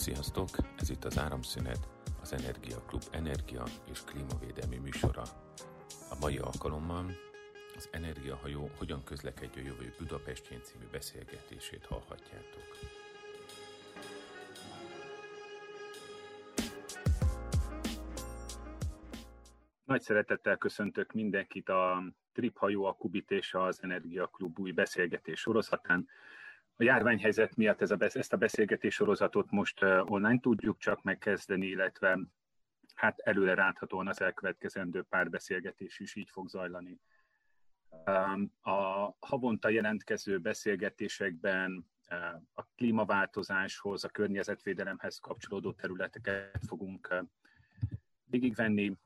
Sziasztok! Ez itt az Áramszünet, az Energia Klub energia és klímavédelmi műsora. A mai alkalommal az Energiahajó hogyan közlekedj a jövő Budapestjén című beszélgetését hallhatjátok. Nagy szeretettel köszöntök mindenkit a Trip hajó, a Kubit és az Energia Klub új beszélgetés sorozatán. A járványhelyzet miatt ez a, ezt a beszélgetés sorozatot most online tudjuk csak megkezdeni, illetve hát előre ráthatóan az elkövetkezendő pár beszélgetés is így fog zajlani. A havonta jelentkező beszélgetésekben a klímaváltozáshoz, a környezetvédelemhez kapcsolódó területeket fogunk végigvenni,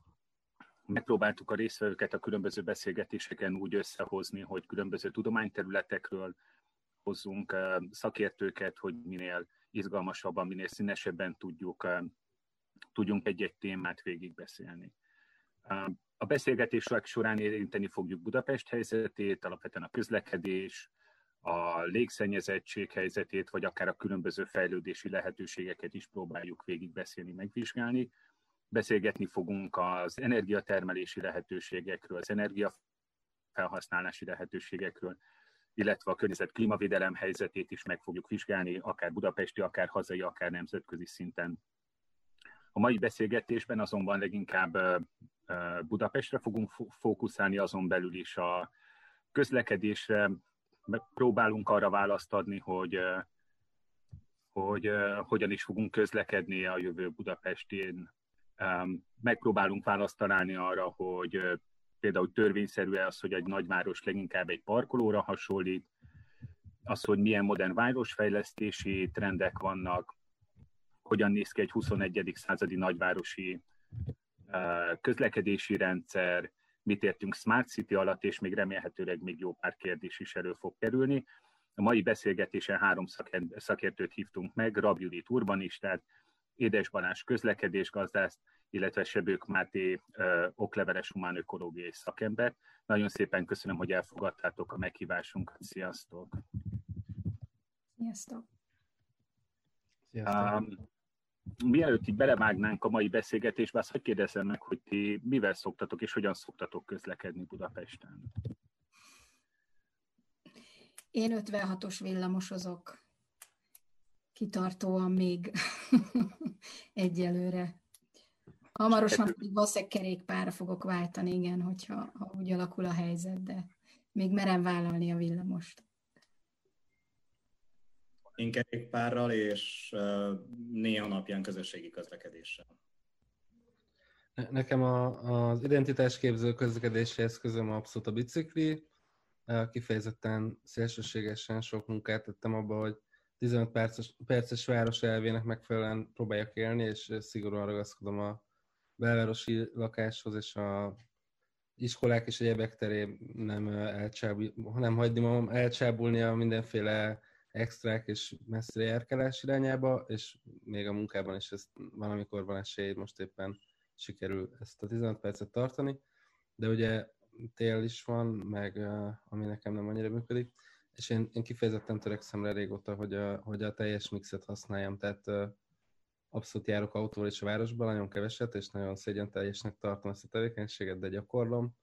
megpróbáltuk a résztvevőket a különböző beszélgetéseken úgy összehozni, hogy különböző tudományterületekről hozzunk szakértőket, hogy minél izgalmasabban, minél színesebben tudjuk, tudjunk egy-egy témát végigbeszélni. A beszélgetések során érinteni fogjuk Budapest helyzetét, alapvetően a közlekedés, a légszennyezettség helyzetét, vagy akár a különböző fejlődési lehetőségeket is próbáljuk végigbeszélni, megvizsgálni. Beszélgetni fogunk az energiatermelési lehetőségekről, az energiafelhasználási lehetőségekről, illetve a környezet klímavédelem helyzetét is meg fogjuk vizsgálni, akár budapesti, akár hazai, akár nemzetközi szinten. A mai beszélgetésben azonban leginkább Budapestre fogunk fókuszálni, azon belül is a közlekedésre. Próbálunk arra választ adni, hogy, hogy hogyan is fogunk közlekedni a jövő Budapestén, megpróbálunk választ találni arra, hogy például törvényszerű-e az, hogy egy nagyváros leginkább egy parkolóra hasonlít, az, hogy milyen modern városfejlesztési trendek vannak, hogyan néz ki egy 21. századi nagyvárosi közlekedési rendszer, mit értünk Smart City alatt, és még remélhetőleg még jó pár kérdés is elő fog kerülni. A mai beszélgetésen három szakértőt hívtunk meg, Rab Judit urbanistát, Édes Balázs közlekedésgazdászt, illetve Sebők Máté okleveles humán ökológiai szakember. Nagyon szépen köszönöm, hogy elfogadtátok a meghívásunkat. Sziasztok! Sziasztok! Sziasztok! Um, mielőtt így belevágnánk a mai beszélgetésbe, azt hogy kérdezem meg, hogy ti mivel szoktatok és hogyan szoktatok közlekedni Budapesten? Én 56-os villamosozok kitartóan még egyelőre. Hamarosan pedig valószínűleg kerékpárra fogok váltani, igen, hogyha ha úgy alakul a helyzet, de még merem vállalni a villamost. Én kerékpárral és néha napján közösségi közlekedéssel. Nekem a, az identitásképző közlekedési eszközöm abszolút a bicikli. Kifejezetten szélsőségesen sok munkát tettem abba, hogy 15 perces, perces város elvének megfelelően próbáljak élni, és szigorúan ragaszkodom a belvárosi lakáshoz, és a iskolák és egyebek terén nem, elcsábul, nem hagyni magam a mindenféle extrák és messzire járkálás irányába, és még a munkában is ezt valamikor van esély, most éppen sikerül ezt a 15 percet tartani, de ugye tél is van, meg ami nekem nem annyira működik, és én, én kifejezetten törekszem rá régóta, hogy a, hogy a teljes mixet használjam, tehát abszolút járok autóval is a városban, nagyon keveset, és nagyon szégyen teljesnek tartom ezt a tevékenységet, de gyakorlom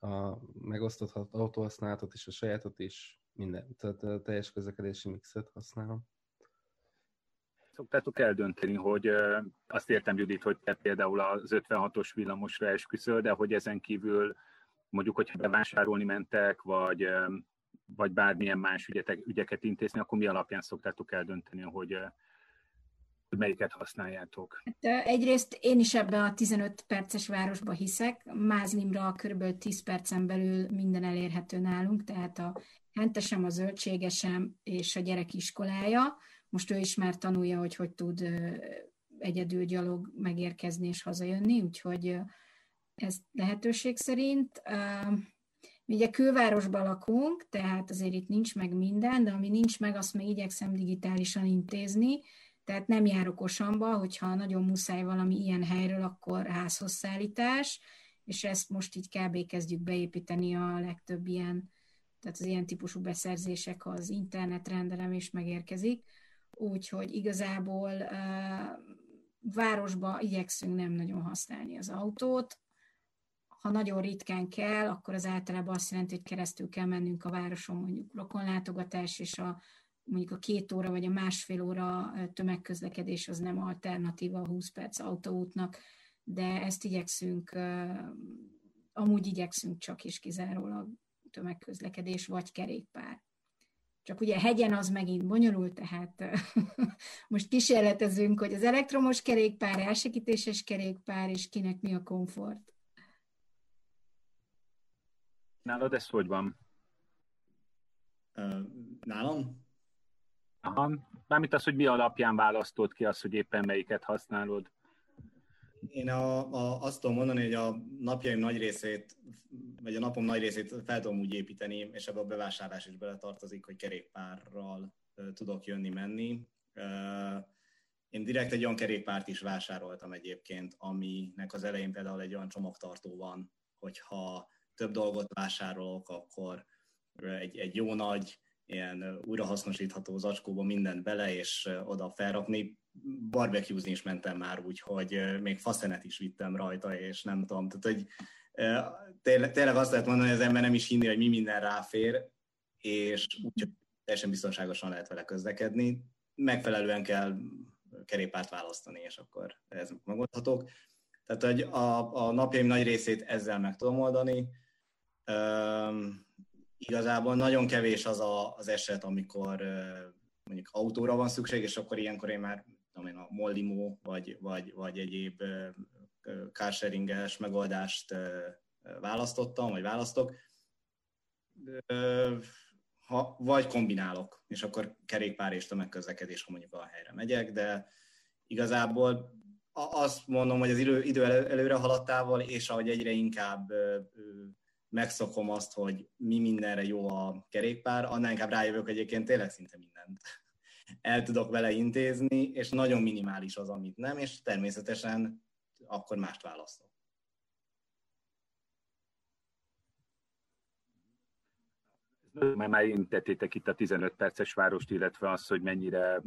a megosztott autóhasználatot is, a sajátot is, minden, tehát a teljes közlekedési mixet használom. Szoktátok eldönteni, hogy azt értem, Judit, hogy te például az 56-os villamosra esküszöl, de hogy ezen kívül mondjuk, hogyha bevásárolni mentek, vagy vagy bármilyen más ügyetek, ügyeket intézni, akkor mi alapján szoktátok eldönteni, hogy, melyiket használjátok? Hát, egyrészt én is ebben a 15 perces városba hiszek, Mázlimra kb. 10 percen belül minden elérhető nálunk, tehát a hentesem, a zöldségesem és a gyerek iskolája. Most ő is már tanulja, hogy hogy tud egyedül gyalog megérkezni és hazajönni, úgyhogy ez lehetőség szerint. Mi ugye külvárosban lakunk, tehát azért itt nincs meg minden, de ami nincs meg, azt még igyekszem digitálisan intézni, tehát nem járok osamba, hogyha nagyon muszáj valami ilyen helyről, akkor házhoz szállítás, és ezt most így kb. kezdjük beépíteni a legtöbb ilyen, tehát az ilyen típusú beszerzések, az internetrendelem is megérkezik. úgyhogy igazából városba igyekszünk nem nagyon használni az autót. Ha nagyon ritkán kell, akkor az általában azt jelenti, hogy keresztül kell mennünk a városon, mondjuk rokonlátogatás, és a, mondjuk a két óra vagy a másfél óra tömegközlekedés az nem alternatíva a 20 perc autóútnak, de ezt igyekszünk, amúgy igyekszünk csak is kizárólag tömegközlekedés vagy kerékpár. Csak ugye hegyen az megint bonyolult, tehát most kísérletezünk, hogy az elektromos kerékpár, elsegítéses kerékpár, és kinek mi a komfort. Nálad ez hogy van? Nálam? Aha. Mármint az, hogy mi alapján választod ki azt, hogy éppen melyiket használod. Én a, a, azt tudom mondani, hogy a napjaim nagy részét, vagy a napom nagy részét fel tudom úgy építeni, és ebbe a bevásárlás is beletartozik, hogy kerékpárral tudok jönni-menni. Én direkt egy olyan kerékpárt is vásároltam egyébként, aminek az elején például egy olyan csomagtartó van, hogyha több dolgot vásárolok, akkor egy, egy jó nagy, ilyen újrahasznosítható zacskóba mindent bele, és oda felrakni barbecuezni is mentem már úgy, hogy még faszenet is vittem rajta, és nem tudom, tehát hogy tényleg, tényleg azt lehet mondani, hogy az ember nem is hinni, hogy mi minden ráfér, és úgy teljesen biztonságosan lehet vele közlekedni. Megfelelően kell kerékpárt választani, és akkor ez megoldhatók. Tehát, hogy a, a napjaim nagy részét ezzel meg tudom oldani. Üm, igazából nagyon kevés az a, az eset, amikor mondjuk autóra van szükség, és akkor ilyenkor én már tudom én, a Mollimo vagy, vagy, vagy egyéb carsharinges megoldást választottam, vagy választok, ha, vagy kombinálok, és akkor kerékpár és tömegközlekedés, ha mondjuk a helyre megyek, de igazából azt mondom, hogy az idő, idő előre haladtával, és ahogy egyre inkább megszokom azt, hogy mi mindenre jó a kerékpár, annál inkább rájövök egyébként tényleg szinte mindent el tudok vele intézni, és nagyon minimális az, amit nem, és természetesen akkor mást választok. Már már intettétek itt a 15 perces várost, illetve az, hogy mennyire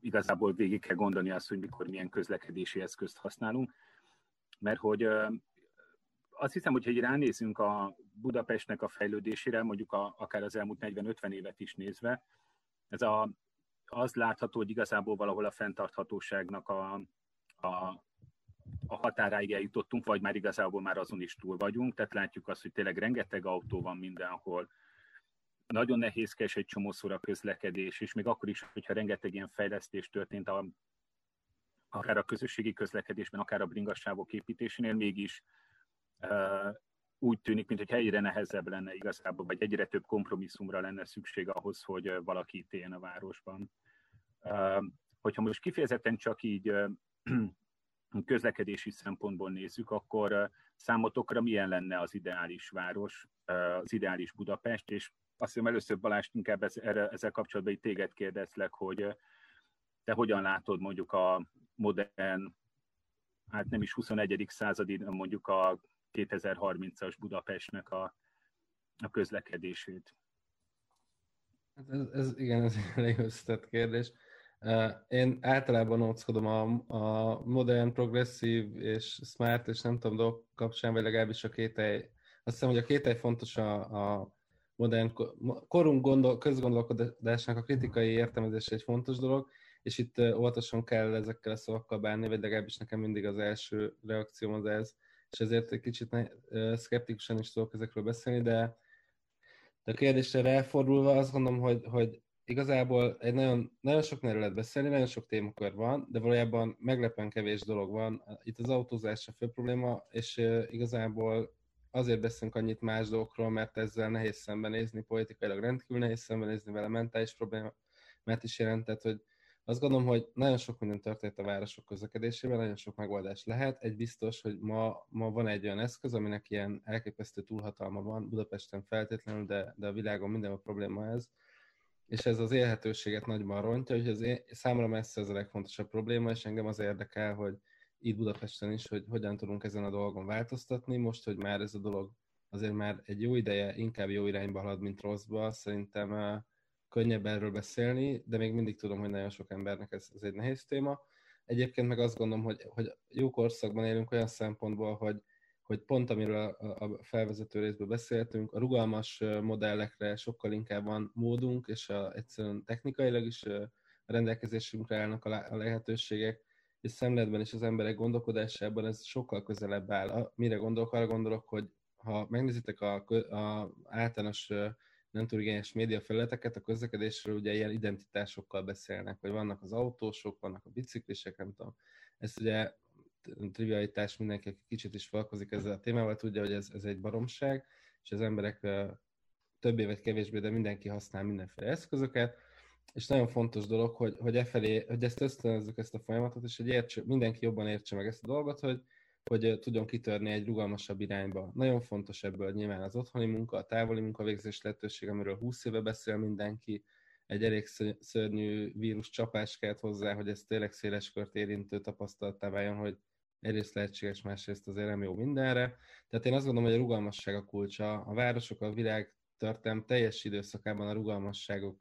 igazából végig kell gondolni azt, hogy mikor milyen közlekedési eszközt használunk. Mert hogy azt hiszem, hogy ha ránézünk a Budapestnek a fejlődésére, mondjuk a, akár az elmúlt 40-50 évet is nézve, ez a az látható, hogy igazából valahol a fenntarthatóságnak a, a, a határáig eljutottunk, vagy már igazából már azon is túl vagyunk, tehát látjuk azt, hogy tényleg rengeteg autó van mindenhol, nagyon nehézkes egy csomószor a közlekedés, és még akkor is, hogyha rengeteg ilyen fejlesztés történt, a, akár a közösségi közlekedésben, akár a bringasávok építésénél, mégis úgy tűnik, mintha egyre nehezebb lenne igazából, vagy egyre több kompromisszumra lenne szükség ahhoz, hogy valaki itt éljen a városban. Hogyha most kifejezetten csak így közlekedési szempontból nézzük, akkor számotokra milyen lenne az ideális város, az ideális Budapest, és azt hiszem először Balázs inkább ezzel, kapcsolatban így téged kérdezlek, hogy te hogyan látod mondjuk a modern, hát nem is 21. századi, mondjuk a 2030-as Budapestnek a, a közlekedését? Hát ez, ez, igen, ez egy elég összetett kérdés. Én általában óckodom a, a modern, progresszív és smart és nem tudom dolgok kapcsán, vagy legalábbis a kételj. Azt hiszem, hogy a kételj fontos a, a modern, korunk gondol, közgondolkodásnak a kritikai értelmezése egy fontos dolog, és itt óvatosan kell ezekkel a szavakkal bánni, vagy legalábbis nekem mindig az első reakcióm az ez, és ezért egy kicsit szkeptikusan is tudok ezekről beszélni, de, de a kérdésre elfordulva azt gondolom, hogy, hogy igazából egy nagyon, nagyon sok lehet beszélni, nagyon sok témakör van, de valójában meglepően kevés dolog van. Itt az autózás a fő probléma, és igazából azért beszélünk annyit más dolgokról, mert ezzel nehéz szembenézni, politikailag rendkívül nehéz szembenézni vele, mentális problémát is jelentett, hogy azt gondolom, hogy nagyon sok minden történt a városok közlekedésében, nagyon sok megoldás lehet. Egy biztos, hogy ma, ma van egy olyan eszköz, aminek ilyen elképesztő túlhatalma van, Budapesten feltétlenül, de, de a világon minden a probléma ez, és ez az élhetőséget nagyban rontja, hogy az én, számomra messze ez a legfontosabb probléma, és engem az érdekel, hogy itt Budapesten is, hogy hogyan tudunk ezen a dolgon változtatni. Most, hogy már ez a dolog azért már egy jó ideje inkább jó irányba halad, mint rosszba, szerintem könnyebb erről beszélni, de még mindig tudom, hogy nagyon sok embernek ez, ez egy nehéz téma. Egyébként meg azt gondolom, hogy, hogy jó korszakban élünk olyan szempontból, hogy, hogy pont amiről a, a felvezető részből beszéltünk, a rugalmas modellekre sokkal inkább van módunk, és a, egyszerűen technikailag is a rendelkezésünkre állnak a lehetőségek, és szemletben és az emberek gondolkodásában ez sokkal közelebb áll. Mire gondolok? Arra gondolok, hogy ha megnézitek a, a általános nem túl igényes médiafelületeket, a közlekedésről ugye ilyen identitásokkal beszélnek, hogy vannak az autósok, vannak a biciklisek, nem tudom. Ez ugye trivialitás, mindenki, aki kicsit is foglalkozik ezzel a témával, tudja, hogy ez, ez egy baromság, és az emberek többé vagy kevésbé, de mindenki használ mindenféle eszközöket, és nagyon fontos dolog, hogy, hogy, e felé, hogy ezt ösztönözzük ezt a folyamatot, és hogy értse, mindenki jobban értse meg ezt a dolgot, hogy, hogy tudjon kitörni egy rugalmasabb irányba. Nagyon fontos ebből nyilván az otthoni munka, a távoli munkavégzés lehetőség, amiről 20 éve beszél mindenki, egy elég szörnyű vírus csapás kellett hozzá, hogy ez tényleg széles kört érintő tapasztalattá váljon, hogy egyrészt lehetséges, másrészt azért nem jó mindenre. Tehát én azt gondolom, hogy a rugalmasság a kulcsa. A városok, a világ történelm teljes időszakában a rugalmasságok,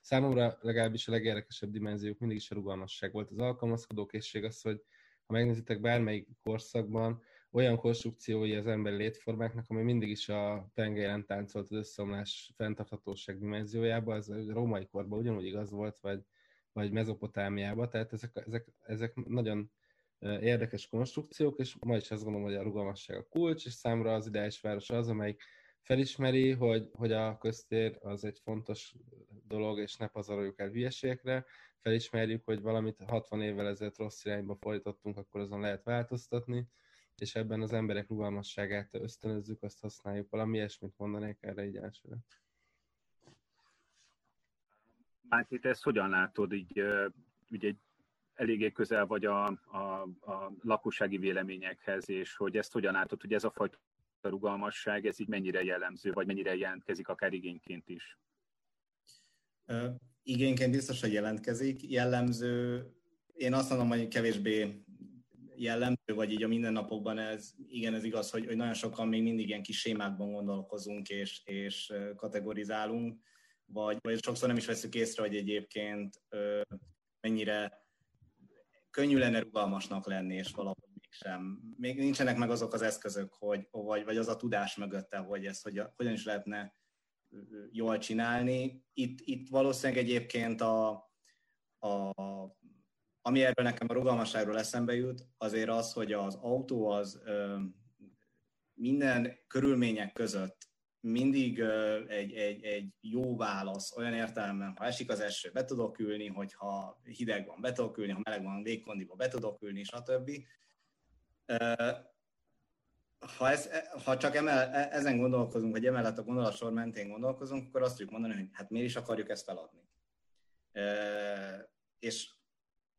számomra legalábbis a legérdekesebb dimenziók mindig is a rugalmasság volt. Az alkalmazkodó készség az, hogy ha megnézitek bármelyik korszakban, olyan konstrukciói az emberi létformáknak, ami mindig is a pengélen táncolt az összeomlás fenntarthatóság dimenziójába, ez a római korban ugyanúgy igaz volt, vagy, vagy mezopotámiában, tehát ezek, ezek, ezek nagyon érdekes konstrukciók, és ma is azt gondolom, hogy a rugalmasság a kulcs, és számra az ideális város az, amelyik felismeri, hogy, hogy a köztér az egy fontos dolog, és ne pazaroljuk el hülyeségekre, felismerjük, hogy valamit 60 évvel ezelőtt rossz irányba fordítottunk, akkor azon lehet változtatni, és ebben az emberek rugalmasságát ösztönözzük, azt használjuk. Valami ilyesmit mondanék erre így elsőre. Máté, te ezt hogyan látod, így ugye eléggé közel vagy a, a, a lakossági véleményekhez, és hogy ezt hogyan látod, hogy ez a fajta rugalmasság, ez így mennyire jellemző, vagy mennyire jelentkezik akár igényként is? Igényként biztos, hogy jelentkezik. Jellemző, én azt mondom, hogy kevésbé jellemző, vagy így a mindennapokban ez, igen, ez igaz, hogy, hogy nagyon sokan még mindig ilyen kis sémákban gondolkozunk és, és kategorizálunk, vagy, vagy sokszor nem is veszük észre, hogy egyébként ö, mennyire könnyű lenne rugalmasnak lenni, és valahogy mégsem. Még nincsenek meg azok az eszközök, hogy, vagy, vagy az a tudás mögötte, hogy ezt hogy, hogyan is lehetne jól csinálni. Itt, itt valószínűleg egyébként a, a, ami erről nekem a rugalmasságról eszembe jut, azért az, hogy az autó az minden körülmények között mindig egy, egy, egy jó válasz, olyan értelemben, ha esik az eső, be tudok ülni, hogyha hideg van, be tudok ülni, ha meleg van, légkondiba, be tudok ülni, stb ha, ez, ha csak emel, e, ezen gondolkozunk, vagy emellett a gondolatsor mentén gondolkozunk, akkor azt tudjuk mondani, hogy hát miért is akarjuk ezt feladni. E, és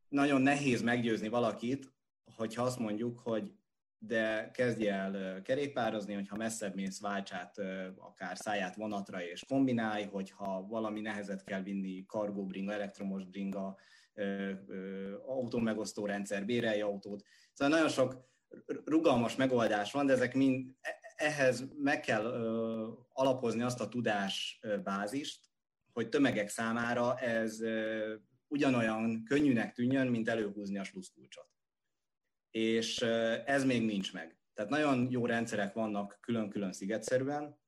nagyon nehéz meggyőzni valakit, hogyha azt mondjuk, hogy de kezdj el kerékpározni, hogyha messzebb mész, váltsát, akár száját vonatra és kombinálj, hogyha valami nehezet kell vinni, kargó bringa, elektromos bringa, autómegosztó rendszer, bérelj autót. Szóval nagyon sok rugalmas megoldás van, de ezek mind e, ehhez meg kell ö, alapozni azt a tudás bázist, hogy tömegek számára ez ö, ugyanolyan könnyűnek tűnjön, mint előhúzni a sluszkulcsot. És ö, ez még nincs meg. Tehát nagyon jó rendszerek vannak külön-külön szigetszerűen,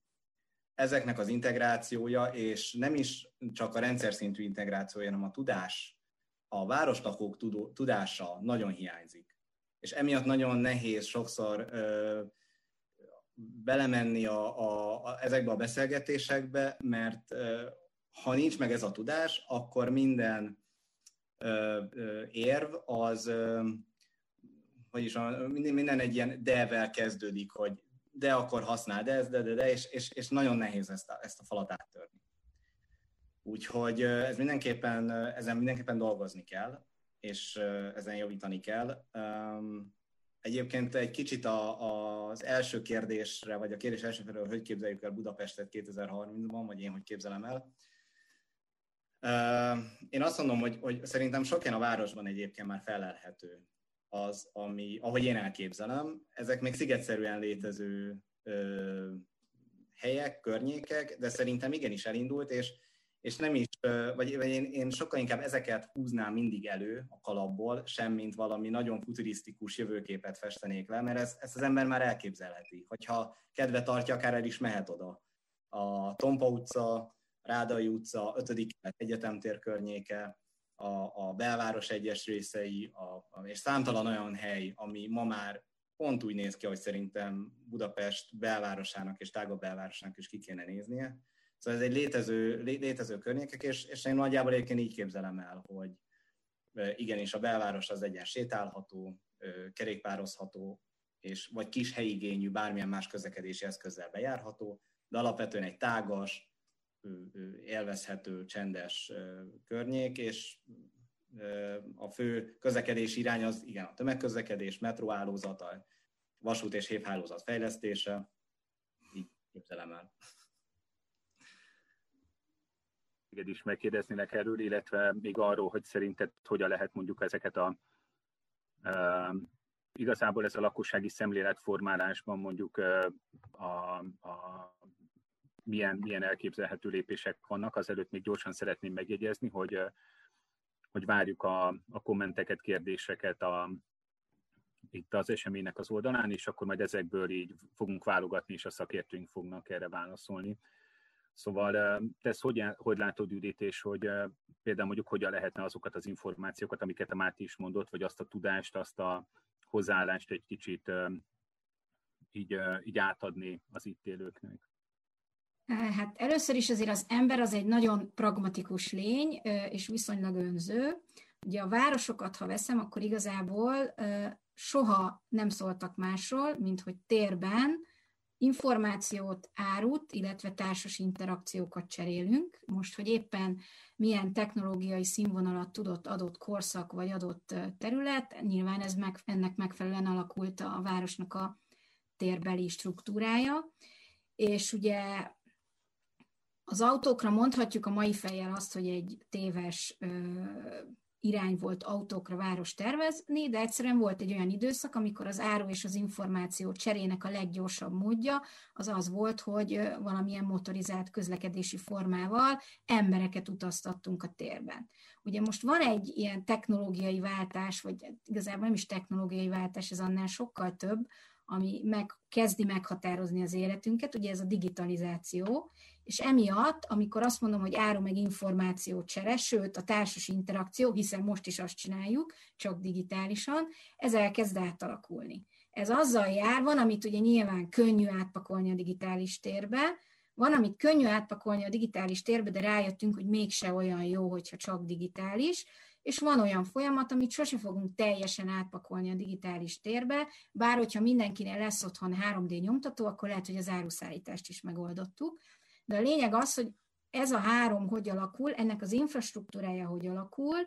ezeknek az integrációja, és nem is csak a rendszer szintű integrációja, hanem a tudás, a városlakók tudása nagyon hiányzik és emiatt nagyon nehéz sokszor ö, belemenni a, a, a, ezekbe a beszélgetésekbe, mert ö, ha nincs meg ez a tudás, akkor minden ö, ö, érv az, ö, vagyis a, minden, minden egy ilyen de-vel kezdődik, hogy de akkor használd ezt, de, de, de, és, és, és nagyon nehéz ezt a, ezt a falat áttörni. Úgyhogy ez mindenképpen, ezen mindenképpen dolgozni kell és ezen javítani kell. Egyébként egy kicsit a, a, az első kérdésre, vagy a kérdés első felől, hogy képzeljük el Budapestet 2030-ban, vagy én hogy képzelem el. Én azt mondom, hogy, hogy szerintem sok ilyen a városban egyébként már felelhető az, ami, ahogy én elképzelem. Ezek még szigetszerűen létező ö, helyek, környékek, de szerintem igenis elindult, és, és nem is vagy, vagy én, én sokkal inkább ezeket húznám mindig elő a kalapból, semmint valami nagyon futurisztikus jövőképet festenék le, mert ezt, ezt az ember már elképzelheti. Hogyha kedve tartja, akár el is mehet oda. A Tompa utca, Rádai utca, 5. egyetemtér környéke, a, a belváros egyes részei, a, és számtalan olyan hely, ami ma már pont úgy néz ki, hogy szerintem Budapest belvárosának és tágabb belvárosának is ki kéne néznie. Szóval ez egy létező, létező környékek, és, és én nagyjából egyébként így képzelem el, hogy igenis a belváros az egyen sétálható, kerékpározható, és vagy kis helyigényű, bármilyen más közlekedési eszközzel bejárható, de alapvetően egy tágas, élvezhető, csendes környék, és a fő közlekedési irány az igen a tömegközlekedés, metróhálózat, vasút és hévhálózat fejlesztése. Így képzelem el. Is megkérdeznélek erről, illetve még arról, hogy szerinted hogyan lehet mondjuk ezeket a uh, igazából ez a lakossági szemléletformálásban mondjuk uh, a, a milyen, milyen elképzelhető lépések vannak. Azelőtt még gyorsan szeretném megjegyezni, hogy, hogy várjuk a, a kommenteket, kérdéseket a, itt az eseménynek az oldalán, és akkor majd ezekből így fogunk válogatni, és a szakértőink fognak erre válaszolni. Szóval te ezt hogy, hogy látod, Judit, és hogy például mondjuk hogyan lehetne azokat az információkat, amiket a Máté is mondott, vagy azt a tudást, azt a hozzáállást egy kicsit így, így átadni az itt élőknek? Hát először is azért az ember az egy nagyon pragmatikus lény, és viszonylag önző. Ugye a városokat, ha veszem, akkor igazából soha nem szóltak másról, mint hogy térben információt, árut, illetve társas interakciókat cserélünk. Most, hogy éppen milyen technológiai színvonalat tudott adott korszak vagy adott terület, nyilván ez meg, ennek megfelelően alakult a városnak a térbeli struktúrája. És ugye az autókra mondhatjuk a mai fejjel azt, hogy egy téves irány volt autókra város tervezni, de egyszerűen volt egy olyan időszak, amikor az áru és az információ cserének a leggyorsabb módja az az volt, hogy valamilyen motorizált közlekedési formával embereket utaztattunk a térben. Ugye most van egy ilyen technológiai váltás, vagy igazából nem is technológiai váltás, ez annál sokkal több, ami meg, kezdi meghatározni az életünket, ugye ez a digitalizáció, és emiatt, amikor azt mondom, hogy áru meg információ csere, sőt a társas interakció, hiszen most is azt csináljuk, csak digitálisan, ez elkezd átalakulni. Ez azzal jár, van, amit ugye nyilván könnyű átpakolni a digitális térbe, van, amit könnyű átpakolni a digitális térbe, de rájöttünk, hogy mégse olyan jó, hogyha csak digitális, és van olyan folyamat, amit sose fogunk teljesen átpakolni a digitális térbe, bár hogyha mindenkinél lesz otthon 3D nyomtató, akkor lehet, hogy az áruszállítást is megoldottuk. De a lényeg az, hogy ez a három hogy alakul, ennek az infrastruktúrája hogy alakul,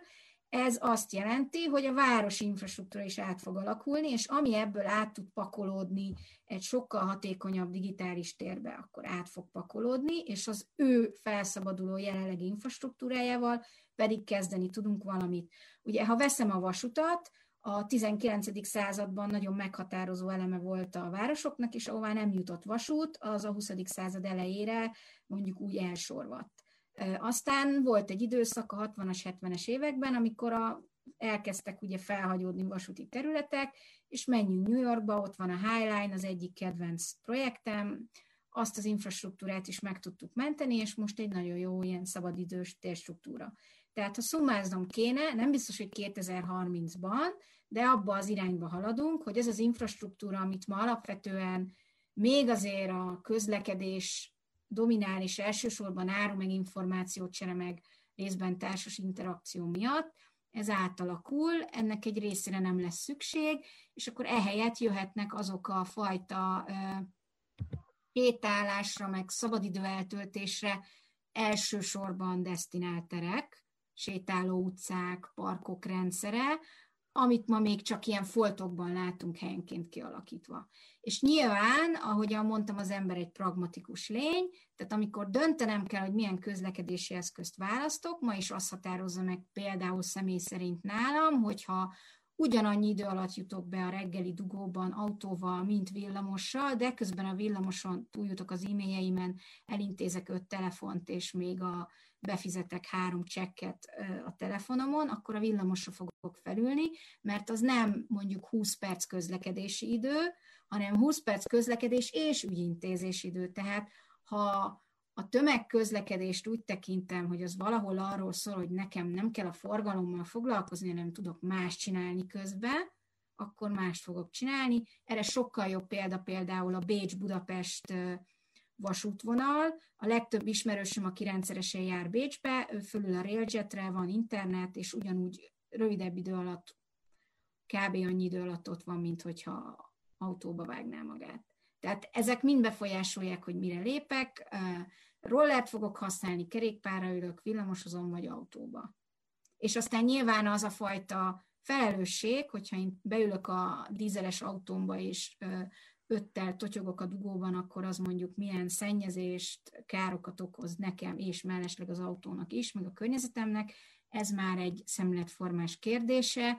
ez azt jelenti, hogy a városi infrastruktúra is át fog alakulni, és ami ebből át tud pakolódni egy sokkal hatékonyabb digitális térbe, akkor át fog pakolódni, és az ő felszabaduló jelenlegi infrastruktúrájával pedig kezdeni tudunk valamit. Ugye, ha veszem a vasutat, a 19. században nagyon meghatározó eleme volt a városoknak, és ahová nem jutott vasút, az a 20. század elejére mondjuk úgy elsorvadt. Aztán volt egy időszak a 60-as, 70-es években, amikor a, elkezdtek ugye felhagyódni vasúti területek, és menjünk New Yorkba, ott van a Highline, az egyik kedvenc projektem, azt az infrastruktúrát is meg tudtuk menteni, és most egy nagyon jó ilyen szabadidős térstruktúra. Tehát ha szumáznom kéne, nem biztos, hogy 2030-ban, de abba az irányba haladunk, hogy ez az infrastruktúra, amit ma alapvetően még azért a közlekedés dominál, és elsősorban áru meg információcsere meg részben társas interakció miatt, ez átalakul, ennek egy részére nem lesz szükség, és akkor ehelyett jöhetnek azok a fajta sétálásra, meg szabadidő eltöltésre elsősorban destinált terek, sétáló utcák, parkok rendszere, amit ma még csak ilyen foltokban látunk helyenként kialakítva. És nyilván, ahogyan mondtam, az ember egy pragmatikus lény, tehát amikor döntenem kell, hogy milyen közlekedési eszközt választok, ma is azt határozza meg például személy szerint nálam, hogyha ugyanannyi idő alatt jutok be a reggeli dugóban autóval, mint villamossal, de közben a villamoson túljutok az e-mailjeimen, elintézek öt telefont, és még a befizetek három csekket a telefonomon, akkor a villamosra fogok felülni, mert az nem mondjuk 20 perc közlekedési idő, hanem 20 perc közlekedés és ügyintézési idő. Tehát ha a tömegközlekedést úgy tekintem, hogy az valahol arról szól, hogy nekem nem kell a forgalommal foglalkozni, hanem tudok más csinálni közben, akkor mást fogok csinálni. Erre sokkal jobb példa például a Bécs-Budapest vasútvonal. A legtöbb ismerősöm, aki rendszeresen jár Bécsbe, ő fölül a Railjetre, van internet, és ugyanúgy rövidebb idő alatt, kb. annyi idő alatt ott van, mint hogyha autóba vágná magát. Tehát ezek mind befolyásolják, hogy mire lépek, rollert fogok használni, kerékpárra ülök, villamosozom vagy autóba. És aztán nyilván az a fajta felelősség, hogyha én beülök a dízeles autómba, és öttel totyogok a dugóban, akkor az mondjuk milyen szennyezést, károkat okoz nekem, és mellesleg az autónak is, meg a környezetemnek, ez már egy szemletformás kérdése.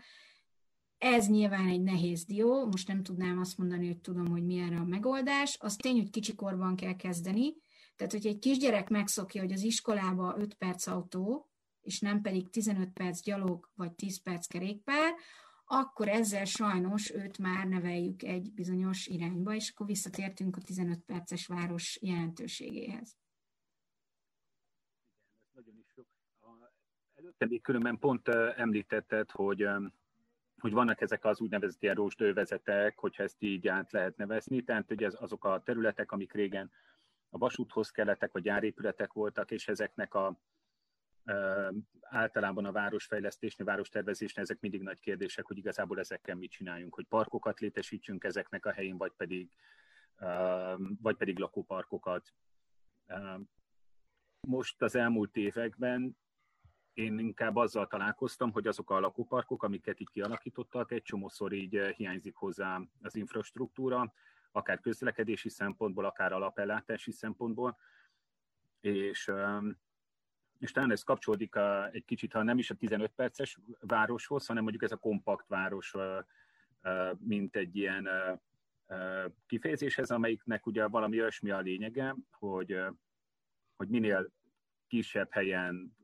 Ez nyilván egy nehéz dió, most nem tudnám azt mondani, hogy tudom, hogy mi erre a megoldás. Az tény, hogy kicsikorban kell kezdeni, tehát, hogy egy kisgyerek megszokja, hogy az iskolába 5 perc autó, és nem pedig 15 perc gyalog, vagy 10 perc kerékpár, akkor ezzel sajnos őt már neveljük egy bizonyos irányba, és akkor visszatértünk a 15 perces város jelentőségéhez. Igen, ez nagyon is jó. Előtte még különben pont említetted, hogy hogy vannak ezek az úgynevezett ilyen rózsdővezetek, hogyha ezt így át lehet nevezni, tehát hogy ez azok a területek, amik régen a vasúthoz kellettek, vagy gyárépületek voltak, és ezeknek a általában a városfejlesztésnél, várostervezésnél ezek mindig nagy kérdések, hogy igazából ezekkel mit csináljunk, hogy parkokat létesítsünk ezeknek a helyén, vagy pedig, vagy pedig lakóparkokat. Most az elmúlt években én inkább azzal találkoztam, hogy azok a lakóparkok, amiket így kialakítottak, egy csomószor így hiányzik hozzá az infrastruktúra, akár közlekedési szempontból, akár alapellátási szempontból, és, és talán ez kapcsolódik a, egy kicsit, ha nem is a 15 perces városhoz, hanem mondjuk ez a kompakt város, mint egy ilyen kifejezéshez, amelyiknek ugye valami olyasmi a lényege, hogy, hogy minél kisebb helyen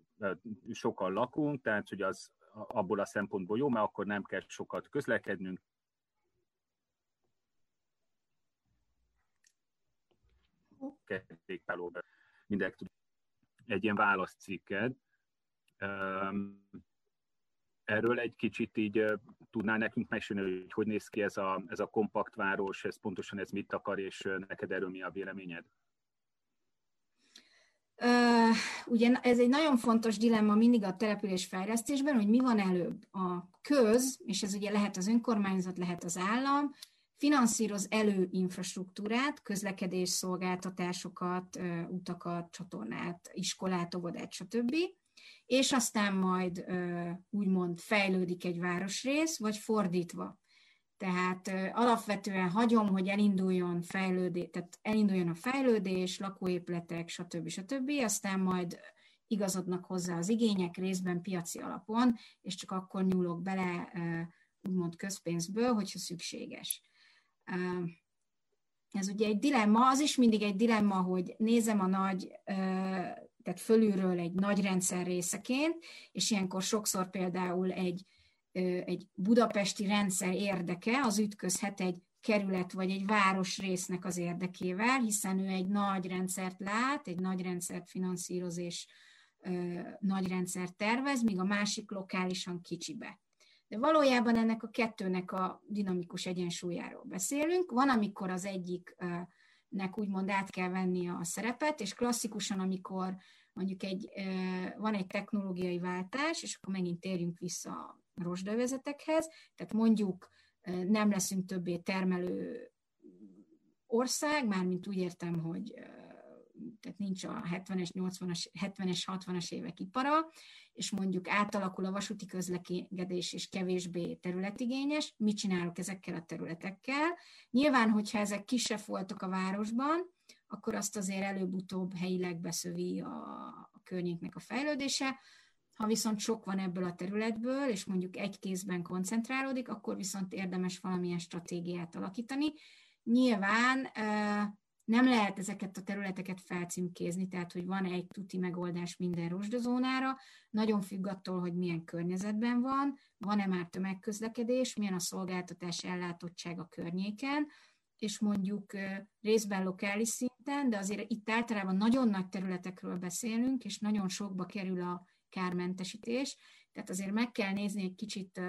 sokan lakunk, tehát hogy az abból a szempontból jó, mert akkor nem kell sokat közlekednünk, kerékpálóba mindenki tud egy ilyen válaszcikked. Erről egy kicsit így tudnál nekünk mesélni, hogy hogy néz ki ez a, ez a kompakt város, ez pontosan ez mit akar, és neked erről mi a véleményed? Uh, ugye ez egy nagyon fontos dilemma mindig a település fejlesztésben, hogy mi van előbb. A köz, és ez ugye lehet az önkormányzat, lehet az állam, finanszíroz elő infrastruktúrát, közlekedés szolgáltatásokat, utakat, csatornát, iskolát, óvodát, stb. És aztán majd úgymond fejlődik egy városrész, vagy fordítva. Tehát alapvetően hagyom, hogy elinduljon, fejlődés, tehát elinduljon a fejlődés, lakóépületek, stb. stb. Aztán majd igazodnak hozzá az igények részben piaci alapon, és csak akkor nyúlok bele úgymond közpénzből, hogyha szükséges. Ez ugye egy dilemma, az is mindig egy dilemma, hogy nézem a nagy, tehát fölülről egy nagy rendszer részeként, és ilyenkor sokszor például egy, egy budapesti rendszer érdeke az ütközhet egy kerület vagy egy városrésznek az érdekével, hiszen ő egy nagy rendszert lát, egy nagy rendszert finanszíroz és nagy rendszert tervez, míg a másik lokálisan kicsibe. De valójában ennek a kettőnek a dinamikus egyensúlyáról beszélünk. Van, amikor az egyiknek úgymond át kell venni a szerepet, és klasszikusan, amikor mondjuk egy, van egy technológiai váltás, és akkor megint térjünk vissza a rozsdövezetekhez, tehát mondjuk nem leszünk többé termelő ország, mármint úgy értem, hogy tehát nincs a 70-es, 80-as, 70-es, 60-as évek ipara, és mondjuk átalakul a vasúti közlekedés és kevésbé területigényes, mit csinálok ezekkel a területekkel? Nyilván, hogyha ezek kisebb voltak a városban, akkor azt azért előbb-utóbb helyileg beszövi a, a környéknek a fejlődése. Ha viszont sok van ebből a területből, és mondjuk egy kézben koncentrálódik, akkor viszont érdemes valamilyen stratégiát alakítani. Nyilván nem lehet ezeket a területeket felcímkézni, tehát hogy van egy tuti megoldás minden rozsdazónára, nagyon függ attól, hogy milyen környezetben van, van-e már tömegközlekedés, milyen a szolgáltatás ellátottság a környéken, és mondjuk részben lokális szinten, de azért itt általában nagyon nagy területekről beszélünk, és nagyon sokba kerül a kármentesítés, tehát azért meg kell nézni egy kicsit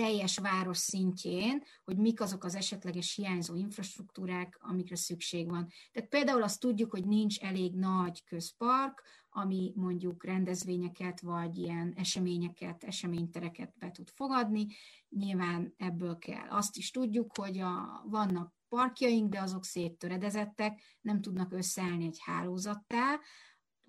teljes város szintjén, hogy mik azok az esetleges hiányzó infrastruktúrák, amikre szükség van. Tehát például azt tudjuk, hogy nincs elég nagy közpark, ami mondjuk rendezvényeket vagy ilyen eseményeket, eseménytereket be tud fogadni. Nyilván ebből kell. Azt is tudjuk, hogy a, vannak parkjaink, de azok széttöredezettek, nem tudnak összeállni egy hálózattá,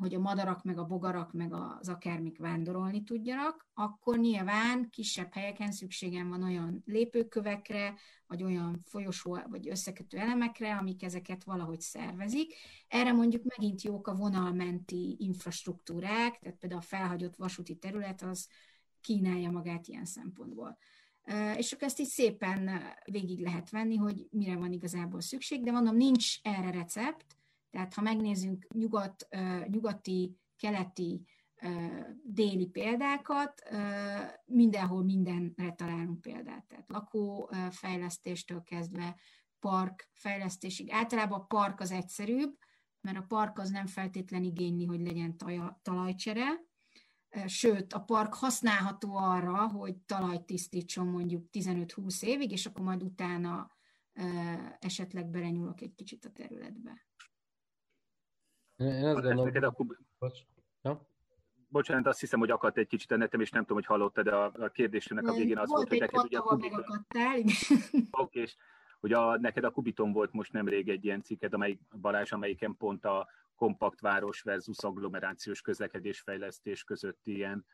hogy a madarak, meg a bogarak, meg az akármik vándorolni tudjanak, akkor nyilván kisebb helyeken szükségem van olyan lépőkövekre, vagy olyan folyosó, vagy összekötő elemekre, amik ezeket valahogy szervezik. Erre mondjuk megint jók a vonalmenti infrastruktúrák, tehát például a felhagyott vasúti terület az kínálja magát ilyen szempontból. És akkor ezt így szépen végig lehet venni, hogy mire van igazából szükség, de mondom, nincs erre recept, tehát ha megnézzünk nyugat, nyugati, keleti, déli példákat, mindenhol mindenre találunk példát. Tehát lakófejlesztéstől kezdve park fejlesztésig. Általában a park az egyszerűbb, mert a park az nem feltétlen igényli, hogy legyen talajcsere, sőt, a park használható arra, hogy talajt tisztítson mondjuk 15-20 évig, és akkor majd utána esetleg belenyúlok egy kicsit a területbe. Én azt gondolom... Neked a kub... Bocs. Ja? Bocsánat, azt hiszem, hogy akadt egy kicsit a netem, és nem tudom, hogy hallottad, de a, a kérdésnek a végén az volt, hogy neked ugye a Kubiton... Oké, és hogy a, neked a Kubiton volt most nemrég egy ilyen cikked, amely, Balázs, amelyiken pont a kompakt város versus agglomerációs közlekedésfejlesztés közötti ilyen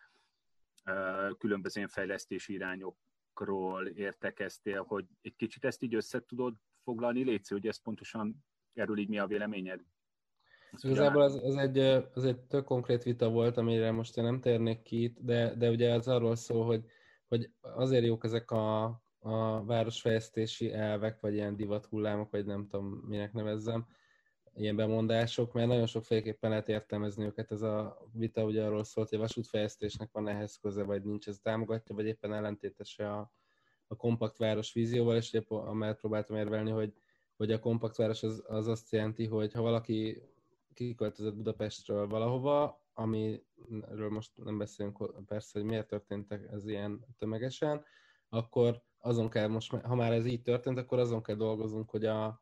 uh, különböző fejlesztési irányokról értekeztél, hogy egy kicsit ezt így össze tudod foglalni, Léci, hogy ez pontosan erről így mi a véleményed? Igazából az, az, egy, az egy tök konkrét vita volt, amire most én nem térnék ki itt, de, de ugye az arról szól, hogy, hogy azért jók ezek a, a városfejlesztési elvek, vagy ilyen divathullámok, vagy nem tudom, minek nevezzem, ilyen bemondások, mert nagyon sokféleképpen lehet értelmezni őket. Ez a vita ugye arról szólt, hogy a vasútfejlesztésnek van ehhez köze, vagy nincs, ez támogatja, vagy éppen ellentétese a, a kompakt város vízióval, és épp amellett próbáltam érvelni, hogy, hogy a kompakt város az, az azt jelenti, hogy ha valaki kiköltözött Budapestről valahova, amiről most nem beszélünk persze, hogy miért történtek ez ilyen tömegesen, akkor azon kell most, ha már ez így történt, akkor azon kell dolgozunk, hogy a,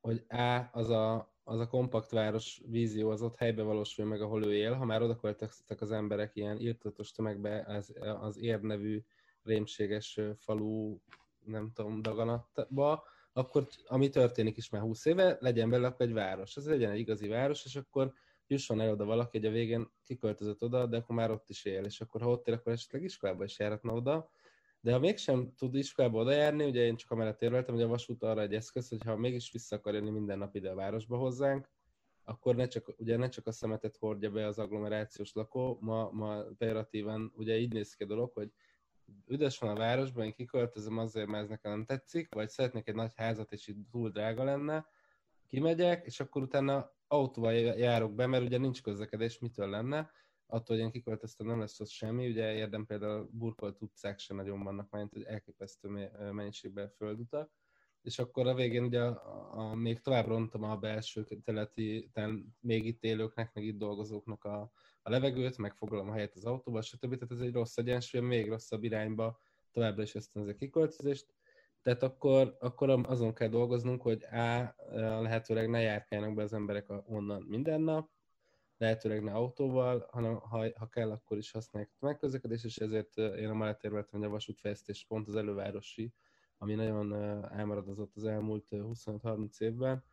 hogy A, az a, az a kompakt város vízió az ott helybe valósul meg, ahol ő él. Ha már oda költöztek az emberek ilyen írtatos tömegbe az, az ér nevű rémséges falu, nem tudom, daganatba, akkor ami történik is már 20 éve, legyen belőle akkor egy város. Ez legyen egy igazi város, és akkor jusson el oda valaki, hogy a végén kiköltözött oda, de akkor már ott is él, és akkor ha ott él, akkor esetleg iskolába is járhatna oda, de ha mégsem tud iskolába oda járni, ugye én csak amellett érveltem, hogy a vasút arra egy eszköz, hogy ha mégis vissza akar jönni minden nap ide a városba hozzánk, akkor ne csak, ugye ne csak a szemetet hordja be az agglomerációs lakó, ma, ma operatívan ugye így néz ki a dolog, hogy üdes van a városban, én kiköltözöm azért, mert ez nekem nem tetszik, vagy szeretnék egy nagy házat, és itt túl drága lenne, kimegyek, és akkor utána autóval járok be, mert ugye nincs közlekedés, mitől lenne, attól, hogy én kiköltöztem, nem lesz ott semmi, ugye érdem például burkolt utcák sem nagyon vannak, mert hogy elképesztő mennyiségben földutak, és akkor a végén ugye a, a, még tovább rontom a belső teleti, még itt élőknek, meg itt dolgozóknak a, a levegőt, megfoglalom a helyet az autóba, stb. Tehát ez egy rossz egyensúly, még rosszabb irányba továbbra is ösztönzi a kiköltözést. Tehát akkor, akkor azon kell dolgoznunk, hogy A, lehetőleg ne járkáljanak be az emberek onnan minden nap, lehetőleg ne autóval, hanem ha, ha kell, akkor is használják a megközlekedést, és ezért én a mellett érveltem, hogy a vasútfejlesztés pont az elővárosi, ami nagyon elmaradozott az elmúlt 25-30 évben,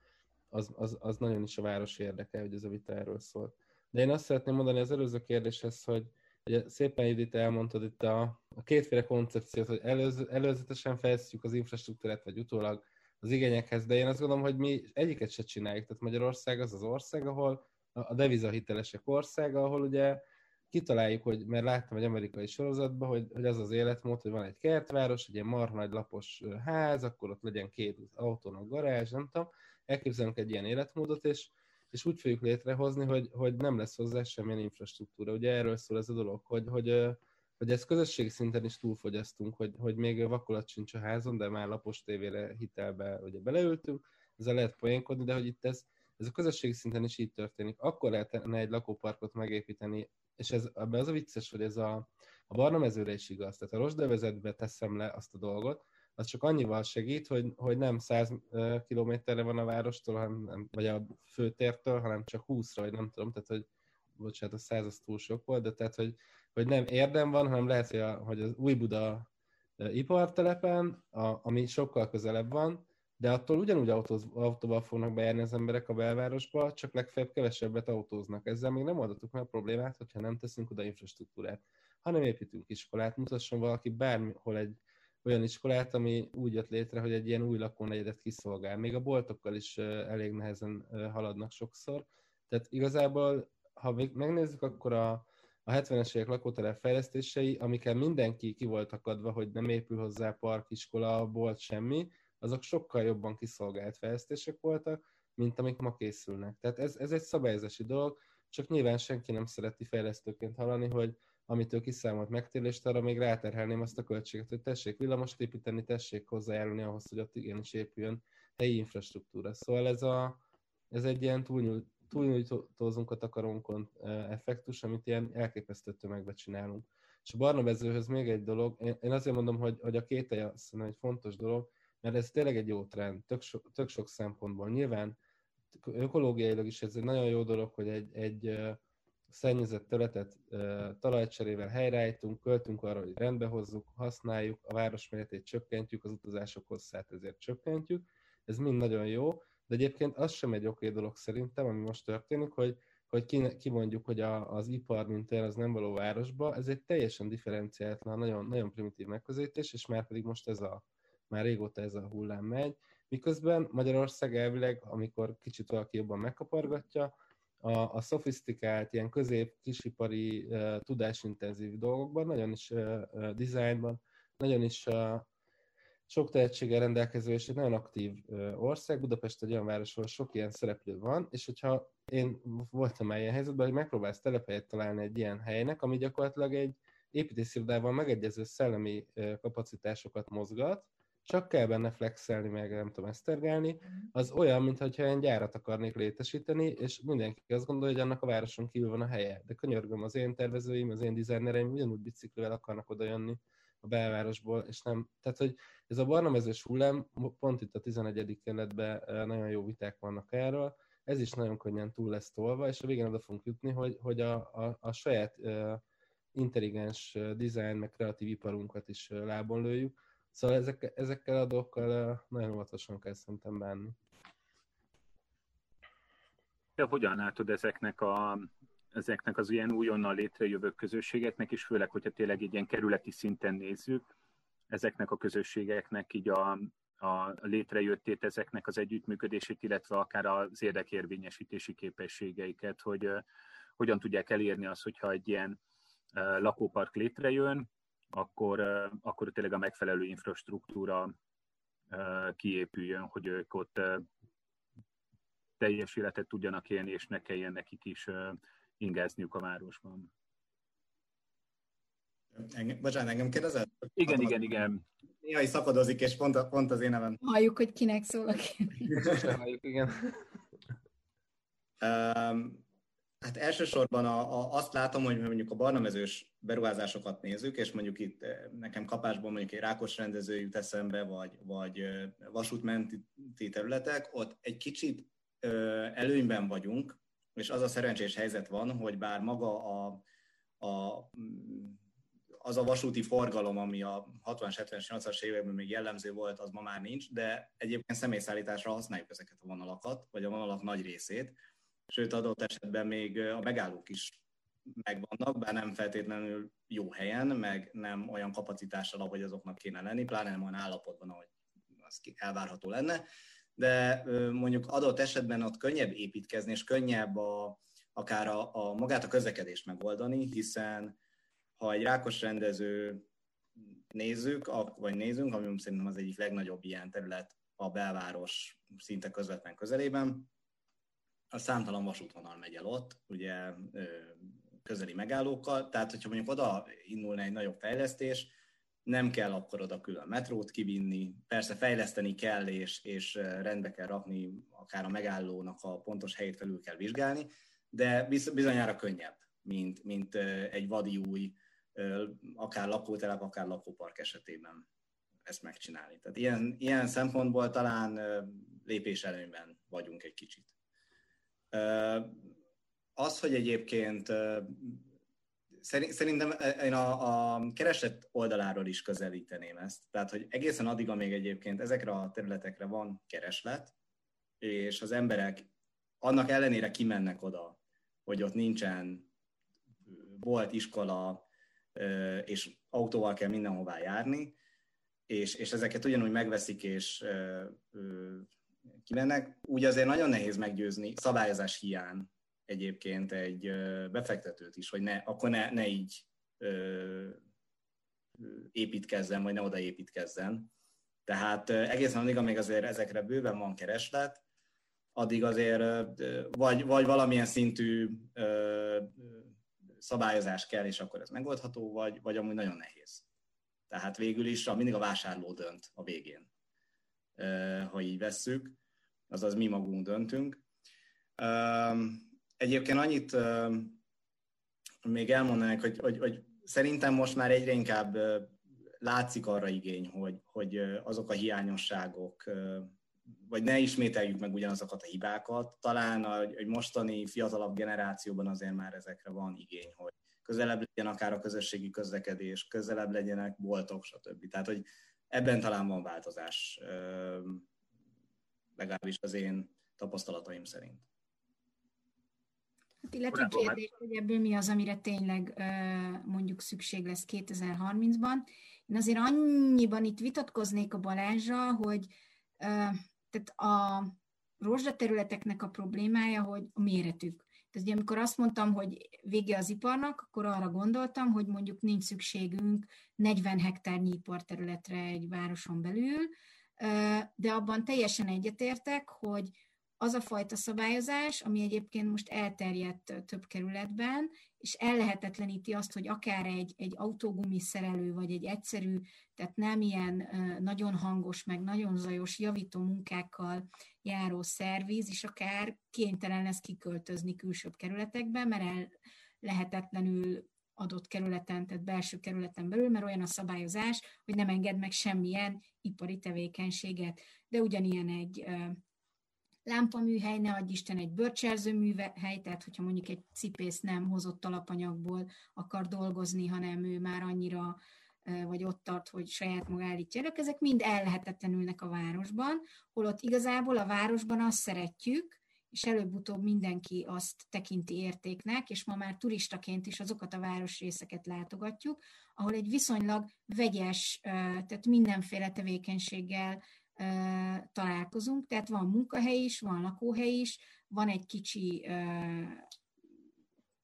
az, az, az nagyon is a város érdeke, hogy ez a vita erről szól. De én azt szeretném mondani az előző kérdéshez, hogy ugye szépen Judit elmondtad itt a, a kétféle koncepciót, hogy előz, előzetesen fejlesztjük az infrastruktúrát, vagy utólag az igényekhez, de én azt gondolom, hogy mi egyiket se csináljuk. Tehát Magyarország az az ország, ahol a devizahitelesek országa, ahol ugye kitaláljuk, hogy, mert láttam egy amerikai sorozatban, hogy, hogy az az életmód, hogy van egy kertváros, egy ilyen marha nagy lapos ház, akkor ott legyen két autónak garázs, nem tudom, elképzelünk egy ilyen életmódot, és, és úgy fogjuk létrehozni, hogy, hogy nem lesz hozzá semmilyen infrastruktúra. Ugye erről szól ez a dolog, hogy, hogy, hogy ezt közösségi szinten is túlfogyasztunk, hogy, hogy még vakolat sincs a házon, de már lapos tévére hitelbe ugye beleültünk, ezzel lehet poénkodni, de hogy itt ez, ez a közösségi szinten is így történik. Akkor lehetne egy lakóparkot megépíteni, és ez, ebbe az a vicces, hogy ez a, a barna mezőre is igaz. Tehát a rosdövezetbe teszem le azt a dolgot, az csak annyival segít, hogy, hogy nem 100 kilométerre van a várostól, hanem, vagy a főtértől, hanem csak 20-ra, vagy nem tudom, tehát hogy bocsánat, a 100 az túl sok volt, de tehát, hogy, hogy nem érdem van, hanem lehet, hogy, a, hogy az új Buda ipartelepen, a, ami sokkal közelebb van, de attól ugyanúgy autóz, autóval fognak bejárni az emberek a belvárosba, csak legfeljebb kevesebbet autóznak. Ezzel még nem oldottuk meg a problémát, hogyha nem teszünk oda infrastruktúrát, hanem építünk iskolát, mutasson valaki bármihol egy olyan iskolát, ami úgy jött létre, hogy egy ilyen új lakónegyedet kiszolgál. Még a boltokkal is elég nehezen haladnak sokszor. Tehát igazából, ha megnézzük, akkor a, a 70-es évek lakótelep fejlesztései, amikkel mindenki ki volt akadva, hogy nem épül hozzá park, iskola, bolt, semmi, azok sokkal jobban kiszolgált fejlesztések voltak, mint amik ma készülnek. Tehát ez, ez egy szabályozási dolog, csak nyilván senki nem szereti fejlesztőként hallani, hogy amit ő kiszámolt megtérülést, arra még ráterhelném azt a költséget, hogy tessék villamost építeni, tessék hozzájárulni ahhoz, hogy ott igenis épüljön helyi infrastruktúra. Szóval ez, a, ez egy ilyen túlnyújt, túlnyújtózunk a takarónkon effektus, amit ilyen elképesztő tömegbe csinálunk. És a barna vezőhöz még egy dolog, én azért mondom, hogy, hogy a két azt egy fontos dolog, mert ez tényleg egy jó trend, tök, so, tök sok szempontból. Nyilván ökológiailag is ez egy nagyon jó dolog, hogy egy, egy szennyezett területet talajcserével helyreállítunk, költünk arra, hogy rendbe hozzuk, használjuk, a város méretét csökkentjük, az utazások hosszát ezért csökkentjük. Ez mind nagyon jó, de egyébként az sem egy oké dolog szerintem, ami most történik, hogy, hogy kimondjuk, hogy a, az ipar, mint olyan, az nem való városba, ez egy teljesen differenciáltlan, nagyon, nagyon primitív megközelítés, és már pedig most ez a, már régóta ez a hullám megy, miközben Magyarország elvileg, amikor kicsit valaki jobban megkapargatja, a, a szofisztikált, ilyen közép-kisipari, uh, tudásintenzív dolgokban, nagyon is uh, uh, dizájnban, nagyon is uh, sok tehetséggel rendelkező és egy nagyon aktív ország. Budapest egy olyan város, ahol sok ilyen szereplő van, és hogyha én voltam már ilyen helyzetben, hogy megpróbálsz telephelyet találni egy ilyen helynek, ami gyakorlatilag egy építészirodával megegyező szellemi kapacitásokat mozgat, csak kell benne flexelni, meg nem tudom esztergálni, mhm. az olyan, mintha egy gyárat akarnék létesíteni, és mindenki azt gondolja, hogy annak a városon kívül van a helye. De könyörgöm, az én tervezőim, az én dizájnereim ugyanúgy biciklivel akarnak oda jönni a belvárosból, és nem, tehát hogy ez a barna mezős hullám, pont itt a 11. kerületben nagyon jó viták vannak erről, ez is nagyon könnyen túl lesz tolva, és a végén oda fogunk jutni, hogy, hogy a, a, a saját uh, intelligens design, meg kreatív iparunkat is lábon lőjük, Szóval ezek, ezekkel a dolgokkal nagyon óvatosan kell szerintem bánni. De hogyan látod ezeknek, a, ezeknek az ilyen újonnan létrejövő közösségeknek, és főleg, hogyha tényleg egy ilyen kerületi szinten nézzük, ezeknek a közösségeknek így a, a létrejöttét, ezeknek az együttműködését, illetve akár az érdekérvényesítési képességeiket, hogy uh, hogyan tudják elérni azt, hogyha egy ilyen uh, lakópark létrejön, akkor, akkor tényleg a megfelelő infrastruktúra kiépüljön, hogy ők ott teljes életet tudjanak élni, és ne kelljen nekik is ingázniuk a városban. Engem, bocsánat, engem kérdezel? Igen, Adom, igen, igen. Néha is szakadozik, és pont, pont az én nevem. Halljuk, hogy kinek szól a Halljuk, igen. Um, Hát elsősorban a, a, azt látom, hogy mondjuk a barnamezős beruházásokat nézzük, és mondjuk itt eh, nekem kapásból mondjuk egy rákos rendező jut eszembe, vagy, vagy eh, vasútmenti területek, ott egy kicsit előnyben vagyunk, és az a szerencsés helyzet van, hogy bár maga a, a az a vasúti forgalom, ami a 60-70-80-as években még jellemző volt, az ma már nincs, de egyébként személyszállításra használjuk ezeket a vonalakat, vagy a vonalak nagy részét, sőt adott esetben még a megállók is megvannak, bár nem feltétlenül jó helyen, meg nem olyan kapacitással, ahogy azoknak kéne lenni, pláne nem olyan állapotban, ahogy az elvárható lenne, de mondjuk adott esetben ott könnyebb építkezni, és könnyebb a, akár a, a magát a közlekedést megoldani, hiszen ha egy rákos rendező nézzük, vagy nézünk, ami szerintem az egyik legnagyobb ilyen terület a belváros szinte közvetlen közelében, a számtalan vasútvonal megy el ott, ugye közeli megállókkal, tehát hogyha mondjuk oda indulna egy nagyobb fejlesztés, nem kell akkor oda külön metrót kivinni, persze fejleszteni kell, és, és rendbe kell rakni, akár a megállónak a pontos helyét felül kell vizsgálni, de bizonyára könnyebb, mint, mint egy vadi új, akár lakótelep, akár lakópark esetében ezt megcsinálni. Tehát ilyen, ilyen szempontból talán lépés előnyben vagyunk egy kicsit. Az, hogy egyébként szerintem én a, a kereslet oldaláról is közelíteném ezt. Tehát, hogy egészen addig, amíg egyébként ezekre a területekre van kereslet, és az emberek annak ellenére kimennek oda, hogy ott nincsen volt iskola, és autóval kell mindenhová járni, és, és ezeket ugyanúgy megveszik, és kimennek, úgy azért nagyon nehéz meggyőzni szabályozás hiány egyébként egy befektetőt is, hogy ne, akkor ne, ne így ö, építkezzen, vagy ne oda építkezzen. Tehát egészen addig, amíg azért ezekre bőven van kereslet, addig azért vagy, vagy valamilyen szintű ö, szabályozás kell, és akkor ez megoldható, vagy, vagy amúgy nagyon nehéz. Tehát végül is mindig a vásárló dönt a végén, ha így vesszük, azaz mi magunk döntünk. Egyébként annyit még elmondanék, hogy, hogy, hogy szerintem most már egyre inkább látszik arra igény, hogy, hogy azok a hiányosságok, vagy ne ismételjük meg ugyanazokat a hibákat. Talán a, a mostani fiatalabb generációban azért már ezekre van igény, hogy közelebb legyen akár a közösségi közlekedés, közelebb legyenek boltok, stb. Tehát, hogy ebben talán van változás, legalábbis az én tapasztalataim szerint. Hát illetve kérdés, hogy ebből mi az, amire tényleg mondjuk szükség lesz 2030-ban. Én azért annyiban itt vitatkoznék a Balázsra, hogy tehát a rozsdaterületeknek a problémája, hogy a méretük. Tehát ugye amikor azt mondtam, hogy vége az iparnak, akkor arra gondoltam, hogy mondjuk nincs szükségünk 40 hektárnyi iparterületre egy városon belül, de abban teljesen egyetértek, hogy az a fajta szabályozás, ami egyébként most elterjedt több kerületben, és ellehetetleníti azt, hogy akár egy, egy autógumi szerelő, vagy egy egyszerű, tehát nem ilyen nagyon hangos, meg nagyon zajos javító munkákkal járó szerviz, és akár kénytelen lesz kiköltözni külsőbb kerületekbe, mert el lehetetlenül adott kerületen, tehát belső kerületen belül, mert olyan a szabályozás, hogy nem enged meg semmilyen ipari tevékenységet. De ugyanilyen egy lámpaműhely, ne adj Isten egy bőrcserző műhely, tehát hogyha mondjuk egy cipész nem hozott alapanyagból akar dolgozni, hanem ő már annyira vagy ott tart, hogy saját maga állítja elő, ezek mind ellehetetlenülnek a városban, holott igazából a városban azt szeretjük, és előbb-utóbb mindenki azt tekinti értéknek, és ma már turistaként is azokat a városrészeket látogatjuk, ahol egy viszonylag vegyes, tehát mindenféle tevékenységgel találkozunk, tehát van munkahely is, van lakóhely is, van egy kicsi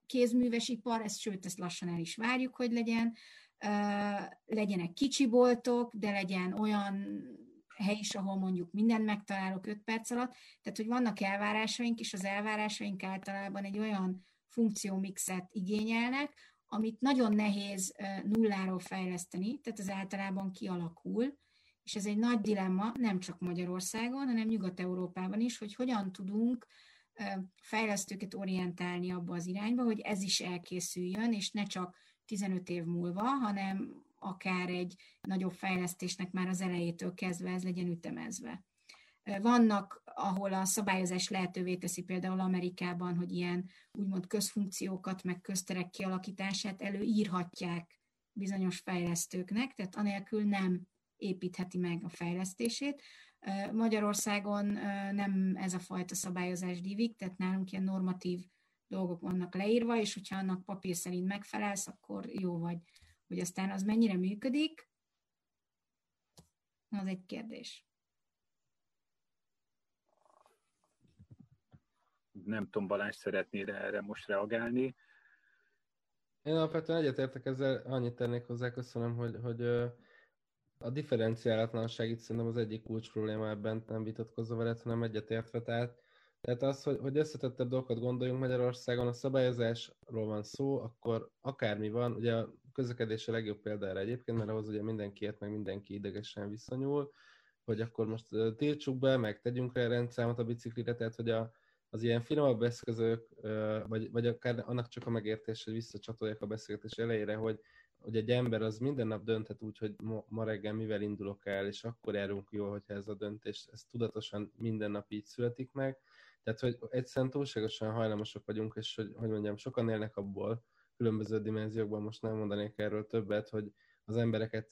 kézműves ipar, ezt, sőt, ezt lassan el is várjuk, hogy legyen, legyenek kicsi boltok, de legyen olyan hely is, ahol mondjuk mindent megtalálok 5 perc alatt, tehát hogy vannak elvárásaink, és az elvárásaink általában egy olyan funkciómixet igényelnek, amit nagyon nehéz nulláról fejleszteni, tehát az általában kialakul, és ez egy nagy dilemma, nem csak Magyarországon, hanem Nyugat-Európában is, hogy hogyan tudunk fejlesztőket orientálni abba az irányba, hogy ez is elkészüljön, és ne csak 15 év múlva, hanem akár egy nagyobb fejlesztésnek már az elejétől kezdve ez legyen ütemezve. Vannak, ahol a szabályozás lehetővé teszi például Amerikában, hogy ilyen úgymond közfunkciókat, meg közterek kialakítását előírhatják bizonyos fejlesztőknek, tehát anélkül nem építheti meg a fejlesztését. Magyarországon nem ez a fajta szabályozás divik, tehát nálunk ilyen normatív dolgok vannak leírva, és hogyha annak papír szerint megfelelsz, akkor jó vagy. Hogy aztán az mennyire működik, az egy kérdés. Nem tudom, Balázs szeretnél erre most reagálni. Én alapvetően egyetértek ezzel, annyit tennék hozzá, köszönöm, hogy, hogy a differenciálatlanság itt szerintem az egyik kulcs probléma ebben, nem vitatkozva veled, hanem egyetértve. Tehát, tehát az, hogy, hogy összetettebb dolgokat gondoljunk Magyarországon, a szabályozásról van szó, akkor akármi van, ugye a közlekedés a legjobb példa erre egyébként, mert ahhoz ugye mindenkiért, meg mindenki idegesen viszonyul, hogy akkor most tiltsuk be, meg tegyünk rá rendszámot a biciklire, tehát hogy a, az ilyen finomabb eszközök, vagy, vagy akár annak csak a megértés, hogy visszacsatolják a beszélgetés elejére, hogy, hogy egy ember az minden nap dönthet úgy, hogy ma, ma reggel mivel indulok el, és akkor járunk jól, hogyha ez a döntés, ez tudatosan minden nap így születik meg. Tehát, hogy egyszerűen túlságosan hajlamosak vagyunk, és hogy, hogy mondjam, sokan élnek abból, különböző dimenziókban, most nem mondanék erről többet, hogy az embereket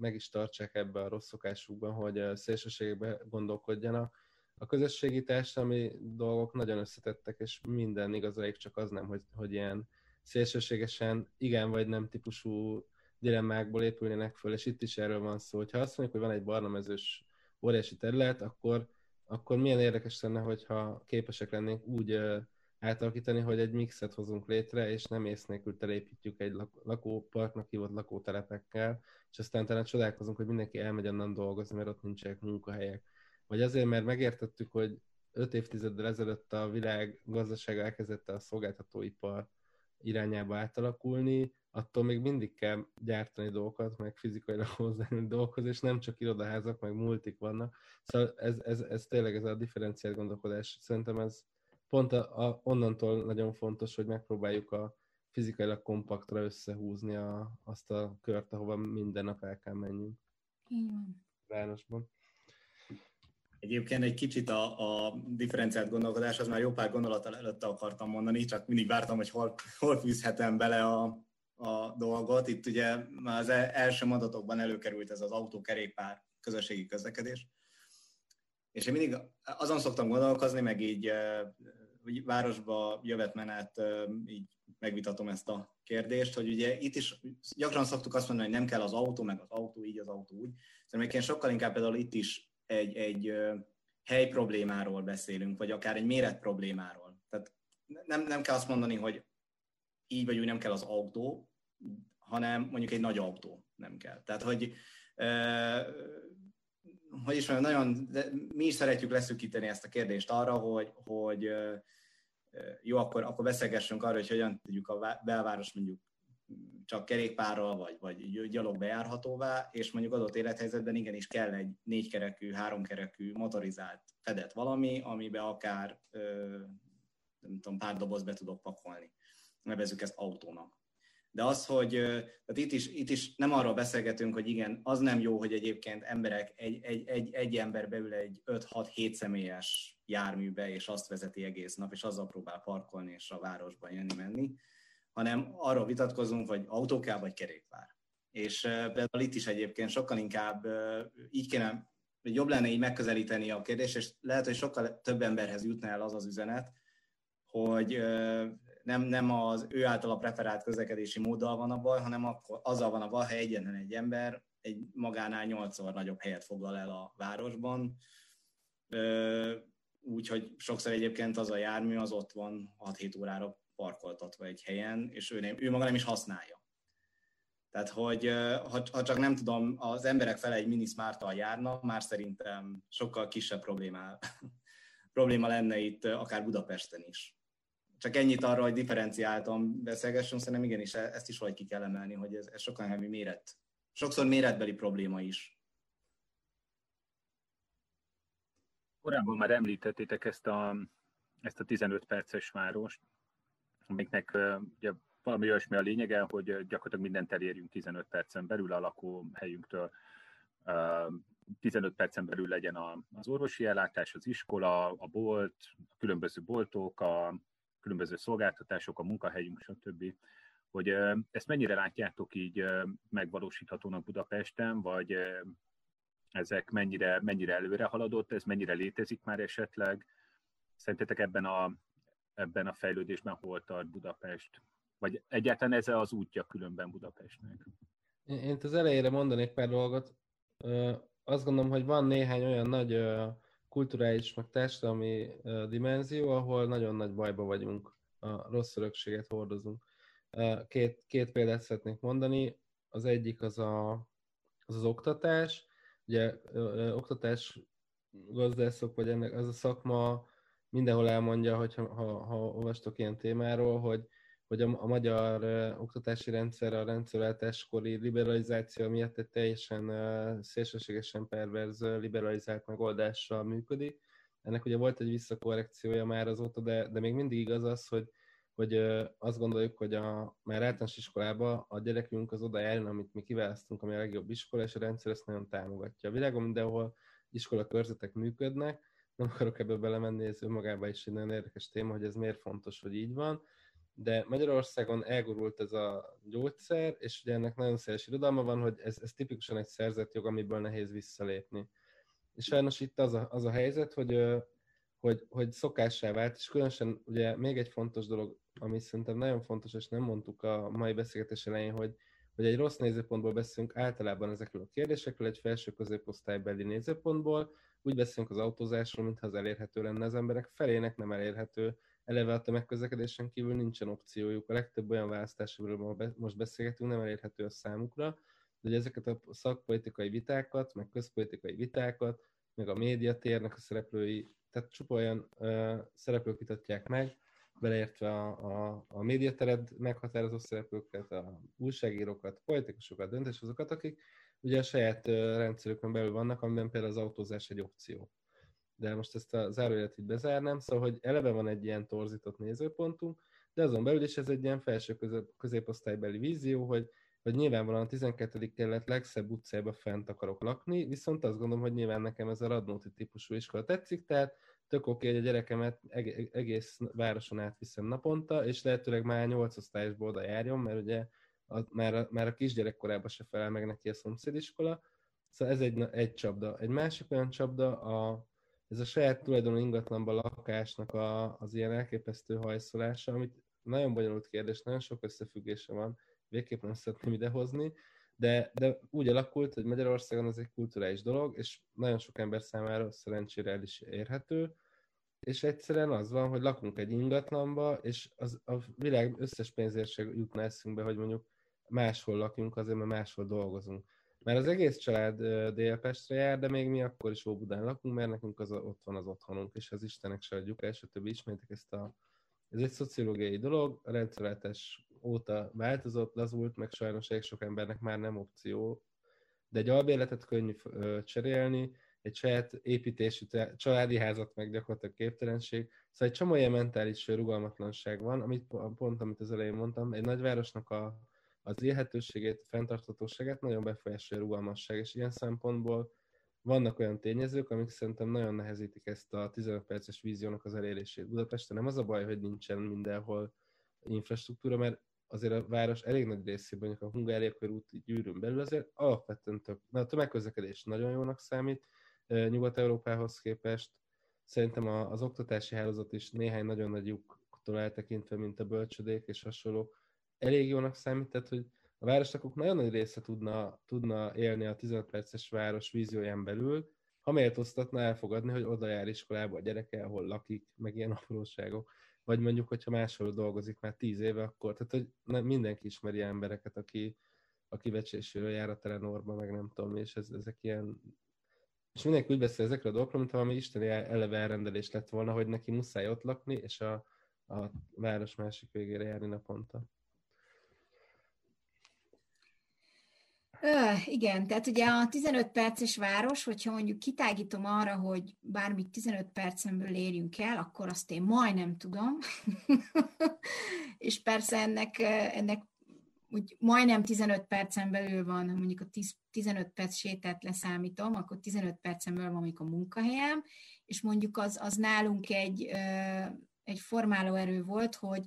meg is tartsák ebbe a rossz szokásukban, hogy szélsőségekbe gondolkodjanak. A közösségi társadalmi dolgok nagyon összetettek, és minden igazából csak az nem, hogy, hogy ilyen szélsőségesen igen vagy nem típusú dilemmákból épülnének föl, és itt is erről van szó. Ha azt mondjuk, hogy van egy barna mezős óriási terület, akkor, akkor milyen érdekes lenne, hogyha képesek lennénk úgy átalakítani, hogy egy mixet hozunk létre, és nem ész nélkül telépítjük egy lakóparknak hívott lakótelepekkel, és aztán talán csodálkozunk, hogy mindenki elmegy onnan dolgozni, mert ott nincsenek munkahelyek. Vagy azért, mert megértettük, hogy öt évtizeddel ezelőtt a világ gazdasága elkezdette a szolgáltatóipar irányába átalakulni, attól még mindig kell gyártani dolgokat, meg fizikailag hozzájönni dolgokhoz, és nem csak irodaházak, meg multik vannak. Szóval ez, ez, ez tényleg ez a differenciált gondolkodás. Szerintem ez pont a, a, onnantól nagyon fontos, hogy megpróbáljuk a fizikailag kompaktra összehúzni a, azt a kört, ahova minden nap el kell menjünk. Így van. Városban. Egyébként egy kicsit a, a differenciált gondolkodás, az már jó pár gondolattal előtte akartam mondani, csak mindig vártam, hogy hol, hol fűzhetem bele a, a dolgot. Itt ugye már az e, első mondatokban előkerült ez az autókerékpár közösségi közlekedés. És én mindig azon szoktam gondolkozni, meg így hogy városba jövet menet, így megvitatom ezt a kérdést, hogy ugye itt is gyakran szoktuk azt mondani, hogy nem kell az autó, meg az autó így, az autó úgy. Szerintem sokkal inkább például itt is egy, egy hely problémáról beszélünk, vagy akár egy méret problémáról. Tehát nem, nem kell azt mondani, hogy így vagy úgy nem kell az autó, hanem mondjuk egy nagy autó nem kell. Tehát, hogy hogy is mondjam, nagyon, de mi is szeretjük leszűkíteni ezt a kérdést arra, hogy, hogy jó, akkor, akkor beszélgessünk arra, hogy hogyan tudjuk a belváros mondjuk csak kerékpárral, vagy, vagy gyalog bejárhatóvá, és mondjuk adott élethelyzetben igenis kell egy négykerekű, háromkerekű, motorizált, fedett valami, amiben akár nem tudom, pár doboz be tudok pakolni. Nevezzük ezt autónak. De az, hogy tehát itt, is, itt is nem arról beszélgetünk, hogy igen, az nem jó, hogy egyébként emberek, egy, egy, egy, egy ember beül egy 5-6-7 személyes járműbe, és azt vezeti egész nap, és azzal próbál parkolni, és a városban jönni-menni, hanem arról vitatkozunk, hogy autó vagy kerékpár. És például itt is egyébként sokkal inkább így kéne, hogy jobb lenne így megközelíteni a kérdést, és lehet, hogy sokkal több emberhez jutna el az az üzenet, hogy nem, nem az ő által a preferált közlekedési móddal van a baj, hanem akkor azzal van a baj, ha egyetlen egy ember egy magánál nyolcszor nagyobb helyet foglal el a városban, úgyhogy sokszor egyébként az a jármű az ott van 6-7 órára parkoltatva egy helyen, és ő, nem, ő maga nem is használja. Tehát, hogy ha, csak nem tudom, az emberek fele egy mini smart járna, már szerintem sokkal kisebb probléma, probléma lenne itt, akár Budapesten is csak ennyit arra, hogy differenciáltan beszélgessünk, szerintem igenis e- ezt is vagy ki kell emelni, hogy ez, ez sokkal inkább méret. Sokszor méretbeli probléma is. Korábban már említettétek ezt a, ezt a 15 perces várost, amiknek ugye valami olyasmi a lényege, hogy gyakorlatilag mindent elérjünk 15 percen belül a lakóhelyünktől. 15 percen belül legyen az orvosi ellátás, az iskola, a bolt, a különböző boltok, a, különböző szolgáltatások, a munkahelyünk, stb. Hogy ezt mennyire látjátok így megvalósíthatónak Budapesten, vagy ezek mennyire, mennyire előre haladott, ez mennyire létezik már esetleg? Szerintetek ebben a, ebben a fejlődésben hol tart Budapest? Vagy egyáltalán ez az útja különben Budapestnek? Én az elejére mondanék pár dolgot. Azt gondolom, hogy van néhány olyan nagy kulturális, meg társadalmi dimenzió, ahol nagyon nagy bajba vagyunk, a rossz örökséget hordozunk. Két, két példát szeretnék mondani. Az egyik az a, az, az oktatás. Ugye oktatás gazdászok, vagy ennek az a szakma mindenhol elmondja, hogy ha, ha, ha olvastok ilyen témáról, hogy, hogy a, a magyar uh, oktatási rendszer a rendszerváltáskori liberalizáció miatt egy teljesen uh, szélsőségesen perverz uh, liberalizált megoldással működik. Ennek ugye volt egy visszakorrekciója már azóta, de, de még mindig igaz az, hogy, hogy uh, azt gondoljuk, hogy a, már általános iskolában a gyerekünk az oda járjon, amit mi kiválasztunk, ami a legjobb iskola, és a rendszer ezt nagyon támogatja. A világon mindenhol iskola körzetek működnek, nem akarok ebbe belemenni, ez önmagában is egy nagyon érdekes téma, hogy ez miért fontos, hogy így van, de Magyarországon elgurult ez a gyógyszer, és ugye ennek nagyon széles irodalma van, hogy ez, ez tipikusan egy szerzett jog, amiből nehéz visszalépni. És sajnos itt az a, az a helyzet, hogy, hogy, hogy szokássá vált, és különösen ugye még egy fontos dolog, ami szerintem nagyon fontos, és nem mondtuk a mai beszélgetés elején, hogy, hogy egy rossz nézőpontból beszélünk általában ezekről a kérdésekről, egy felső középosztálybeli nézőpontból, úgy beszélünk az autózásról, mintha az elérhető lenne az emberek felének nem elérhető, eleve a tömegközlekedésen kívül nincsen opciójuk. A legtöbb olyan választás, amiről most beszélgetünk, nem elérhető a számukra, de ezeket a szakpolitikai vitákat, meg közpolitikai vitákat, meg a médiatérnek a szereplői, tehát csupa olyan ö, szereplők vitatják meg, beleértve a, a, a médiatered meghatározó szereplőket, a újságírókat, politikusokat, döntéshozókat, akik ugye a saját rendszerükön belül vannak, amiben például az autózás egy opció. De most ezt a zárójelet így bezárnám, szóval, hogy eleve van egy ilyen torzított nézőpontunk, de azon belül is ez egy ilyen felső közép, középosztálybeli vízió, hogy, hogy nyilvánvalóan a 12. kerület legszebb utcába fent akarok lakni, viszont azt gondolom, hogy nyilván nekem ez a Radnóti típusú iskola tetszik, tehát tök oké, hogy a gyerekemet egész városon átviszem naponta, és lehetőleg már 8 osztályosból oda járjon, mert ugye a, már, a, már a kisgyerekkorában se felel meg neki a szomszédiskola. Szóval ez egy, egy csapda. Egy másik olyan csapda, a, ez a saját tulajdonú ingatlanban lakásnak a, az ilyen elképesztő hajszolása, amit nagyon bonyolult kérdés, nagyon sok összefüggése van, végképp nem szeretném idehozni, de, de úgy alakult, hogy Magyarországon ez egy kulturális dolog, és nagyon sok ember számára szerencsére el is érhető, és egyszerűen az van, hogy lakunk egy ingatlanba, és az, a világ összes pénzért se jutna eszünkbe, hogy mondjuk máshol lakjunk, azért mert máshol dolgozunk. Mert az egész család Délpestre jár, de még mi akkor is Óbudán lakunk, mert nekünk az, ott van az otthonunk, és az Istenek se adjuk el, többi ismétek ezt a... Ez egy szociológiai dolog, a rendszerváltás óta változott, lazult, meg sajnos egy sok embernek már nem opció, de egy albérletet könnyű cserélni, egy saját építésű családi házat meg gyakorlatilag képtelenség. Szóval egy csomó ilyen mentális rugalmatlanság van, amit pont, amit az elején mondtam, egy nagyvárosnak a az élhetőségét, fenntarthatóságát nagyon befolyásolja a rugalmasság, és ilyen szempontból vannak olyan tényezők, amik szerintem nagyon nehezítik ezt a 15 perces víziónak az elérését. Budapesten nem az a baj, hogy nincsen mindenhol infrastruktúra, mert azért a város elég nagy részében, mondjuk a Hungária körút gyűrűn belül azért alapvetően tök, na, a tömegközlekedés nagyon jónak számít Nyugat-Európához képest. Szerintem az oktatási hálózat is néhány nagyon nagy lyuktól eltekintve, mint a bölcsödék és hasonló, elég jónak számít, tehát hogy a városlakók nagyon nagy része tudna, tudna élni a 15 perces város vízióján belül, ha méltóztatna elfogadni, hogy oda jár iskolába a gyereke, ahol lakik, meg ilyen apróságok. Vagy mondjuk, hogyha máshol dolgozik már tíz éve, akkor, tehát hogy mindenki ismeri embereket, aki, aki vecsésről jár a Telenorba, meg nem tudom, és ez, ezek ilyen és mindenki úgy beszél ezekről a dolgokról, mint valami isteni eleve elrendelés lett volna, hogy neki muszáj ott lakni, és a, a város másik végére járni naponta. Ö, igen, tehát ugye a 15 perces város, hogyha mondjuk kitágítom arra, hogy bármit 15 percemből érjünk el, akkor azt én majdnem tudom. és persze ennek, ennek úgy majdnem 15 percen belül van, mondjuk a 10, 15 perc sétát leszámítom, akkor 15 percen belül van mondjuk a munkahelyem, és mondjuk az, az nálunk egy, egy formáló erő volt, hogy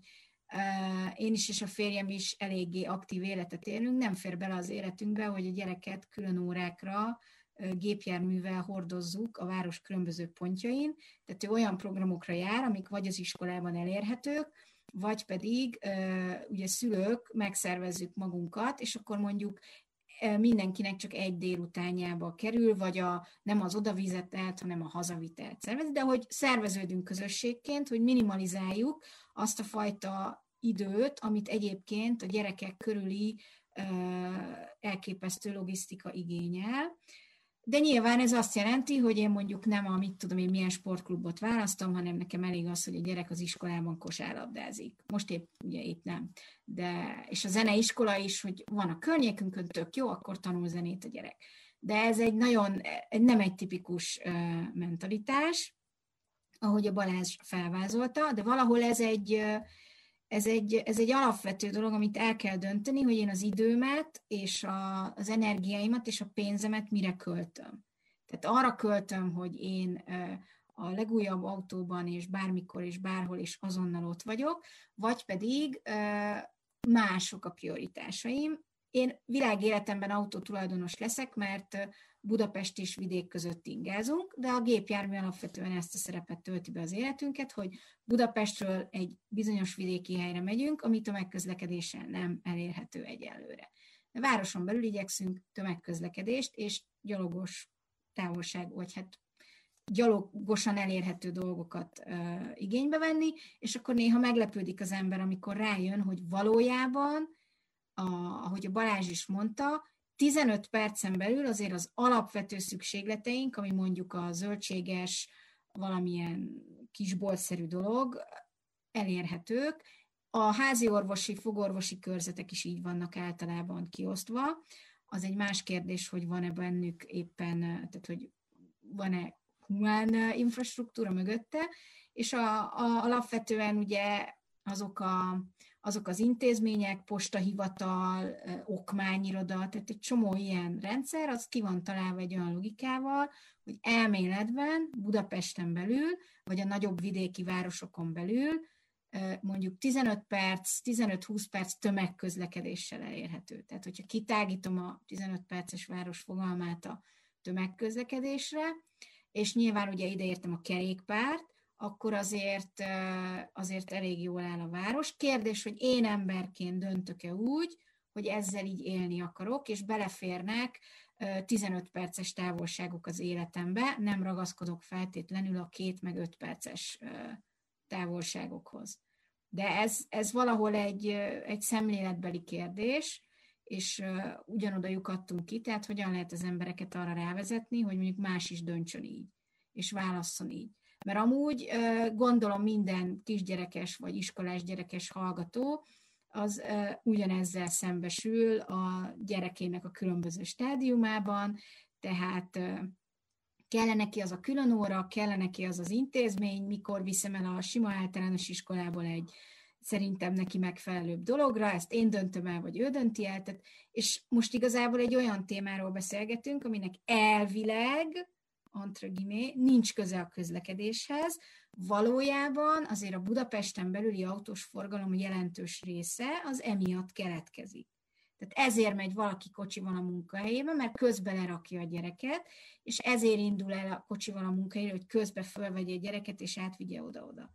én is és a férjem is eléggé aktív életet élünk, nem fér bele az életünkbe, hogy a gyereket külön órákra gépjárművel hordozzuk a város különböző pontjain, tehát ő olyan programokra jár, amik vagy az iskolában elérhetők, vagy pedig ugye szülők megszervezzük magunkat, és akkor mondjuk mindenkinek csak egy délutánjába kerül, vagy a, nem az odavizetelt, hanem a hazavitelt szervez, de hogy szerveződünk közösségként, hogy minimalizáljuk azt a fajta időt, amit egyébként a gyerekek körüli elképesztő logisztika igényel, de nyilván ez azt jelenti, hogy én mondjuk nem a mit tudom én milyen sportklubot választom, hanem nekem elég az, hogy a gyerek az iskolában kosárlabdázik. Most épp ugye itt nem. De, és a zeneiskola is, hogy van a környékünkön, tök jó, akkor tanul zenét a gyerek. De ez egy nagyon, nem egy tipikus mentalitás, ahogy a Balázs felvázolta, de valahol ez egy, ez egy, ez egy alapvető dolog, amit el kell dönteni, hogy én az időmet és a, az energiáimat és a pénzemet mire költöm. Tehát arra költöm, hogy én a legújabb autóban és bármikor és bárhol is azonnal ott vagyok, vagy pedig mások a prioritásaim. Én világéletemben autótulajdonos leszek, mert Budapest és vidék között ingázunk, de a gépjármű alapvetően ezt a szerepet tölti be az életünket, hogy Budapestről egy bizonyos vidéki helyre megyünk, ami tömegközlekedéssel nem elérhető egyelőre. De városon belül igyekszünk tömegközlekedést és gyalogos távolság, vagy hát gyalogosan elérhető dolgokat uh, igénybe venni, és akkor néha meglepődik az ember, amikor rájön, hogy valójában, a, ahogy a Balázs is mondta, 15 percen belül azért az alapvető szükségleteink, ami mondjuk a zöldséges, valamilyen kisboltszerű dolog, elérhetők. A házi orvosi, fogorvosi körzetek is így vannak általában kiosztva. Az egy más kérdés, hogy van-e bennük éppen, tehát hogy van-e humán infrastruktúra mögötte, és a, a, alapvetően ugye azok a azok az intézmények, postahivatal, okmányiroda, tehát egy csomó ilyen rendszer, az ki van találva egy olyan logikával, hogy elméletben Budapesten belül, vagy a nagyobb vidéki városokon belül mondjuk 15 perc, 15-20 perc tömegközlekedéssel elérhető. Tehát, hogyha kitágítom a 15 perces város fogalmát a tömegközlekedésre, és nyilván ugye ide értem a kerékpárt, akkor azért, azért elég jól áll a város. Kérdés, hogy én emberként döntök-e úgy, hogy ezzel így élni akarok, és beleférnek 15 perces távolságok az életembe, nem ragaszkodok feltétlenül a két meg öt perces távolságokhoz. De ez, ez valahol egy, egy szemléletbeli kérdés, és ugyanoda lyukadtunk ki, tehát hogyan lehet az embereket arra rávezetni, hogy mondjuk más is döntsön így, és válasszon így. Mert amúgy gondolom minden kisgyerekes vagy iskolás gyerekes hallgató az ugyanezzel szembesül a gyerekének a különböző stádiumában, tehát kell neki az a külön óra, kell neki az az intézmény, mikor viszem el a sima általános iskolából egy szerintem neki megfelelőbb dologra, ezt én döntöm el, vagy ő dönti el, tehát, és most igazából egy olyan témáról beszélgetünk, aminek elvileg entre guillemets, nincs köze a közlekedéshez. Valójában azért a Budapesten belüli autós forgalom jelentős része az emiatt keletkezik. Tehát ezért megy valaki kocsival a munkahelyébe, mert közben lerakja a gyereket, és ezért indul el a kocsival a munkahelyére, hogy közbe fölvegye a gyereket, és átvigye oda-oda.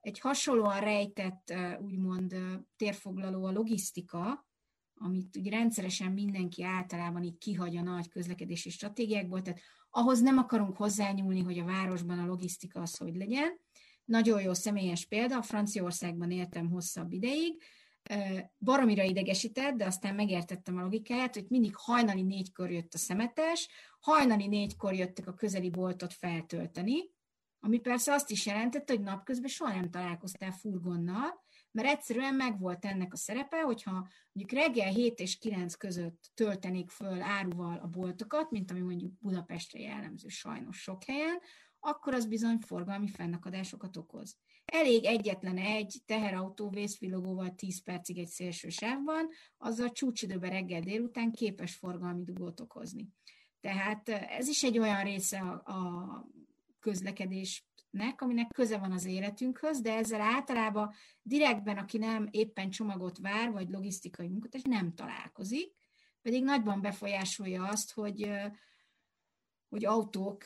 Egy hasonlóan rejtett, úgymond térfoglaló a logisztika, amit ugye rendszeresen mindenki általában így kihagy a nagy közlekedési stratégiákból, tehát ahhoz nem akarunk hozzányúlni, hogy a városban a logisztika az hogy legyen. Nagyon jó személyes példa, a Franciaországban éltem hosszabb ideig, baromira idegesített, de aztán megértettem a logikáját, hogy mindig hajnali négykor jött a szemetes, hajnali négykor jöttek a közeli boltot feltölteni, ami persze azt is jelentette, hogy napközben soha nem találkoztál furgonnal, mert egyszerűen megvolt ennek a szerepe, hogyha mondjuk reggel 7 és 9 között töltenék föl áruval a boltokat, mint ami mondjuk Budapestre jellemző sajnos sok helyen, akkor az bizony forgalmi fennakadásokat okoz. Elég egyetlen egy teherautó vészvillogóval 10 percig egy szélső sávban, azzal csúcsidőben reggel délután képes forgalmi dugót okozni. Tehát ez is egy olyan része a, a közlekedés nek, aminek köze van az életünkhöz, de ezzel általában direktben, aki nem éppen csomagot vár, vagy logisztikai munkatárs, nem találkozik, pedig nagyban befolyásolja azt, hogy, hogy autók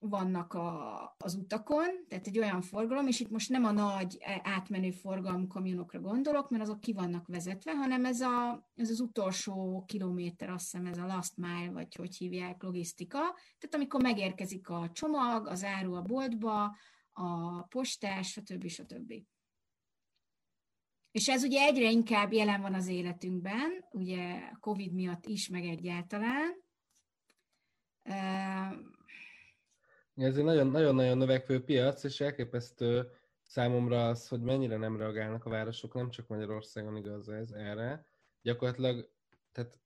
vannak a, az utakon, tehát egy olyan forgalom, és itt most nem a nagy e, átmenő forgalmú kamionokra gondolok, mert azok ki vannak vezetve, hanem ez, a, ez az utolsó kilométer, azt hiszem ez a last mile, vagy hogy hívják, logisztika. Tehát amikor megérkezik a csomag, az áru a boltba, a postás, stb. stb. És ez ugye egyre inkább jelen van az életünkben, ugye Covid miatt is, meg egyáltalán. Ez egy nagyon-nagyon növekvő piac, és elképesztő számomra az, hogy mennyire nem reagálnak a városok, nem csak Magyarországon igaz ez erre. Gyakorlatilag, tehát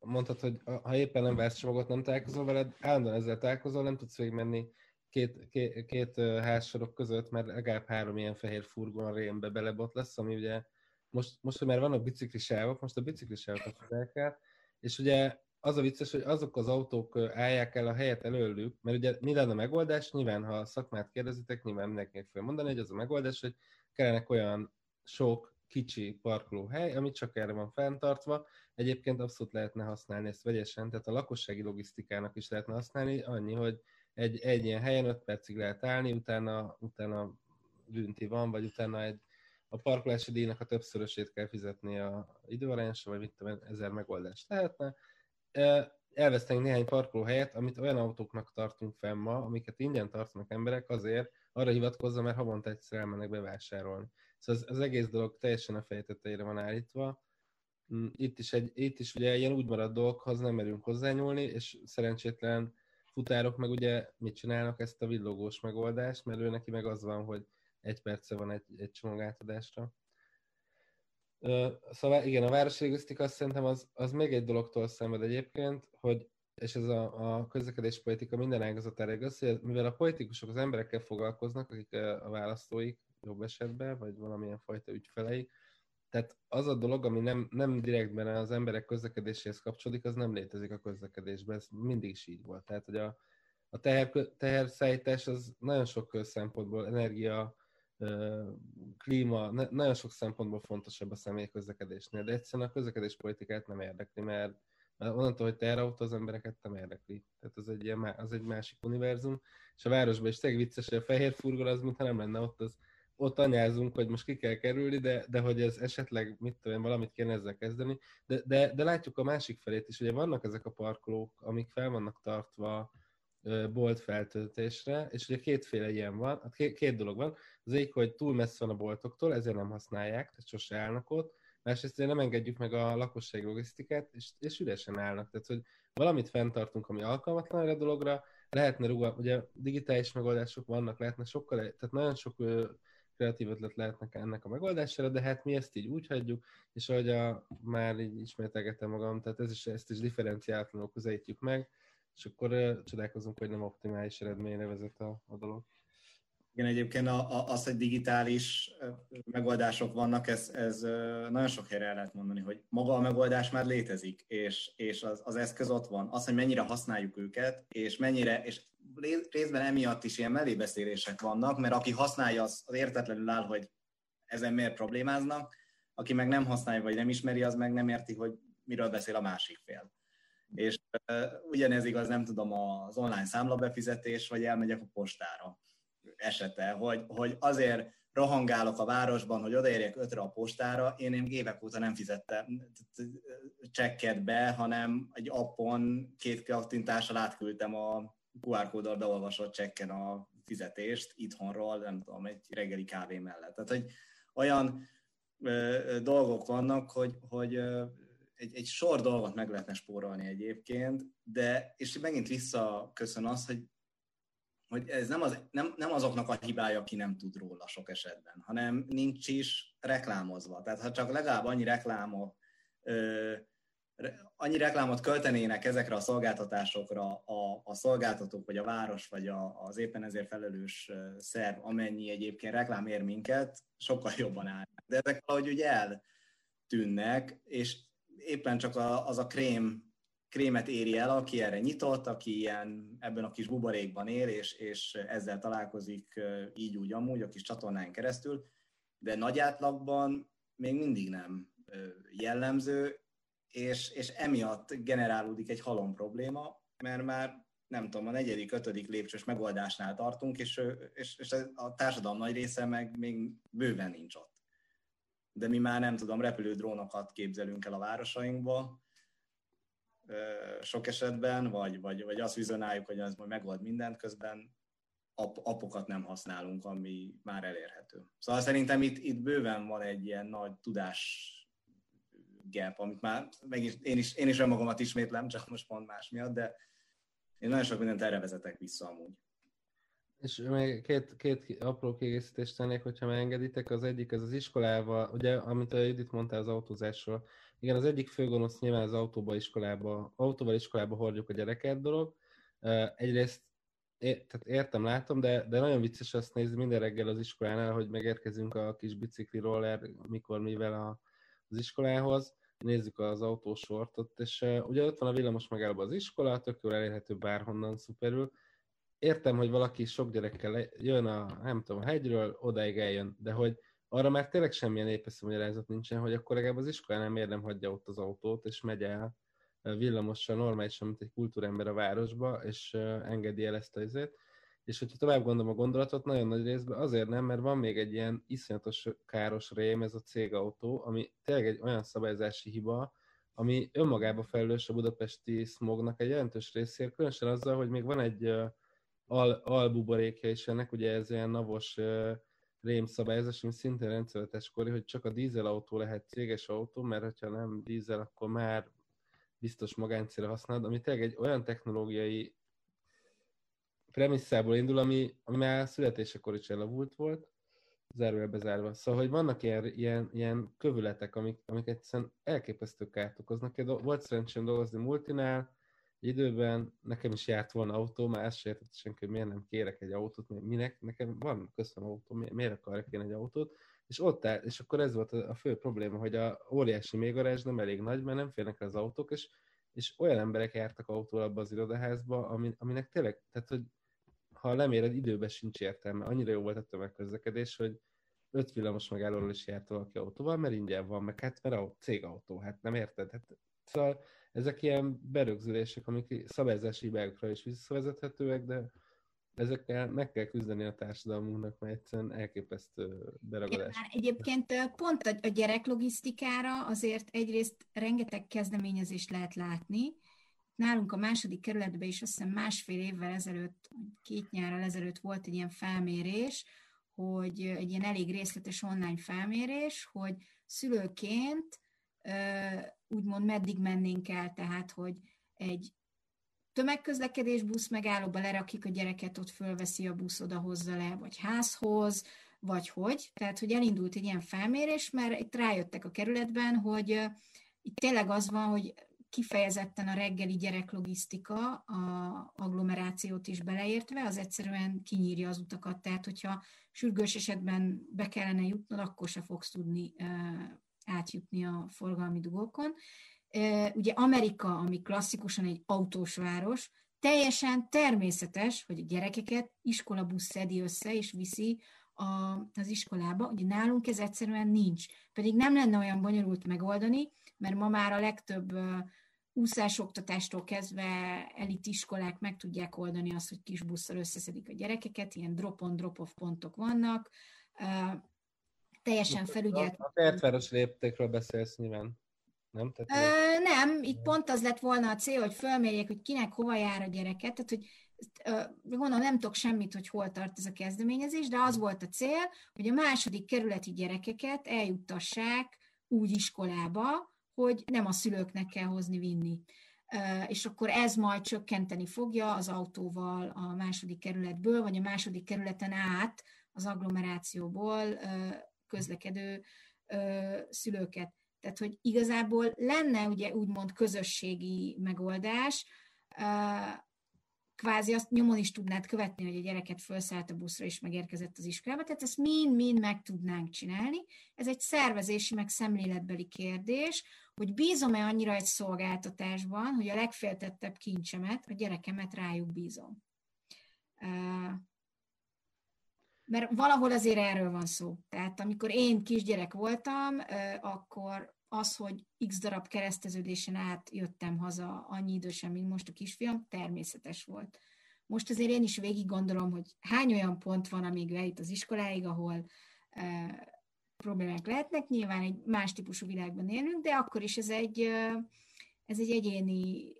mondhatod, hogy ha éppen nem vársz csomagot, nem találkozol veled, állandóan ezzel találkozol, nem tudsz végigmenni két, két, két házsorok között, mert legalább három ilyen fehér furgon rémbe belebot lesz, ami ugye most, most hogy már vannak biciklisávok, most a biciklisávokat fogják el, és ugye az a vicces, hogy azok az autók állják el a helyet előlük, mert ugye mi lenne a megoldás? Nyilván, ha a szakmát kérdezitek, nyilván mindenkinek fel mondani, hogy az a megoldás, hogy kellenek olyan sok kicsi parkolóhely, ami csak erre van fenntartva. Egyébként abszolút lehetne használni ezt vegyesen, tehát a lakossági logisztikának is lehetne használni, annyi, hogy egy, egy ilyen helyen 5 percig lehet állni, utána, utána bünti van, vagy utána egy, a parkolási díjnak a többszörösét kell fizetni a időarányosra, vagy mit tudom, ezer megoldást lehetne. Elvesztenénk néhány parkolóhelyet, amit olyan autóknak tartunk fenn ma, amiket ingyen tartanak emberek azért, arra hivatkozza, mert havonta egyszer elmennek bevásárolni. Szóval az, az egész dolog teljesen a fejtetejére van állítva. Mm, itt is, egy, itt is ugye ilyen úgy maradt dolgokhoz nem merünk hozzányúlni, és szerencsétlen futárok meg ugye mit csinálnak ezt a villogós megoldást, mert ő neki meg az van, hogy egy perce van egy, egy csomag átadásra. Szóval igen, a városi logisztika szerintem az, az még egy dologtól szenved egyébként, hogy és ez a, a közlekedéspolitika minden ágazatára igaz, hogy mivel a politikusok az emberekkel foglalkoznak, akik a választóik jobb esetben, vagy valamilyen fajta ügyfeleik, tehát az a dolog, ami nem, nem direktben az emberek közlekedéséhez kapcsolódik, az nem létezik a közlekedésben. Ez mindig is így volt. Tehát, hogy a, a teher, teherszállítás az nagyon sok szempontból, energia, klíma, nagyon sok szempontból fontosabb a személy közlekedésnél, de egyszerűen a közlekedéspolitikát nem érdekli, mert onnantól, hogy teherautó az embereket nem érdekli. Tehát az egy, ilyen, az egy másik univerzum, és a városban is tényleg vicces, hogy a fehér furgon az, mintha nem lenne ott, az ott anyázunk, hogy most ki kell kerülni, de, de hogy ez esetleg, mit tudom valamit kéne ezzel kezdeni. De, de, de látjuk a másik felét is, ugye vannak ezek a parkolók, amik fel vannak tartva bolt feltöltésre, és ugye kétféle ilyen van, hát két, dolog van. Az egyik, hogy túl messze van a boltoktól, ezért nem használják, tehát sose állnak ott. Másrészt nem engedjük meg a lakosság logisztikát, és, és üresen állnak. Tehát, hogy valamit fenntartunk, ami alkalmatlan erre a dologra, lehetne ruga, ugye digitális megoldások vannak, lehetne sokkal, tehát nagyon sok kreatív ötlet lehetnek ennek a megoldására, de hát mi ezt így úgy hagyjuk, és ahogy a, már így ismételgetem magam, tehát ez is, ezt is differenciátlanul közelítjük meg, és akkor csodálkozunk, hogy nem optimális eredményre vezet a, a dolog. Igen, egyébként az, hogy digitális megoldások vannak, ez, ez nagyon sok helyre el lehet mondani, hogy maga a megoldás már létezik, és, és az, az eszköz ott van. Az, hogy mennyire használjuk őket, és mennyire, és részben emiatt is ilyen mellébeszélések vannak, mert aki használja, az, az értetlenül áll, hogy ezen miért problémáznak, aki meg nem használja, vagy nem ismeri, az meg nem érti, hogy miről beszél a másik fél. És ugyanez igaz, nem tudom, az online számlabefizetés, vagy elmegyek a postára esete, hogy, hogy azért rohangálok a városban, hogy odaérjek ötre a postára, én, én évek óta nem fizettem csekket be, hanem egy appon két kattintással átküldtem a QR kóddal beolvasott csekken a fizetést itthonról, nem tudom, egy reggeli kávé mellett. Tehát, hogy olyan ö, dolgok vannak, hogy, hogy ö, egy, egy sor dolgot meg lehetne spórolni egyébként, de és megint visszaköszön az, hogy hogy ez nem, az, nem, nem azoknak a hibája, aki nem tud róla sok esetben, hanem nincs is reklámozva. Tehát ha csak legalább annyi reklámot, ö, annyi reklámot költenének ezekre a szolgáltatásokra a, a szolgáltatók, vagy a város, vagy a, az éppen ezért felelős szerv, amennyi egyébként reklám ér minket, sokkal jobban áll. De ezek valahogy ugye eltűnnek, és éppen csak a, az a krém krémet éri el, aki erre nyitott, aki ilyen ebben a kis buborékban él, és, és ezzel találkozik így úgy amúgy a kis csatornán keresztül, de nagy átlagban még mindig nem jellemző, és, és emiatt generálódik egy halom probléma, mert már nem tudom, a negyedik, ötödik lépcsős megoldásnál tartunk, és, és, és a társadalom nagy része meg még bőven nincs ott. De mi már nem tudom, repülő drónokat képzelünk el a városainkba, sok esetben, vagy, vagy, vagy azt vizionáljuk, hogy az majd megold mindent, közben ap, apokat nem használunk, ami már elérhető. Szóval szerintem itt, itt bőven van egy ilyen nagy tudás gap, amit már megis, én is, én is önmagamat ismétlem, csak most pont más miatt, de én nagyon sok mindent erre vezetek vissza amúgy. És még két, két apró kiegészítést tennék, hogyha megengeditek. Az egyik az az iskolával, ugye, amit a Judit mondta az autózásról. Igen, az egyik főgonosz nyilván az autóba iskolába, autóval iskolába hordjuk a gyereket dolog. Egyrészt é, tehát értem, látom, de, de nagyon vicces azt nézni minden reggel az iskolánál, hogy megérkezünk a kis bicikli roller, mikor, mivel a, az iskolához, nézzük az autósortot, és ugye ott van a villamos megállóban az iskola, tök jól elérhető bárhonnan szuperül. Értem, hogy valaki sok gyerekkel jön a, nem tudom, a hegyről, odáig eljön, de hogy arra már tényleg semmilyen épeszű magyarázat nincsen, hogy akkor legalább az iskolánál miért nem hagyja ott az autót, és megy el villamossal normálisan, mint egy kultúrember a városba, és engedi el ezt a izét. És hogyha tovább gondolom a gondolatot, nagyon nagy részben azért nem, mert van még egy ilyen iszonyatos káros rém, ez a cégautó, ami tényleg egy olyan szabályzási hiba, ami önmagába felelős a budapesti smognak egy jelentős részért, különösen azzal, hogy még van egy al, albuborékja is ennek, ugye ez ilyen navos uh, rém szabályozás, ami szintén rendszerletes kori, hogy csak a dízelautó lehet céges autó, mert ha nem dízel, akkor már biztos magáncélra használod, ami tényleg egy olyan technológiai premisszából indul, ami, ami már születésekor is elavult volt, zárva bezárva. Szóval, hogy vannak ilyen, ilyen, ilyen kövületek, amik, amik egyszerűen elképesztő kárt okoznak. Volt szerencsém dolgozni multinál, időben nekem is járt volna autó, már ezt se értett senki, hogy miért nem kérek egy autót, minek, nekem van, köszönöm autó, miért akarok én egy autót, és ott áll, és akkor ez volt a fő probléma, hogy a óriási mégarázs nem elég nagy, mert nem férnek az autók, és, és olyan emberek jártak autóval abba az irodaházba, ami, aminek tényleg, tehát hogy ha leméred, időben sincs értelme. Annyira jó volt a tömegközlekedés, hogy öt villamos megállóról is járt valaki autóval, mert ingyen van, meg hát mert a cégautó, hát nem érted? Hát, szóval ezek ilyen berögzülések, amik szabályzási hibákra is visszavezethetőek, de ezekkel meg kell küzdeni a társadalmunknak, mert egyszerűen elképesztő beragadás. Már egyébként pont a gyereklogisztikára azért egyrészt rengeteg kezdeményezést lehet látni. Nálunk a második kerületben is azt hiszem másfél évvel ezelőtt, két nyárral ezelőtt volt egy ilyen felmérés, hogy egy ilyen elég részletes online felmérés, hogy szülőként úgymond meddig mennénk el, tehát hogy egy tömegközlekedés busz megállóba lerakik a gyereket, ott fölveszi a busz, oda hozza le, vagy házhoz, vagy hogy. Tehát, hogy elindult egy ilyen felmérés, mert itt rájöttek a kerületben, hogy itt tényleg az van, hogy kifejezetten a reggeli gyereklogisztika, a agglomerációt is beleértve, az egyszerűen kinyírja az utakat. Tehát, hogyha sürgős esetben be kellene jutnod, akkor se fogsz tudni átjutni a forgalmi dugókon ugye Amerika, ami klasszikusan egy autós város, teljesen természetes, hogy a gyerekeket iskolabusz szedi össze és viszi a, az iskolába. Ugye nálunk ez egyszerűen nincs. Pedig nem lenne olyan bonyolult megoldani, mert ma már a legtöbb úszásoktatástól kezdve elit iskolák meg tudják oldani azt, hogy kis busszal összeszedik a gyerekeket, ilyen drop-on, drop-off pontok vannak, teljesen felügyelt. A kertváros léptékről beszélsz nyilván nem? Tehát, Ö, nem, itt pont az lett volna a cél, hogy fölmérjék, hogy kinek hova jár a gyereket, tehát hogy gondolom nem tudok semmit, hogy hol tart ez a kezdeményezés, de az volt a cél, hogy a második kerületi gyerekeket eljuttassák úgy iskolába, hogy nem a szülőknek kell hozni, vinni. És akkor ez majd csökkenteni fogja az autóval a második kerületből, vagy a második kerületen át az agglomerációból közlekedő szülőket. Tehát, hogy igazából lenne ugye úgymond közösségi megoldás, kvázi azt nyomon is tudnád követni, hogy a gyereket felszállt a buszra és megérkezett az iskolába, tehát ezt mind-mind meg tudnánk csinálni. Ez egy szervezési, meg szemléletbeli kérdés, hogy bízom-e annyira egy szolgáltatásban, hogy a legféltettebb kincsemet, a gyerekemet rájuk bízom. Mert valahol azért erről van szó. Tehát amikor én kisgyerek voltam, akkor az, hogy x darab kereszteződésen át jöttem haza annyi idősen, mint most a kisfiam, természetes volt. Most azért én is végig gondolom, hogy hány olyan pont van, amíg eljut az iskoláig, ahol e, problémák lehetnek. Nyilván egy más típusú világban élünk, de akkor is ez egy, ez egy egyéni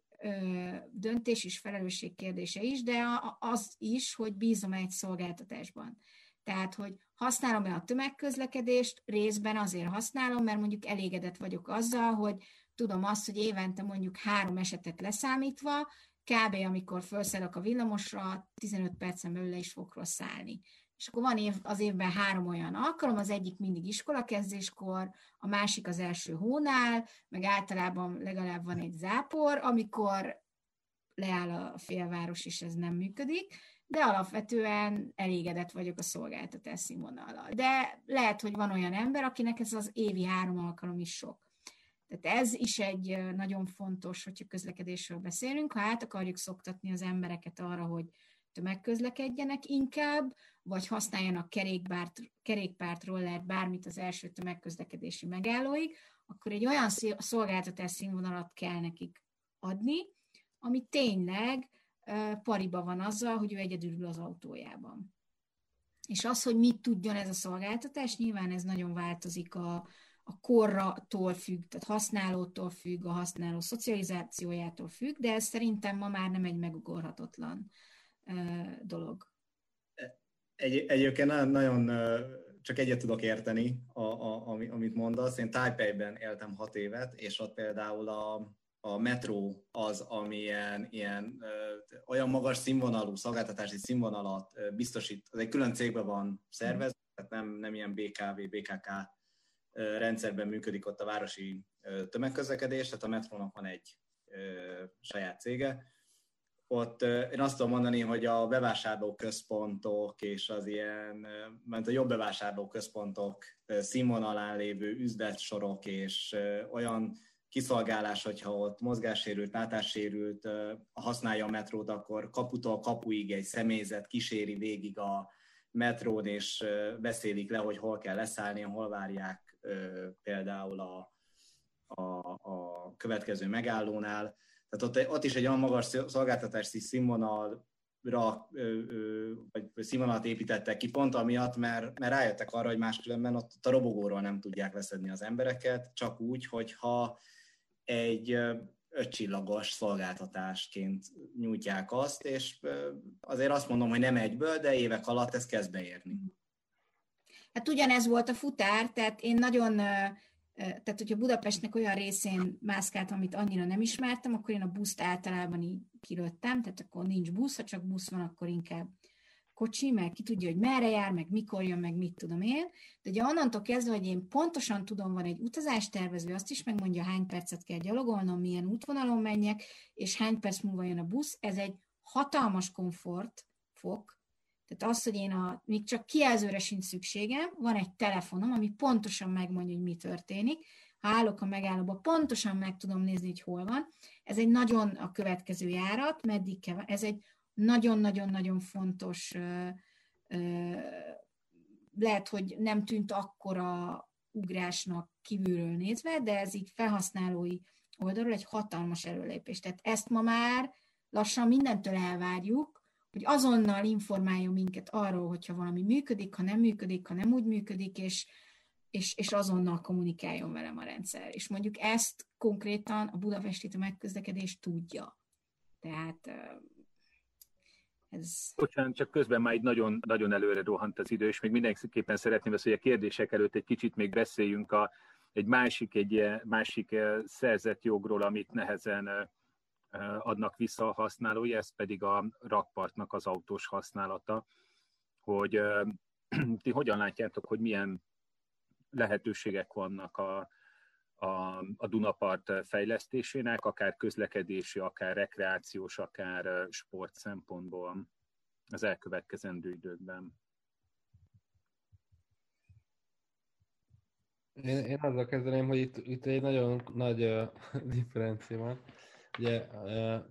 döntés és felelősség kérdése is, de az is, hogy bízom egy szolgáltatásban. Tehát, hogy használom-e a tömegközlekedést, részben azért használom, mert mondjuk elégedett vagyok azzal, hogy tudom azt, hogy évente mondjuk három esetet leszámítva, kb. amikor felszállok a villamosra, 15 percen belül le is fogok szállni. És akkor van év, az évben három olyan alkalom, az egyik mindig iskolakezdéskor, a másik az első hónál, meg általában legalább van egy zápor, amikor leáll a félváros, és ez nem működik, de alapvetően elégedett vagyok a szolgáltatás színvonallal. De lehet, hogy van olyan ember, akinek ez az évi három alkalom is sok. Tehát ez is egy nagyon fontos, hogyha közlekedésről beszélünk, ha át akarjuk szoktatni az embereket arra, hogy tömegközlekedjenek inkább, vagy használjanak kerékpárt, kerékpárt, rollert, bármit az első tömegközlekedési megállóig, akkor egy olyan szolgáltatás színvonalat kell nekik adni, ami tényleg pariba van azzal, hogy ő egyedül ül az autójában. És az, hogy mit tudjon ez a szolgáltatás, nyilván ez nagyon változik a, a korratól függ, tehát használótól függ, a használó szocializációjától függ, de ez szerintem ma már nem egy megugorhatatlan dolog. Egy, egyébként nagyon csak egyet tudok érteni, a, a, amit mondasz. Én Taipei-ben éltem hat évet, és ott például a, a metró az, ami ilyen, ö, olyan magas színvonalú szolgáltatási színvonalat ö, biztosít, az egy külön cégben van szervezve, tehát nem, nem ilyen BKV, BKK ö, rendszerben működik ott a városi ö, tömegközlekedés, tehát a metrónak van egy ö, saját cége, ott én azt tudom mondani, hogy a bevásárlóközpontok és az ilyen, mert a jobb bevásárlóközpontok színvonalán lévő üzletsorok és olyan kiszolgálás, hogyha ott mozgássérült, látássérült használja a metrót, akkor kaputól kapuig egy személyzet kíséri végig a metrón, és beszélik le, hogy hol kell leszállni, hol várják például a, a, a következő megállónál. Tehát ott, ott is egy olyan magas szolgáltatási színvonalra vagy színvonalat építettek ki pont amiatt, mert, mert rájöttek arra, hogy máskülönben ott a robogóról nem tudják leszedni az embereket, csak úgy, hogyha egy ötcsillagos szolgáltatásként nyújtják azt, és azért azt mondom, hogy nem egyből, de évek alatt ez kezd beérni. Hát ugyanez volt a futár, tehát én nagyon tehát, hogyha Budapestnek olyan részén mászkáltam, amit annyira nem ismertem, akkor én a buszt általában így kilőttem, tehát akkor nincs busz, ha csak busz van, akkor inkább kocsi, meg ki tudja, hogy merre jár, meg mikor jön, meg mit tudom én. De ugye onnantól kezdve, hogy én pontosan tudom, van egy utazástervező, azt is megmondja, hány percet kell gyalogolnom, milyen útvonalon menjek, és hány perc múlva jön a busz, ez egy hatalmas komfort fok, tehát az, hogy én a, még csak kijelzőre sincs szükségem, van egy telefonom, ami pontosan megmondja, hogy mi történik. Ha állok a megállóba, pontosan meg tudom nézni, hogy hol van. Ez egy nagyon a következő járat, meddig kell, ez egy nagyon-nagyon-nagyon fontos, lehet, hogy nem tűnt akkora ugrásnak kívülről nézve, de ez így felhasználói oldalról egy hatalmas előlépés. Tehát ezt ma már lassan mindentől elvárjuk, hogy azonnal informáljon minket arról, hogyha valami működik, ha nem működik, ha nem úgy működik, és, és, és azonnal kommunikáljon velem a rendszer. És mondjuk ezt konkrétan a budapesti megközlekedés tudja. Tehát ez... Bocsánat, csak közben már így nagyon, nagyon előre rohant az idő, és még mindenképpen szeretném ezt, hogy a kérdések előtt egy kicsit még beszéljünk a, egy másik, egy másik szerzett jogról, amit nehezen adnak vissza a használói, ez pedig a rakpartnak az autós használata, hogy ti hogyan látjátok, hogy milyen lehetőségek vannak a, a, a Dunapart fejlesztésének, akár közlekedési, akár rekreációs, akár sport szempontból az elkövetkezendő időkben. Én, én azzal kezdeném, hogy itt, itt egy nagyon nagy uh, differencia van. Ugye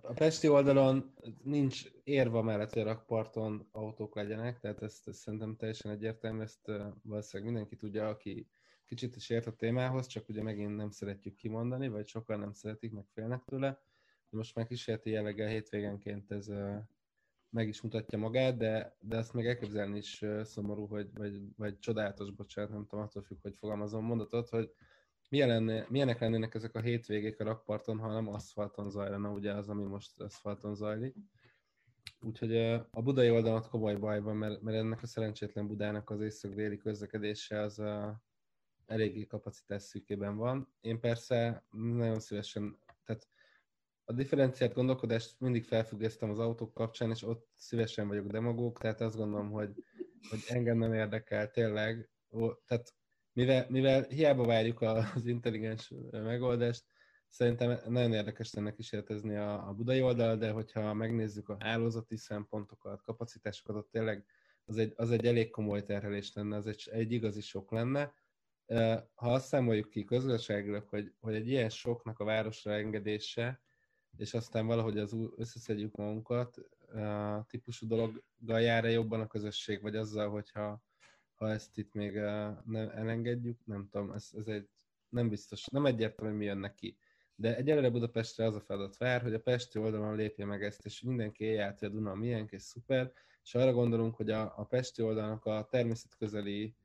a Pesti oldalon nincs érva mellett, hogy a rakparton autók legyenek, tehát ezt, ezt szerintem teljesen egyértelmű, ezt valószínűleg mindenki tudja, aki kicsit is ért a témához, csak ugye megint nem szeretjük kimondani, vagy sokan nem szeretik, meg félnek tőle. Most már kísérleti jelleggel hétvégenként ez meg is mutatja magát, de, de ezt még elképzelni is szomorú, hogy, vagy, vagy csodálatos, bocsánat, nem tudom, attól függ, hogy fogalmazom mondatot, hogy milyen lenne, milyenek lennének ezek a hétvégék a rakparton, ha nem aszfalton zajlana, ugye az, ami most aszfalton zajlik. Úgyhogy a budai oldalon komoly baj mert, mert ennek a szerencsétlen Budának az észak-déli közlekedése az a eléggé kapacitás szűkében van. Én persze nagyon szívesen, tehát a differenciált gondolkodást mindig felfüggesztem az autók kapcsán, és ott szívesen vagyok demagóg, tehát azt gondolom, hogy, hogy engem nem érdekel tényleg, tehát mivel, mivel hiába várjuk az intelligens megoldást, szerintem nagyon érdekes lenne kísérletezni a, a budai oldal, de hogyha megnézzük a hálózati szempontokat, kapacitásokat, ott tényleg az egy, az egy elég komoly terhelés lenne, az egy, egy igazi sok lenne. Ha azt számoljuk ki közgazdaságilag, hogy, hogy egy ilyen soknak a városra engedése, és aztán valahogy az összeszedjük magunkat, típusú dologgal jár jobban a közösség, vagy azzal, hogyha ha ezt itt még nem elengedjük, nem tudom, ez, ez egy nem biztos, nem egyértelmű, mi jön neki. De egyelőre Budapestre az a feladat vár, hogy a Pesti oldalon lépje meg ezt, és mindenki élje át, hogy a Duna milyen és szuper, és arra gondolunk, hogy a, a Pesti oldalnak a természetközeli,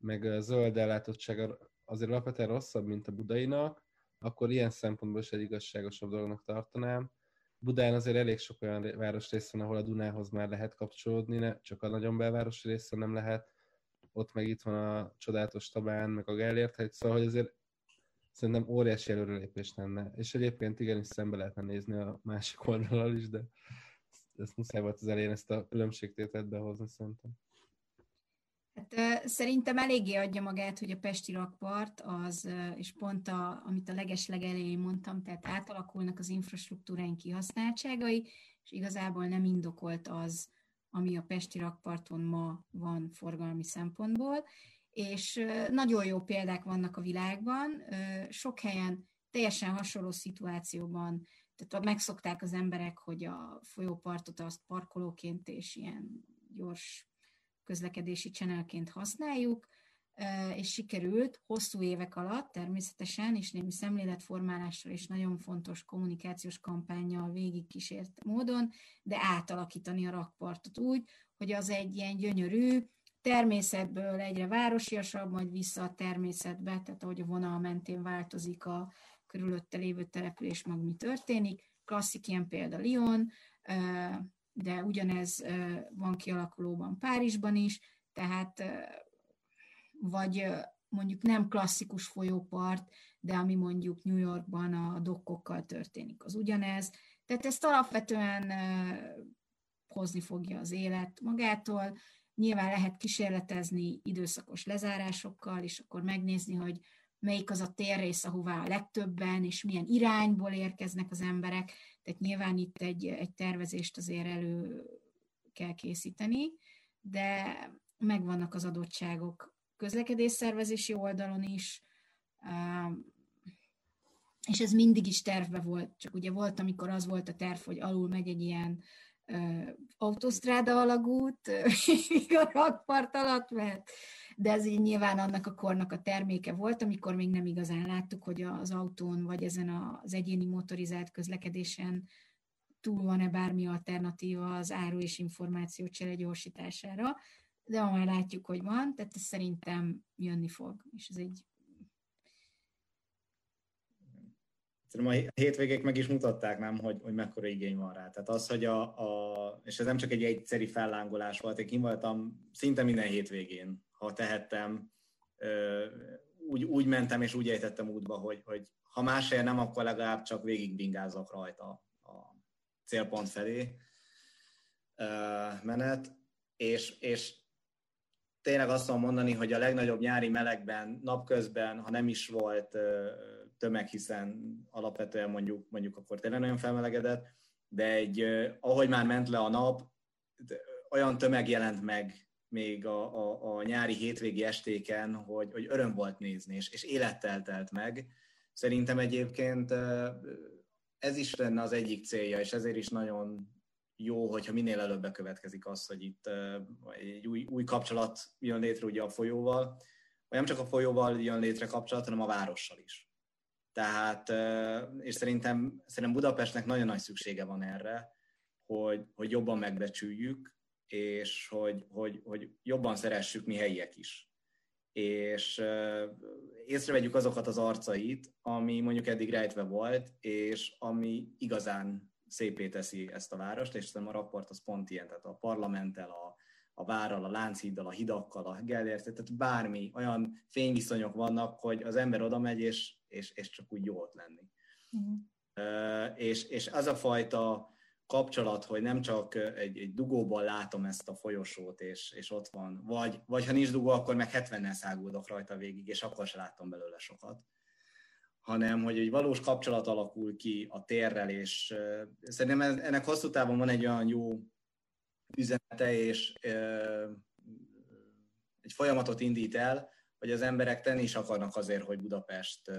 meg a zöld ellátottsága azért alapvetően rosszabb, mint a budainak, akkor ilyen szempontból is egy igazságosabb dolognak tartanám. Budán azért elég sok olyan városrész van, ahol a Dunához már lehet kapcsolódni, ne, csak a nagyon belvárosi része nem lehet. Ott meg itt van a csodálatos Tabán, meg a Gellért hegy, szóval hogy azért szerintem óriási előrelépés lenne. És egyébként igenis szembe lehetne nézni a másik oldalal is, de ezt muszáj volt az elején ezt a különbségtételt behozni szerintem. Hát, szerintem eléggé adja magát, hogy a Pesti rakpart az, és pont a, amit a leges legelején mondtam, tehát átalakulnak az infrastruktúráink kihasználtságai, és igazából nem indokolt az, ami a Pesti rakparton ma van forgalmi szempontból, és nagyon jó példák vannak a világban, sok helyen teljesen hasonló szituációban, tehát megszokták az emberek, hogy a folyópartot azt parkolóként és ilyen gyors közlekedési channelként használjuk, és sikerült hosszú évek alatt természetesen, és némi szemléletformálással és nagyon fontos kommunikációs kampányjal végig kísért módon, de átalakítani a rakpartot úgy, hogy az egy ilyen gyönyörű, természetből egyre városiasabb, majd vissza a természetbe, tehát ahogy a vonal mentén változik a körülötte lévő település mag mi történik. Klasszik ilyen példa Lyon, de ugyanez van kialakulóban Párizsban is, tehát vagy mondjuk nem klasszikus folyópart, de ami mondjuk New Yorkban a dokkokkal történik, az ugyanez. Tehát ezt alapvetően hozni fogja az élet magától. Nyilván lehet kísérletezni időszakos lezárásokkal, és akkor megnézni, hogy melyik az a térrész, ahová a legtöbben, és milyen irányból érkeznek az emberek. Tehát nyilván itt egy, egy tervezést azért elő kell készíteni, de megvannak az adottságok közlekedésszervezési oldalon is, és ez mindig is tervbe volt, csak ugye volt, amikor az volt a terv, hogy alul megy egy ilyen autosztráda alagút, a rakpart alatt, mert de ez így nyilván annak a kornak a terméke volt, amikor még nem igazán láttuk, hogy az autón vagy ezen az egyéni motorizált közlekedésen túl van-e bármi alternatíva az áru és információ csere gyorsítására, de ma már látjuk, hogy van, tehát ez szerintem jönni fog, és ez egy Szerintem a hétvégék meg is mutatták, nem, hogy, hogy mekkora igény van rá. Tehát az, hogy a, a, és ez nem csak egy egyszeri fellángolás volt, én voltam szinte minden hétvégén, ha tehettem, úgy, úgy mentem és úgy ejtettem útba, hogy, hogy ha más nem, akkor legalább csak végig bingázok rajta a célpont felé menet, és, és tényleg azt tudom mondani, hogy a legnagyobb nyári melegben, napközben, ha nem is volt tömeg, hiszen alapvetően mondjuk, mondjuk akkor tényleg nagyon felmelegedett, de egy, ahogy már ment le a nap, olyan tömeg jelent meg még a, a, a nyári hétvégi estéken, hogy, hogy öröm volt nézni, és, és élettel telt meg. Szerintem egyébként ez is lenne az egyik célja, és ezért is nagyon jó, hogyha minél előbb bekövetkezik az, hogy itt egy új, új kapcsolat jön létre ugye a folyóval, nem csak a folyóval jön létre kapcsolat, hanem a várossal is. Tehát, és szerintem, szerintem Budapestnek nagyon nagy szüksége van erre, hogy, hogy jobban megbecsüljük, és hogy, hogy, hogy jobban szeressük mi helyiek is. És észrevegyük azokat az arcait, ami mondjuk eddig rejtve volt, és ami igazán szépé teszi ezt a várost, és szerintem a rapport az pont ilyen, tehát a parlamenttel, a, a várral, a Lánchíddal, a hidakkal, a Gellért, tehát bármi, olyan fényviszonyok vannak, hogy az ember oda megy, és, és, és csak úgy jó ott lenni. Mm. Uh, és, és az a fajta kapcsolat, hogy nem csak egy, egy dugóban látom ezt a folyosót, és, és ott van, vagy, vagy ha nincs dugó, akkor meg 70-nel száguldok rajta végig, és akkor se látom belőle sokat hanem hogy egy valós kapcsolat alakul ki a térrel, és uh, szerintem ennek hosszú távon van egy olyan jó üzenete, és uh, egy folyamatot indít el, hogy az emberek tenni is akarnak azért, hogy Budapest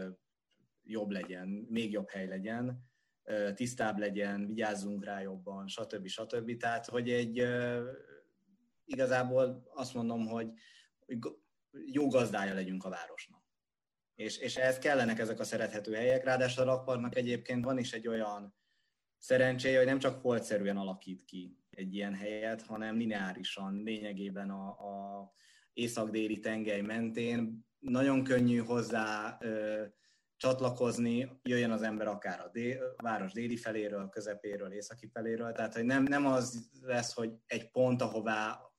jobb legyen, még jobb hely legyen, tisztább legyen, vigyázzunk rá jobban, stb. stb. Tehát, hogy egy igazából azt mondom, hogy jó gazdája legyünk a városnak. És, és ehhez kellenek ezek a szerethető helyek, ráadásul a rakparknak egyébként van is egy olyan szerencséje, hogy nem csak foltszerűen alakít ki egy ilyen helyet, hanem lineárisan, lényegében a, a észak-déli tengely mentén nagyon könnyű hozzá ö, csatlakozni, jöjjön az ember akár a, dél, a város déli feléről, közepéről, északi feléről, tehát hogy nem, nem az lesz, hogy egy pont, ahová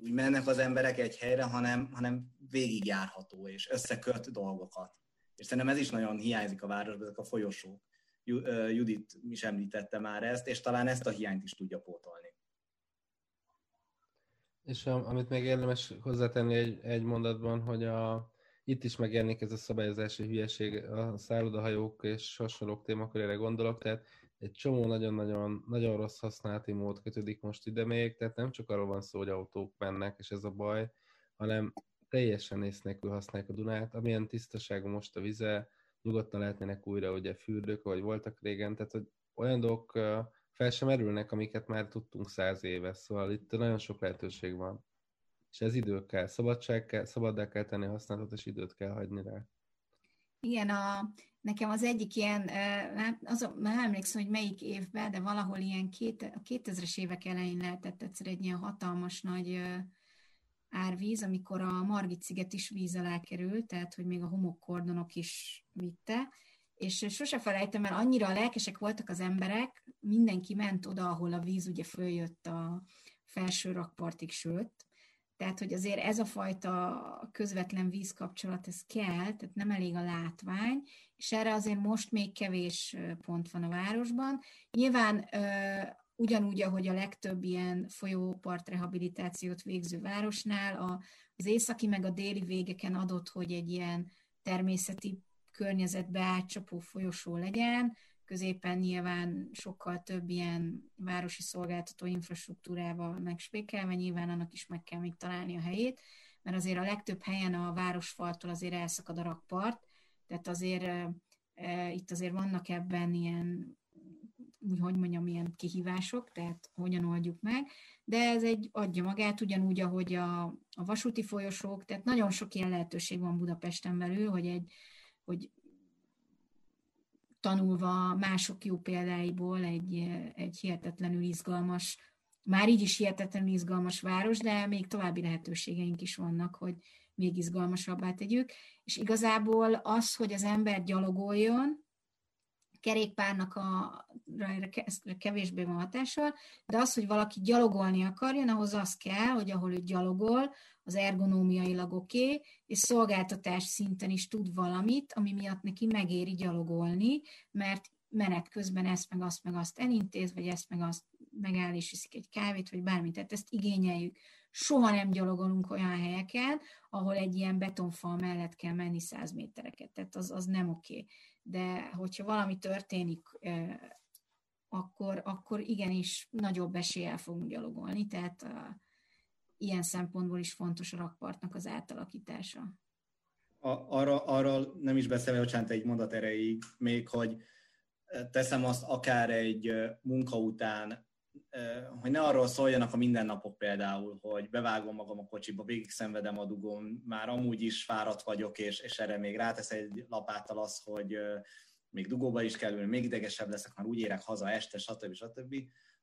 úgy mennek az emberek egy helyre, hanem, hanem végigjárható és összeköt dolgokat. És szerintem ez is nagyon hiányzik a városban, ezek a folyosók. Judit is említette már ezt, és talán ezt a hiányt is tudja pótolni. És amit még érdemes hozzátenni egy, egy mondatban, hogy a, itt is megjelenik ez a szabályozási hülyeség, a szállodahajók és hasonlók témakörére gondolok, tehát egy csomó nagyon-nagyon nagyon rossz használati mód kötődik most ide még, tehát nem csak arról van szó, hogy autók mennek, és ez a baj, hanem teljesen ész nélkül használják a Dunát, amilyen tisztaságú most a vize, nyugodtan lehetnének újra ugye fürdők, vagy voltak régen, tehát hogy olyan dolgok fel sem merülnek, amiket már tudtunk száz éve, szóval itt nagyon sok lehetőség van és ez idő kell, szabadság kell, szabaddá kell tenni használatot, és időt kell hagyni rá. Igen, a, nekem az egyik ilyen, az, nem emlékszem, hogy melyik évben, de valahol ilyen két, a 2000-es évek elején lehetett egyszer egy ilyen hatalmas nagy árvíz, amikor a Margit sziget is víz alá került, tehát hogy még a homokkordonok is vitte, és sose felejtem el, annyira lelkesek voltak az emberek, mindenki ment oda, ahol a víz ugye följött a felső rakpartig, sőt, tehát, hogy azért ez a fajta közvetlen vízkapcsolat, ez kell, tehát nem elég a látvány, és erre azért most még kevés pont van a városban. Nyilván ugyanúgy, ahogy a legtöbb ilyen folyópart rehabilitációt végző városnál, az északi meg a déli végeken adott, hogy egy ilyen természeti környezetbe átcsapó folyosó legyen, középen nyilván sokkal több ilyen városi szolgáltató infrastruktúrával megspékelve, nyilván annak is meg kell még találni a helyét, mert azért a legtöbb helyen a városfaltól azért elszakad a rakpart, tehát azért itt azért vannak ebben ilyen hogy mondjam, ilyen kihívások, tehát hogyan oldjuk meg, de ez egy adja magát, ugyanúgy, ahogy a, a vasúti folyosók, tehát nagyon sok ilyen lehetőség van Budapesten belül, hogy egy hogy tanulva mások jó példáiból egy, egy hihetetlenül izgalmas, már így is hihetetlenül izgalmas város, de még további lehetőségeink is vannak, hogy még izgalmasabbá tegyük. És igazából az, hogy az ember gyalogoljon, kerékpárnak a, kevésbé van hatással, de az, hogy valaki gyalogolni akarjon, ahhoz az kell, hogy ahol ő gyalogol, az ergonómiailag oké, okay, és szolgáltatás szinten is tud valamit, ami miatt neki megéri gyalogolni, mert menet közben ezt meg azt meg azt elintéz, vagy ezt meg azt megáll és iszik egy kávét, vagy bármit, tehát ezt igényeljük. Soha nem gyalogolunk olyan helyeken, ahol egy ilyen betonfal mellett kell menni száz métereket, tehát az, az nem oké. Okay. De hogyha valami történik, akkor, akkor igenis nagyobb eséllyel fogunk gyalogolni, tehát ilyen szempontból is fontos a rakpartnak az átalakítása. A, arra, arra nem is beszélve, bocsánat, egy mondat erejéig, még hogy teszem azt akár egy munka után hogy ne arról szóljanak a mindennapok például, hogy bevágom magam a kocsiba, végig szenvedem a dugón, már amúgy is fáradt vagyok, és, és erre még rátesz egy lapáttal az, hogy még dugóba is kell ülni, még idegesebb leszek, már úgy érek haza este, stb. stb.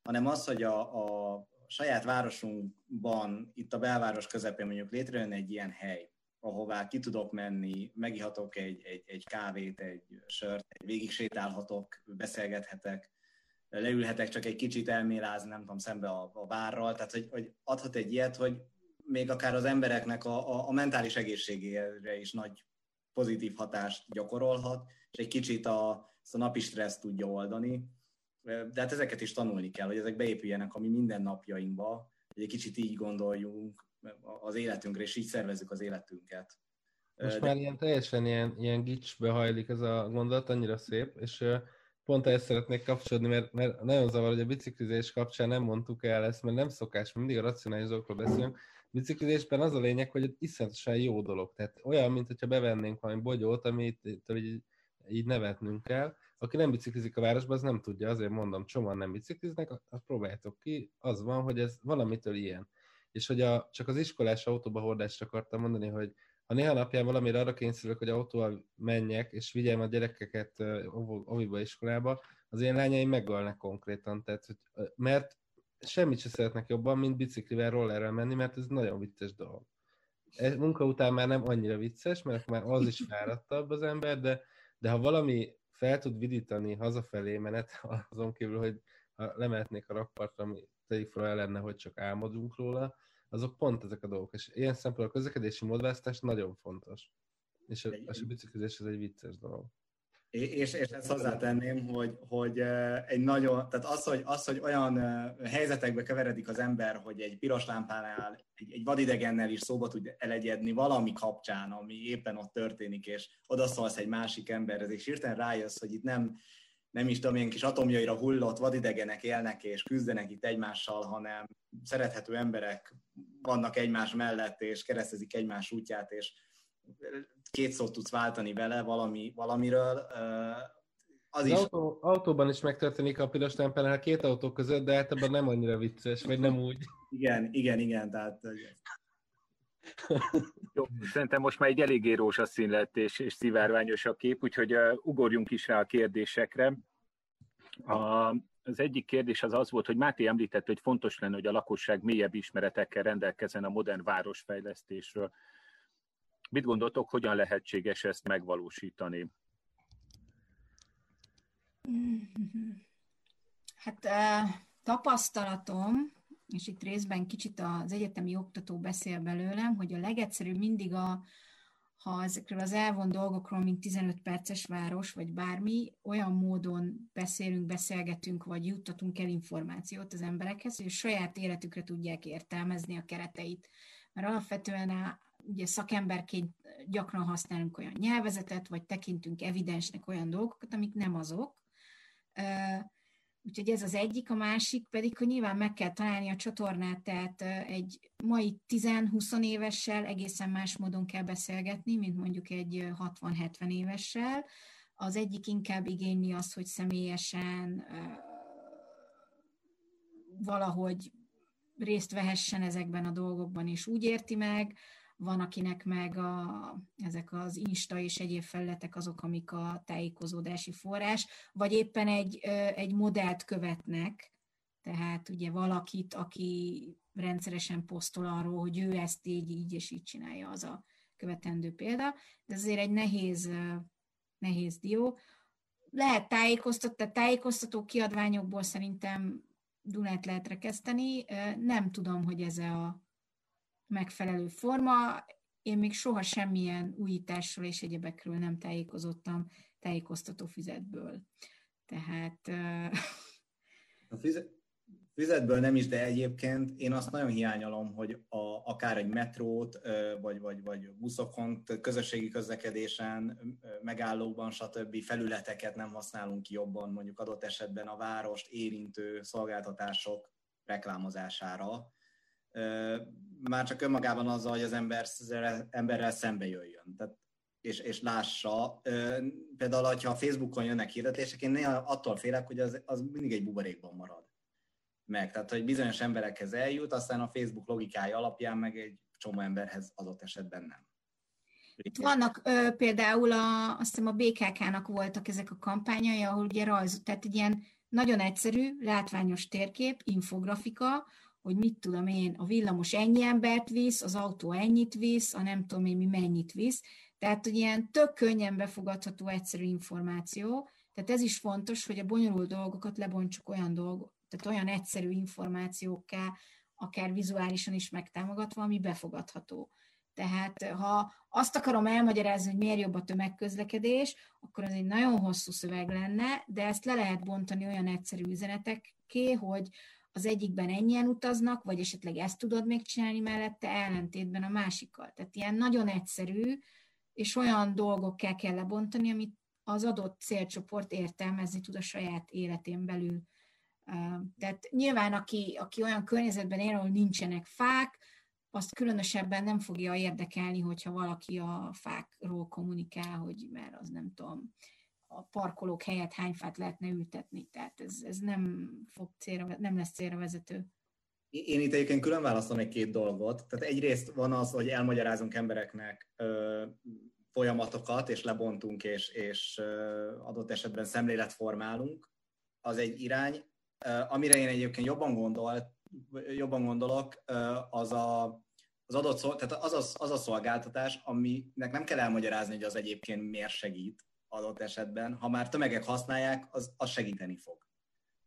hanem az, hogy a, a saját városunkban, itt a belváros közepén mondjuk létrejön egy ilyen hely, ahová ki tudok menni, megihatok egy, egy, egy kávét, egy sört, végig sétálhatok, beszélgethetek, leülhetek csak egy kicsit elmélázni, nem tudom, szembe a, a várral, tehát hogy, hogy adhat egy ilyet, hogy még akár az embereknek a, a, a mentális egészségére is nagy pozitív hatást gyakorolhat, és egy kicsit a, a napi stressz tudja oldani. De hát ezeket is tanulni kell, hogy ezek beépüljenek a mi mindennapjainkba, hogy egy kicsit így gondoljunk az életünkre, és így szervezzük az életünket. Most De... már ilyen teljesen ilyen, ilyen gicsbe hajlik ez a gondolat, annyira szép, és pont ezt szeretnék kapcsolódni, mert, mert nagyon zavar, hogy a biciklizés kapcsán nem mondtuk el ezt, mert nem szokás, mindig a racionális dolgokról beszélünk. Biciklizésben az a lényeg, hogy iszonyatosan jó dolog. Tehát olyan, mint hogyha bevennénk valami bogyót, amit így, így nevetnünk kell. Aki nem biciklizik a városban, az nem tudja, azért mondom, csomóan nem bicikliznek, azt próbáljátok ki, az van, hogy ez valamitől ilyen. És hogy a, csak az iskolás autóba hordást akartam mondani, hogy ha néha napján valamire arra kényszerülök, hogy autóval menjek, és vigyem a gyerekeket oviba, iskolába, az én lányaim megölnek konkrétan, tehát, hogy, mert semmit sem szeretnek jobban, mint biciklivel, rollerrel menni, mert ez nagyon vicces dolog. Ez munka után már nem annyira vicces, mert már az is fáradtabb az ember, de, de ha valami fel tud vidítani hazafelé menet, azon kívül, hogy ha lemehetnék a rakpartra, ami tegyük fel lenne, hogy csak álmodunk róla, azok pont ezek a dolgok. És ilyen szempontból a közlekedési módválasztás nagyon fontos. És a, a biciklizés ez egy vicces dolog. És, és ezt hozzátenném, hogy, hogy egy nagyon, tehát az, hogy, az, hogy olyan helyzetekbe keveredik az ember, hogy egy piros lámpánál egy, egy vadidegennel is szóba tud elegyedni valami kapcsán, ami éppen ott történik, és odaszólsz egy másik emberhez, és hirtelen rájössz, hogy itt nem, nem is tudom, ilyen kis atomjaira hullott vadidegenek élnek és küzdenek itt egymással, hanem szerethető emberek vannak egymás mellett, és keresztezik egymás útját, és két szót tudsz váltani vele valami, valamiről. Az, az is... autó, autóban is megtörténik a piros tempelen két autó között, de általában nem annyira vicces, vagy nem úgy. Igen, igen, igen, tehát... Jó, szerintem most már egy eléggé rózsaszín lett és, és szivárványos a kép, úgyhogy uh, ugorjunk is rá a kérdésekre. A, az egyik kérdés az az volt, hogy Máté említett, hogy fontos lenne, hogy a lakosság mélyebb ismeretekkel rendelkezzen a modern városfejlesztésről. Mit gondoltok, hogyan lehetséges ezt megvalósítani? Hát tapasztalatom, és itt részben kicsit az egyetemi oktató beszél belőlem, hogy a legegyszerűbb mindig a, ha ezekről az elvon dolgokról, mint 15 perces város, vagy bármi, olyan módon beszélünk, beszélgetünk, vagy juttatunk el információt az emberekhez, hogy a saját életükre tudják értelmezni a kereteit. Mert alapvetően a, ugye szakemberként gyakran használunk olyan nyelvezetet, vagy tekintünk evidensnek olyan dolgokat, amik nem azok. Úgyhogy ez az egyik, a másik pedig, hogy nyilván meg kell találni a csatornát, tehát egy mai 10-20 évessel egészen más módon kell beszélgetni, mint mondjuk egy 60-70 évessel. Az egyik inkább igényli azt, hogy személyesen valahogy részt vehessen ezekben a dolgokban, és úgy érti meg, van, akinek meg a, ezek az Insta és egyéb felületek azok, amik a tájékozódási forrás, vagy éppen egy, egy modellt követnek, tehát ugye valakit, aki rendszeresen posztol arról, hogy ő ezt így, így és így csinálja, az a követendő példa. De azért egy nehéz, nehéz dió. Lehet tájékoztató, tájékoztató kiadványokból szerintem Dunát lehet rekeszteni. Nem tudom, hogy ez a megfelelő forma. Én még soha semmilyen újításról és egyebekről nem tájékozottam tájékoztató füzetből. Tehát... A füzetből nem is, de egyébként én azt nagyon hiányolom, hogy a, akár egy metrót, vagy, vagy, vagy buszokon, közösségi közlekedésen, megállóban, stb. felületeket nem használunk ki jobban, mondjuk adott esetben a várost érintő szolgáltatások reklámozására már csak önmagában azzal, hogy az ember, emberrel szembe jöjjön. Tehát és, és lássa. Például, ha a Facebookon jönnek hirdetések, én néha attól félek, hogy az, az mindig egy buborékban marad. meg. Tehát, hogy bizonyos emberekhez eljut, aztán a Facebook logikája alapján meg egy csomó emberhez adott esetben nem. Itt vannak ö, például, a, azt hiszem a BKK-nak voltak ezek a kampányai, ahol ugye rajz, tehát egy ilyen nagyon egyszerű, látványos térkép, infografika, hogy mit tudom én, a villamos ennyi embert visz, az autó ennyit visz, a nem tudom én mi mennyit visz. Tehát, hogy ilyen tök könnyen befogadható egyszerű információ. Tehát ez is fontos, hogy a bonyolult dolgokat lebontsuk olyan dolgok, tehát olyan egyszerű információkká, akár vizuálisan is megtámogatva, ami befogadható. Tehát ha azt akarom elmagyarázni, hogy miért jobb a tömegközlekedés, akkor az egy nagyon hosszú szöveg lenne, de ezt le lehet bontani olyan egyszerű üzenetekké, hogy az egyikben ennyien utaznak, vagy esetleg ezt tudod még csinálni mellette, ellentétben a másikkal. Tehát ilyen nagyon egyszerű, és olyan dolgokkel kell lebontani, amit az adott célcsoport értelmezni tud a saját életén belül. Tehát nyilván, aki, aki olyan környezetben él, ahol nincsenek fák, azt különösebben nem fogja érdekelni, hogyha valaki a fákról kommunikál, hogy mert az nem tudom, a parkolók helyett hány fát lehetne ültetni. Tehát ez, ez nem, fog célra, nem lesz célra vezető. Én itt egyébként külön választanék két dolgot. Tehát egyrészt van az, hogy elmagyarázunk embereknek ö, folyamatokat, és lebontunk, és, és ö, adott esetben szemlélet formálunk. Az egy irány. Ö, amire én egyébként jobban gondolt, jobban gondolok, az a, az adott tehát az, az, az a szolgáltatás, aminek nem kell elmagyarázni, hogy az egyébként miért segít adott esetben. Ha már tömegek használják, az, az segíteni fog.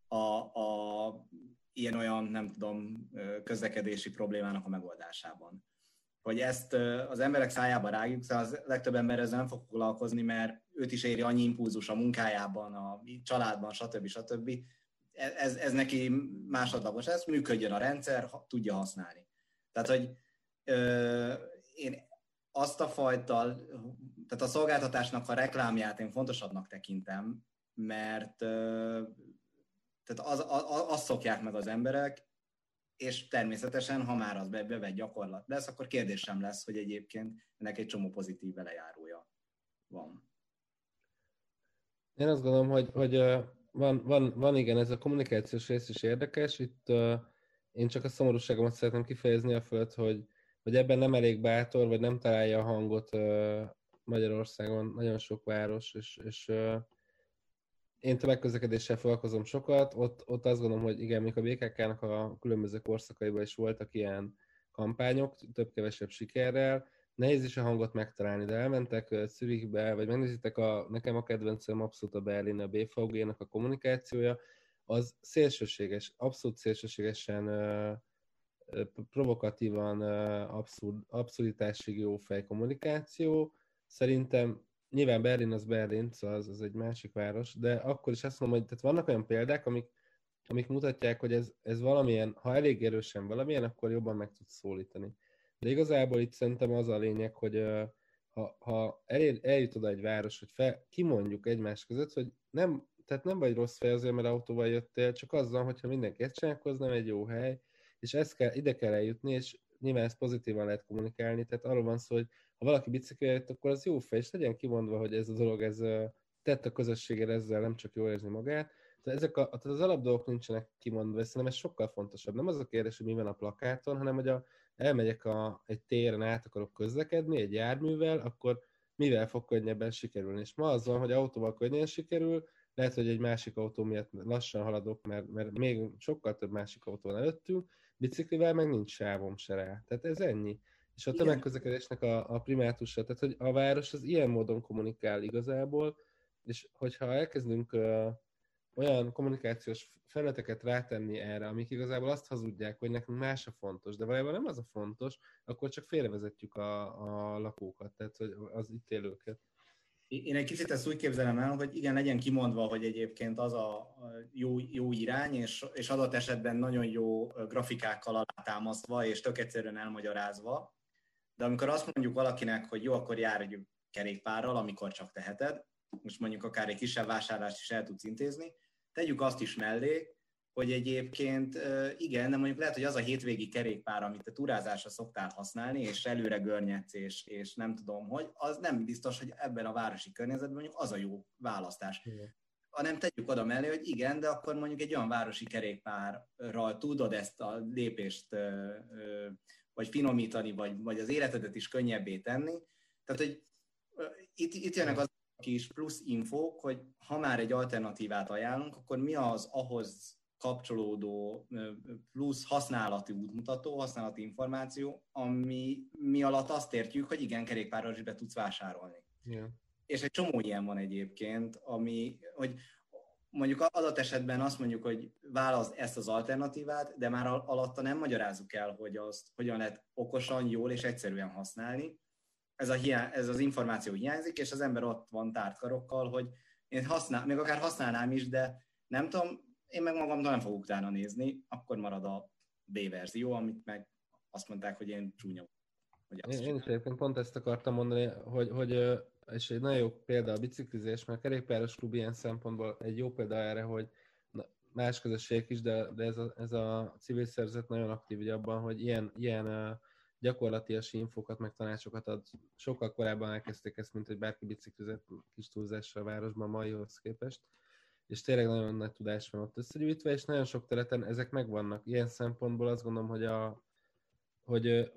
A, a ilyen-olyan, nem tudom, közlekedési problémának a megoldásában. Hogy ezt az emberek szájába rágjuk, szóval az legtöbb ember ezzel nem fog foglalkozni, mert őt is éri annyi impulzus a munkájában, a családban, stb. stb ez, ez neki másodlagos, ez működjön a rendszer, tudja használni. Tehát, hogy ö, én azt a fajta, tehát a szolgáltatásnak a reklámját én fontosabbnak tekintem, mert tehát az, az, azt szokják meg az emberek, és természetesen, ha már az be, bevett gyakorlat lesz, akkor kérdés sem lesz, hogy egyébként ennek egy csomó pozitív belejárója van. Én azt gondolom, hogy, hogy van, van, van igen, ez a kommunikációs rész is érdekes. Itt uh, én csak a szomorúságomat szeretném kifejezni a fölött, hogy, hogy ebben nem elég bátor, vagy nem találja a hangot Magyarországon nagyon sok város, és, és én tömegközlekedéssel foglalkozom sokat, ott, ott azt gondolom, hogy igen, még a BKK-nak a különböző korszakaiban is voltak ilyen kampányok, több-kevesebb sikerrel, nehéz is a hangot megtalálni, de elmentek Zürichbe, vagy megnézitek a, nekem a kedvencem abszolút a Berlin, a BVG-nak a kommunikációja, az szélsőséges, abszolút szélsőségesen provokatívan abszurd, abszurditásig jó fej kommunikáció. Szerintem nyilván Berlin az Berlin, szóval az, az egy másik város, de akkor is azt mondom, hogy tehát vannak olyan példák, amik, amik mutatják, hogy ez, ez valamilyen, ha elég erősen valamilyen, akkor jobban meg tud szólítani. De igazából itt szerintem az a lényeg, hogy ha, ha elér, eljut oda egy város, hogy fel, kimondjuk egymás között, hogy nem, tehát nem vagy rossz fej azért, mert autóval jöttél, csak azzal, hogyha mindenki ezt csinál, az nem egy jó hely, és ezt kell, ide kell eljutni, és nyilván ezt pozitívan lehet kommunikálni, tehát arról van szó, hogy ha valaki biciklivel jött, akkor az jó fej, és legyen kimondva, hogy ez a dolog, ez tett a közösségre ezzel nem csak jól érzni magát, tehát ezek a, az alapdolgok nincsenek kimondva, és szerintem ez sokkal fontosabb. Nem az a kérdés, hogy mi van a plakáton, hanem hogy a, elmegyek a, egy téren, át akarok közlekedni egy járművel, akkor mivel fog könnyebben sikerülni. És ma az van, hogy autóval könnyen sikerül, lehet, hogy egy másik autó miatt lassan haladok, mert, mert még sokkal több másik autó van előttünk, biciklivel meg nincs sávom se rá. Tehát ez ennyi. És a tömegközlekedésnek a, a primátusa, tehát hogy a város az ilyen módon kommunikál igazából, és hogyha elkezdünk uh, olyan kommunikációs felületeket rátenni erre, amik igazából azt hazudják, hogy nekünk más a fontos, de valójában nem az a fontos, akkor csak félrevezetjük a, a lakókat, tehát az itt élőket. Én egy kicsit ezt úgy képzelem el, hogy igen, legyen kimondva, hogy egyébként az a jó, jó irány, és, és adott esetben nagyon jó grafikákkal alátámasztva, és tök egyszerűen elmagyarázva, de amikor azt mondjuk valakinek, hogy jó, akkor járj kerékpárral, amikor csak teheted, most mondjuk akár egy kisebb vásárlást is el tudsz intézni, tegyük azt is mellé, hogy egyébként igen, de mondjuk lehet, hogy az a hétvégi kerékpár, amit te turázásra szoktál használni, és előre görnyedsz, és, és nem tudom hogy, az nem biztos, hogy ebben a városi környezetben mondjuk az a jó választás. Igen. hanem tegyük oda mellé, hogy igen, de akkor mondjuk egy olyan városi kerékpárral tudod ezt a lépést vagy finomítani, vagy, vagy az életedet is könnyebbé tenni. Tehát, hogy itt, itt jönnek az kis plusz infók, hogy ha már egy alternatívát ajánlunk, akkor mi az ahhoz kapcsolódó plusz használati útmutató, használati információ, ami mi alatt azt értjük, hogy igen, kerékpárral is be tudsz vásárolni. Yeah. És egy csomó ilyen van egyébként, ami, hogy mondjuk adat esetben azt mondjuk, hogy választ ezt az alternatívát, de már alatta nem magyarázzuk el, hogy azt hogyan lehet okosan, jól és egyszerűen használni. Ez, a hiá- ez az információ hiányzik, és az ember ott van tárt karokkal, hogy én használ, még akár használnám is, de nem tudom, én meg magamtól nem fogok utána nézni, akkor marad a B verzió, amit meg azt mondták, hogy én csúnya. Hogy azt én, én is egyébként pont ezt akartam mondani, hogy, hogy és egy nagyon jó példa a biciklizés, mert a kerékpáros klub ilyen szempontból egy jó példa erre, hogy más közösségek is, de, de ez, a, ez a civil szervezet nagyon aktív ugye abban, hogy ilyen, ilyen gyakorlatias infokat, meg tanácsokat ad. Sokkal korábban elkezdték ezt, mint hogy bárki biciklizett kis túlzásra a városban maihoz képest. És tényleg nagyon nagy tudás van ott összegyűjtve, és nagyon sok területen ezek megvannak. Ilyen szempontból azt gondolom, hogy a, hogy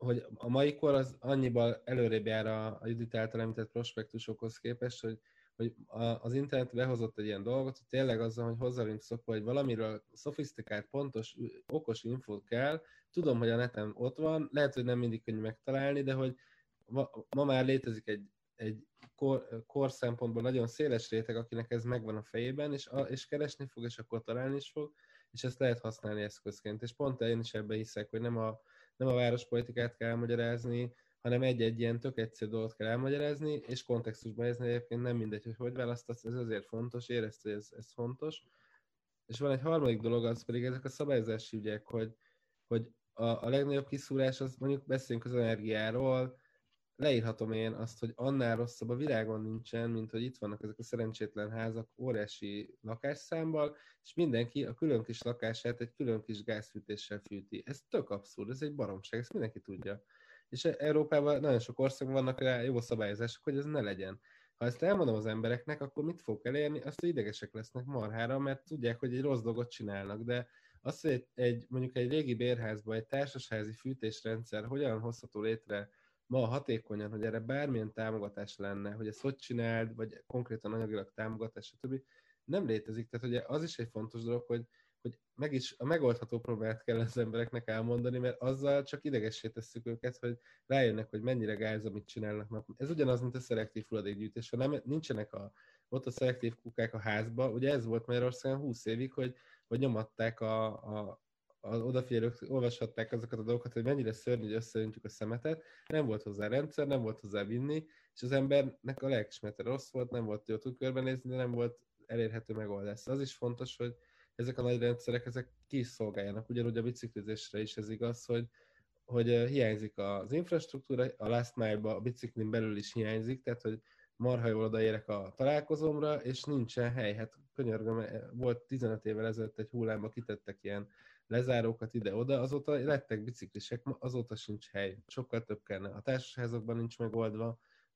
hogy a mai kor az annyiban előrébb jár a, a Judit által említett prospektusokhoz képest, hogy, hogy a, az internet behozott egy ilyen dolgot, hogy tényleg azzal, hogy hozzá vagyunk szokva, hogy valamiről szofisztikált, pontos, okos infót kell, tudom, hogy a neten ott van, lehet, hogy nem mindig könnyű megtalálni, de hogy ma, ma már létezik egy, egy kor, kor szempontból nagyon széles réteg, akinek ez megvan a fejében, és, a, és keresni fog, és akkor találni is fog, és ezt lehet használni eszközként. És pont én is ebbe hiszek, hogy nem a nem a várospolitikát kell elmagyarázni, hanem egy-egy ilyen tök egyszerű dolgot kell elmagyarázni, és kontextusban helyezni egyébként nem mindegy, hogy hogy választasz, ez azért fontos, érezte, hogy ez, ez fontos. És van egy harmadik dolog, az pedig ezek a szabályozási ügyek, hogy, hogy a, a legnagyobb kiszúrás, az mondjuk beszéljünk az energiáról, leírhatom én azt, hogy annál rosszabb a világon nincsen, mint hogy itt vannak ezek a szerencsétlen házak óriási lakásszámmal, és mindenki a külön kis lakását egy külön kis gázfűtéssel fűti. Ez tök abszurd, ez egy baromság, ezt mindenki tudja. És Európában nagyon sok országban vannak rá jó szabályozások, hogy ez ne legyen. Ha ezt elmondom az embereknek, akkor mit fog elérni? Azt, hogy idegesek lesznek marhára, mert tudják, hogy egy rossz dolgot csinálnak, de azt, hogy egy mondjuk egy régi bérházban egy társasházi fűtésrendszer hogyan hozható létre ma hatékonyan, hogy erre bármilyen támogatás lenne, hogy ezt hogy csináld, vagy konkrétan anyagilag támogatás, stb. nem létezik. Tehát ugye az is egy fontos dolog, hogy, hogy meg is a megoldható problémát kell az embereknek elmondani, mert azzal csak idegessé tesszük őket, hogy rájönnek, hogy mennyire gáz, amit csinálnak. Ez ugyanaz, mint a szelektív hulladékgyűjtés. Ha nem, nincsenek a, ott a szelektív kukák a házba, ugye ez volt Magyarországon 20 évig, hogy, hogy nyomatták a, a, az odafigyelők olvashatták azokat a dolgokat, hogy mennyire szörnyű, hogy összeöntjük a szemetet, nem volt hozzá rendszer, nem volt hozzá vinni, és az embernek a lelkismete rossz volt, nem volt jó tud körbenézni, de nem volt elérhető megoldás. Az is fontos, hogy ezek a nagy rendszerek, ezek ki is szolgáljanak. Ugyanúgy a biciklizésre is ez igaz, hogy, hogy hiányzik az infrastruktúra, a last mile-ba a biciklin belül is hiányzik, tehát hogy marha jól odaérek a találkozómra, és nincsen hely. Hát könyörgöm, volt 15 évvel ezelőtt egy hullámba kitettek ilyen lezárókat ide-oda, azóta lettek biciklisek, azóta sincs hely. Sokkal több kellene. A társasházakban nincs megoldva,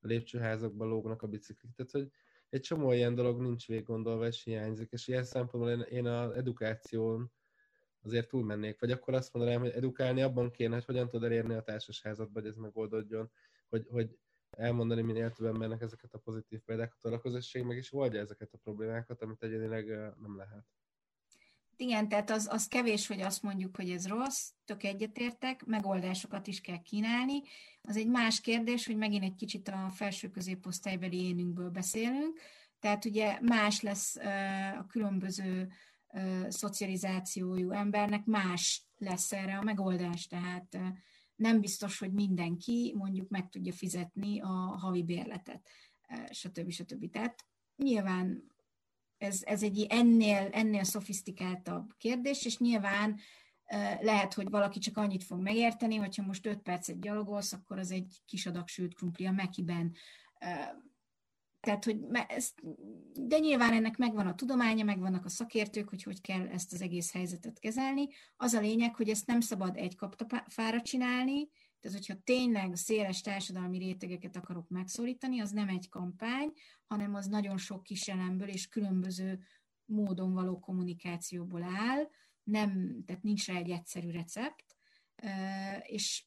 a lépcsőházakban lógnak a biciklik. Tehát, hogy egy csomó ilyen dolog nincs végiggondolva, és hiányzik, és ilyen szempontból én, én az edukáción azért túlmennék, vagy akkor azt mondanám, hogy edukálni abban kéne, hogy hogyan tud elérni a társasházatba, hogy ez megoldódjon, hogy, hogy elmondani minél több embernek ezeket a pozitív példákat, a közösség meg is oldja ezeket a problémákat, amit egyenileg nem lehet. Igen, tehát az, az kevés, hogy azt mondjuk, hogy ez rossz, tök egyetértek, megoldásokat is kell kínálni. Az egy más kérdés, hogy megint egy kicsit a felső középosztálybeli énünkből beszélünk, tehát ugye más lesz a különböző szocializációjú embernek, más lesz erre a megoldás, tehát nem biztos, hogy mindenki mondjuk meg tudja fizetni a havi bérletet, stb. stb. Tehát nyilván ez, ez egy ennél, ennél szofisztikáltabb kérdés, és nyilván lehet, hogy valaki csak annyit fog megérteni, hogyha most 5 percet gyalogolsz, akkor az egy kis adag sült krumpli a Mekiben. Tehát, hogy ezt, de nyilván ennek megvan a tudománya, megvannak a szakértők, hogy hogy kell ezt az egész helyzetet kezelni. Az a lényeg, hogy ezt nem szabad egy kaptafára csinálni, Tehát, hogyha tényleg széles társadalmi rétegeket akarok megszorítani, az nem egy kampány, hanem az nagyon sok kis elemből és különböző módon való kommunikációból áll, nem, tehát nincs rá egy egyszerű recept, és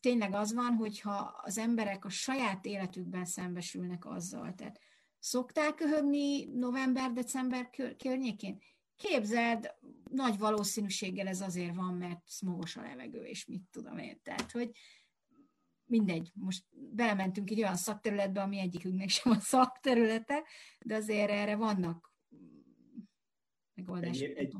tényleg az van, hogyha az emberek a saját életükben szembesülnek azzal, tehát szoktál köhögni november-december környékén? Képzeld, nagy valószínűséggel ez azért van, mert szmogos a levegő, és mit tudom én. Tehát, hogy mindegy, most belementünk egy olyan szakterületbe, ami egyikünknek sem a szakterülete, de azért erre vannak megoldások. Egy, egy,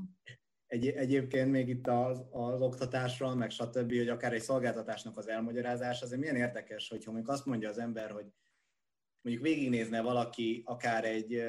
egy, egyébként még itt az, az oktatásról, meg stb., hogy akár egy szolgáltatásnak az elmagyarázás, azért milyen érdekes, hogyha mondjuk azt mondja az ember, hogy mondjuk végignézne valaki akár egy,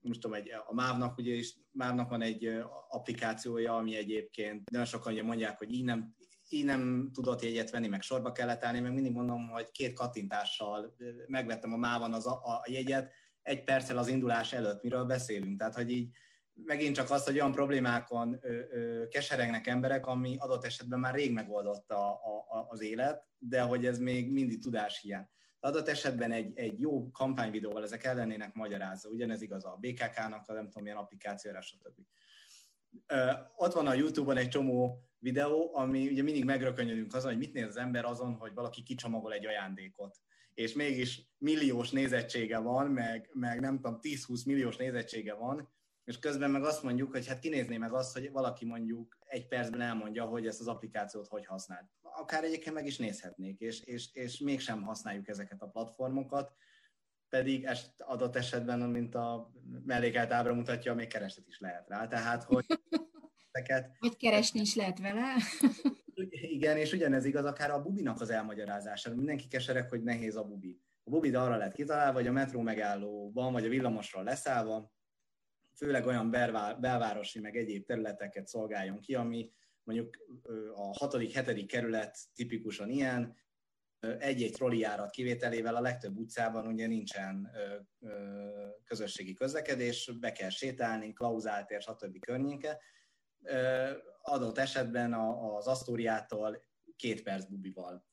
most tudom, egy, a MÁV-nak, ugye is MÁV-nak van egy applikációja, ami egyébként nagyon sokan ugye mondják, hogy így nem, így nem tudott jegyet venni, meg sorba kellett állni, meg mindig mondom, hogy két kattintással megvettem a MÁV-on az a, a jegyet, egy perccel az indulás előtt, miről beszélünk. Tehát, hogy így megint csak az, hogy olyan problémákon ö, ö, keseregnek emberek, ami adott esetben már rég megoldotta a, a, az élet, de hogy ez még mindig tudáshiány. Adott esetben egy, egy jó kampányvideóval ezek ellennének magyarázza, ugyanez igaz a BKK-nak, a nem tudom milyen applikációra, stb. Ott van a YouTube-on egy csomó videó, ami ugye mindig megrökönyödünk azon, hogy mit néz az ember azon, hogy valaki kicsomagol egy ajándékot és mégis milliós nézettsége van, meg, meg nem tudom, 10-20 milliós nézettsége van, és közben meg azt mondjuk, hogy hát kinézné meg azt, hogy valaki mondjuk egy percben elmondja, hogy ezt az applikációt hogy használt. Akár egyébként meg is nézhetnék, és, és, és mégsem használjuk ezeket a platformokat, pedig ezt adott esetben, mint a mellékelt ábra mutatja, még kereslet is lehet rá. Tehát, hogy ezeket... Vagy keresni is lehet vele. Igen, és ugyanez igaz akár a bubinak az elmagyarázása. Mindenki keserek, hogy nehéz a bubi. A bubi arra lett kitalálva, hogy a metró megállóban, vagy a villamosról leszállva, főleg olyan belvárosi, meg egyéb területeket szolgáljon ki, ami mondjuk a hatodik, hetedik kerület tipikusan ilyen, egy-egy trollijárat kivételével a legtöbb utcában ugye nincsen közösségi közlekedés, be kell sétálni, klauzált stb. környéke. Adott esetben az Asztóriától két perc bubival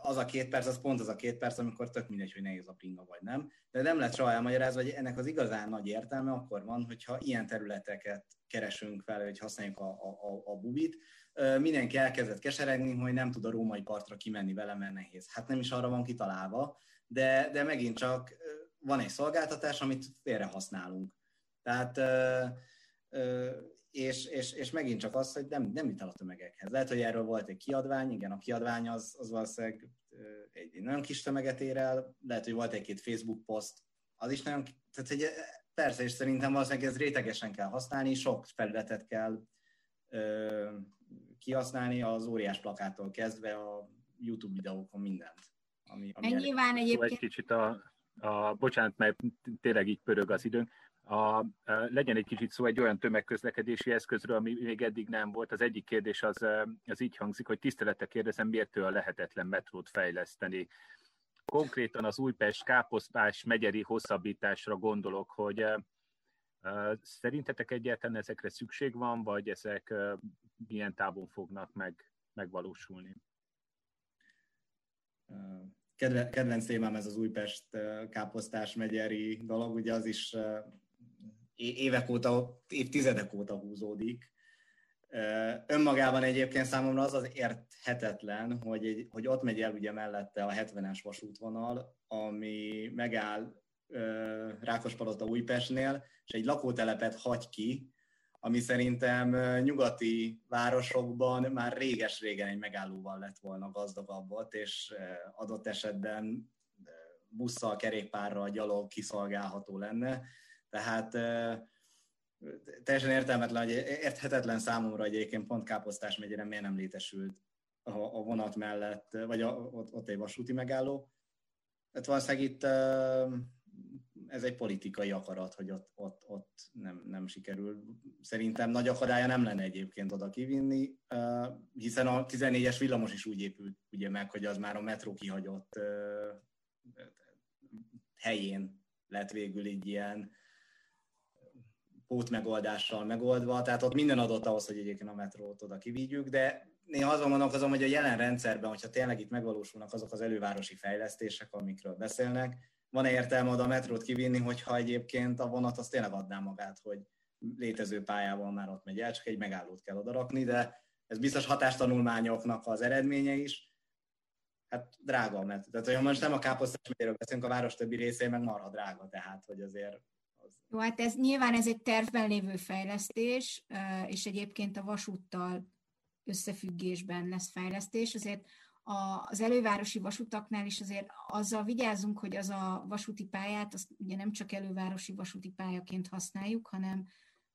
az a két perc, az pont az a két perc, amikor tök mindegy, hogy nehéz a pinga vagy nem. De nem lett soha elmagyarázva, hogy ennek az igazán nagy értelme akkor van, hogyha ilyen területeket keresünk fel, hogy használjuk a, a, a bubit. Mindenki elkezdett keseregni, hogy nem tud a római partra kimenni vele, mert nehéz. Hát nem is arra van kitalálva, de, de megint csak van egy szolgáltatás, amit félre használunk. Tehát és, és, és megint csak az, hogy nem, nem jut el a tömegekhez. Lehet, hogy erről volt egy kiadvány, igen, a kiadvány az, az valószínűleg egy, egy nagyon kis tömeget ér el, lehet, hogy volt egy-két Facebook poszt, az is nagyon, tehát hogy persze, és szerintem valószínűleg ez rétegesen kell használni, sok felületet kell ö, kihasználni, az óriás plakától kezdve a YouTube videókon mindent. Ami, ami nyilván egyébként... Egy kicsit a, a, bocsánat, mert tényleg így pörög az időnk, a, legyen egy kicsit szó egy olyan tömegközlekedési eszközről, ami még eddig nem volt. Az egyik kérdés az, az így hangzik, hogy tisztelete kérdezem, miért a lehetetlen metrót fejleszteni. Konkrétan az Újpest káposztás megyeri hosszabbításra gondolok, hogy szerintetek egyáltalán ezekre szükség van, vagy ezek milyen távon fognak meg, megvalósulni? kedvenc témám ez az Újpest káposztás megyeri dolog, ugye az is évek óta, évtizedek óta húzódik. Önmagában egyébként számomra az az érthetetlen, hogy, egy, hogy ott megy el ugye mellette a 70-es vasútvonal, ami megáll Rákospalota Újpestnél, és egy lakótelepet hagy ki, ami szerintem nyugati városokban már réges-régen egy megállóval lett volna gazdagabb ott, és adott esetben busszal, kerékpárral, gyalog kiszolgálható lenne. Tehát teljesen értelmetlen, hogy érthetetlen számomra, hogy egyébként pont Káposztás megyére miért nem létesült a, vonat mellett, vagy a, ott, ott egy vasúti megálló. Tehát valószínűleg itt ez egy politikai akarat, hogy ott, ott, ott nem, nem sikerül. Szerintem nagy akadálya nem lenne egyébként oda kivinni, hiszen a 14-es villamos is úgy épült ugye meg, hogy az már a metró kihagyott helyén lett végül így ilyen pótmegoldással megoldva, tehát ott minden adott ahhoz, hogy egyébként a metrót oda kivigyük, de néha azon gondolkozom, hogy a jelen rendszerben, hogyha tényleg itt megvalósulnak azok az elővárosi fejlesztések, amikről beszélnek, van-e értelme oda a metrót kivinni, hogyha egyébként a vonat az tényleg adná magát, hogy létező pályával már ott megy el, csak egy megállót kell oda rakni, de ez biztos hatástanulmányoknak az eredménye is. Hát drága, mert tehát, hogyha most nem a káposztás megyéről beszélünk, a város többi részén meg marha drága, tehát hogy azért az... Jó, hát ez nyilván ez egy tervben lévő fejlesztés, és egyébként a vasúttal összefüggésben lesz fejlesztés, azért az elővárosi vasutaknál is azért azzal vigyázunk, hogy az a vasúti pályát, azt ugye nem csak elővárosi vasúti pályaként használjuk, hanem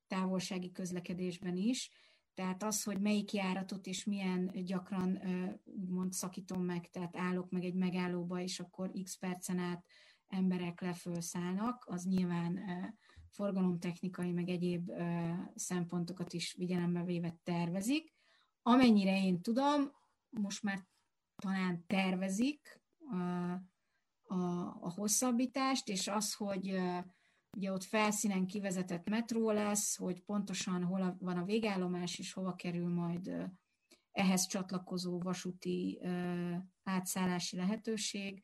távolsági közlekedésben is. Tehát az, hogy melyik járatot és milyen gyakran úgymond szakítom meg, tehát állok meg egy megállóba, és akkor x percen át emberek lefölszállnak, az nyilván forgalomtechnikai, meg egyéb szempontokat is figyelembe véve tervezik. Amennyire én tudom, most már talán tervezik a, a, a hosszabbítást, és az, hogy ugye ott felszínen kivezetett metró lesz, hogy pontosan hol van a végállomás, és hova kerül majd ehhez csatlakozó vasúti átszállási lehetőség,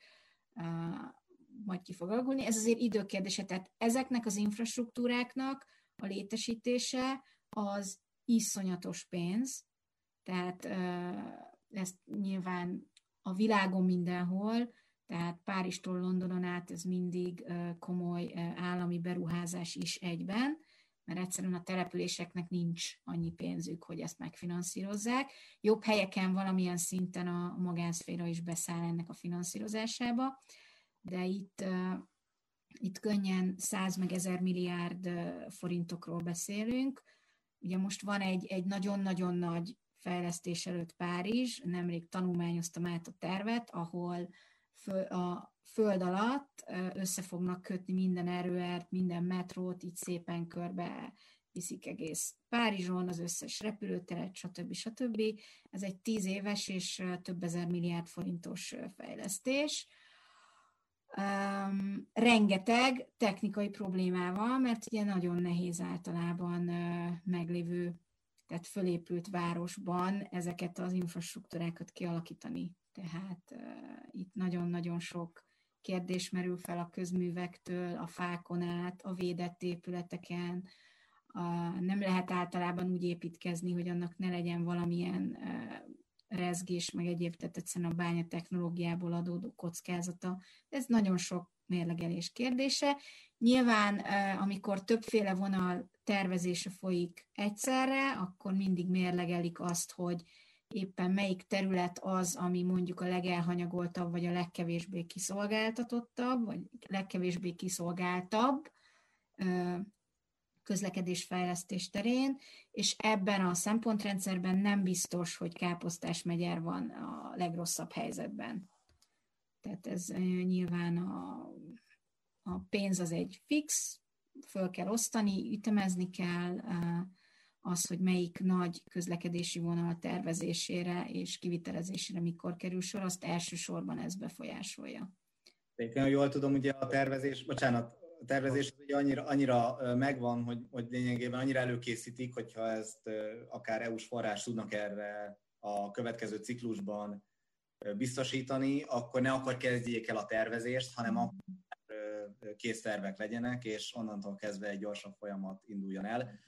majd ki fog alakulni. Ez azért időkérdése, tehát ezeknek az infrastruktúráknak a létesítése az iszonyatos pénz, tehát ezt nyilván a világon mindenhol, tehát Párizstól Londonon át ez mindig komoly állami beruházás is egyben, mert egyszerűen a településeknek nincs annyi pénzük, hogy ezt megfinanszírozzák. Jobb helyeken valamilyen szinten a magánszféra is beszáll ennek a finanszírozásába, de itt, itt könnyen 100 meg 1000 milliárd forintokról beszélünk. Ugye most van egy, egy nagyon-nagyon nagy fejlesztés előtt Párizs, nemrég tanulmányoztam át a tervet, ahol a föld alatt össze fognak kötni minden erőert, minden metrót, így szépen körbe viszik egész Párizson, az összes repülőteret, stb. stb. Ez egy tíz éves és több ezer milliárd forintos fejlesztés. Um, rengeteg technikai problémával, mert ugye nagyon nehéz általában uh, meglévő tehát fölépült városban ezeket az infrastruktúrákat kialakítani. Tehát uh, itt nagyon-nagyon sok kérdés merül fel a közművektől, a fákon át, a védett épületeken. Uh, nem lehet általában úgy építkezni, hogy annak ne legyen valamilyen uh, rezgés, meg egyéb, tehát egyszerűen a bánya technológiából adódó kockázata. Ez nagyon sok mérlegelés kérdése. Nyilván, amikor többféle vonal tervezése folyik egyszerre, akkor mindig mérlegelik azt, hogy éppen melyik terület az, ami mondjuk a legelhanyagoltabb, vagy a legkevésbé kiszolgáltatottabb, vagy legkevésbé kiszolgáltabb közlekedésfejlesztés terén, és ebben a szempontrendszerben nem biztos, hogy Káposztás megyer van a legrosszabb helyzetben. Tehát ez nyilván a, a pénz az egy fix, föl kell osztani, ütemezni kell, az, hogy melyik nagy közlekedési vonal tervezésére és kivitelezésére mikor kerül sor, azt elsősorban ez befolyásolja. Én jól tudom, ugye a tervezés, bocsánat, a tervezés ugye annyira, annyira megvan, hogy, hogy lényegében annyira előkészítik, hogyha ezt akár EU-s forrás tudnak erre a következő ciklusban biztosítani, akkor ne akkor kezdjék el a tervezést, hanem akkor kész tervek legyenek, és onnantól kezdve egy gyorsabb folyamat induljon el.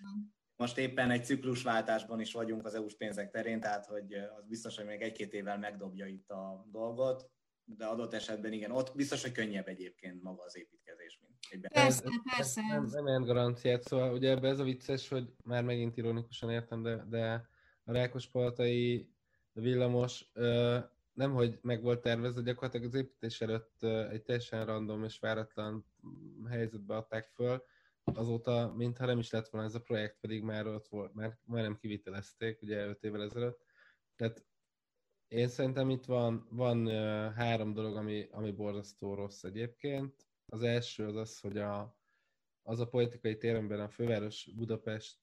Most éppen egy ciklusváltásban is vagyunk az EU-s pénzek terén, tehát hogy az biztos, hogy még egy-két évvel megdobja itt a dolgot, de adott esetben igen, ott biztos, hogy könnyebb egyébként maga az építkezés, mint. Persze, ez, persze. Nem, nem ilyen garanciát, szóval ugye ebbe ez a vicces, hogy már megint ironikusan értem, de, de a Rákospaltai villamos nem, hogy meg volt tervezve, gyakorlatilag az építés előtt egy teljesen random és váratlan helyzetbe adták föl, azóta, mintha nem is lett volna ez a projekt, pedig már ott volt, már majdnem kivitelezték, ugye 5 évvel ezelőtt. Tehát én szerintem itt van, van három dolog, ami, ami borzasztó rossz egyébként. Az első az az, hogy a, az a politikai téremben a főváros Budapest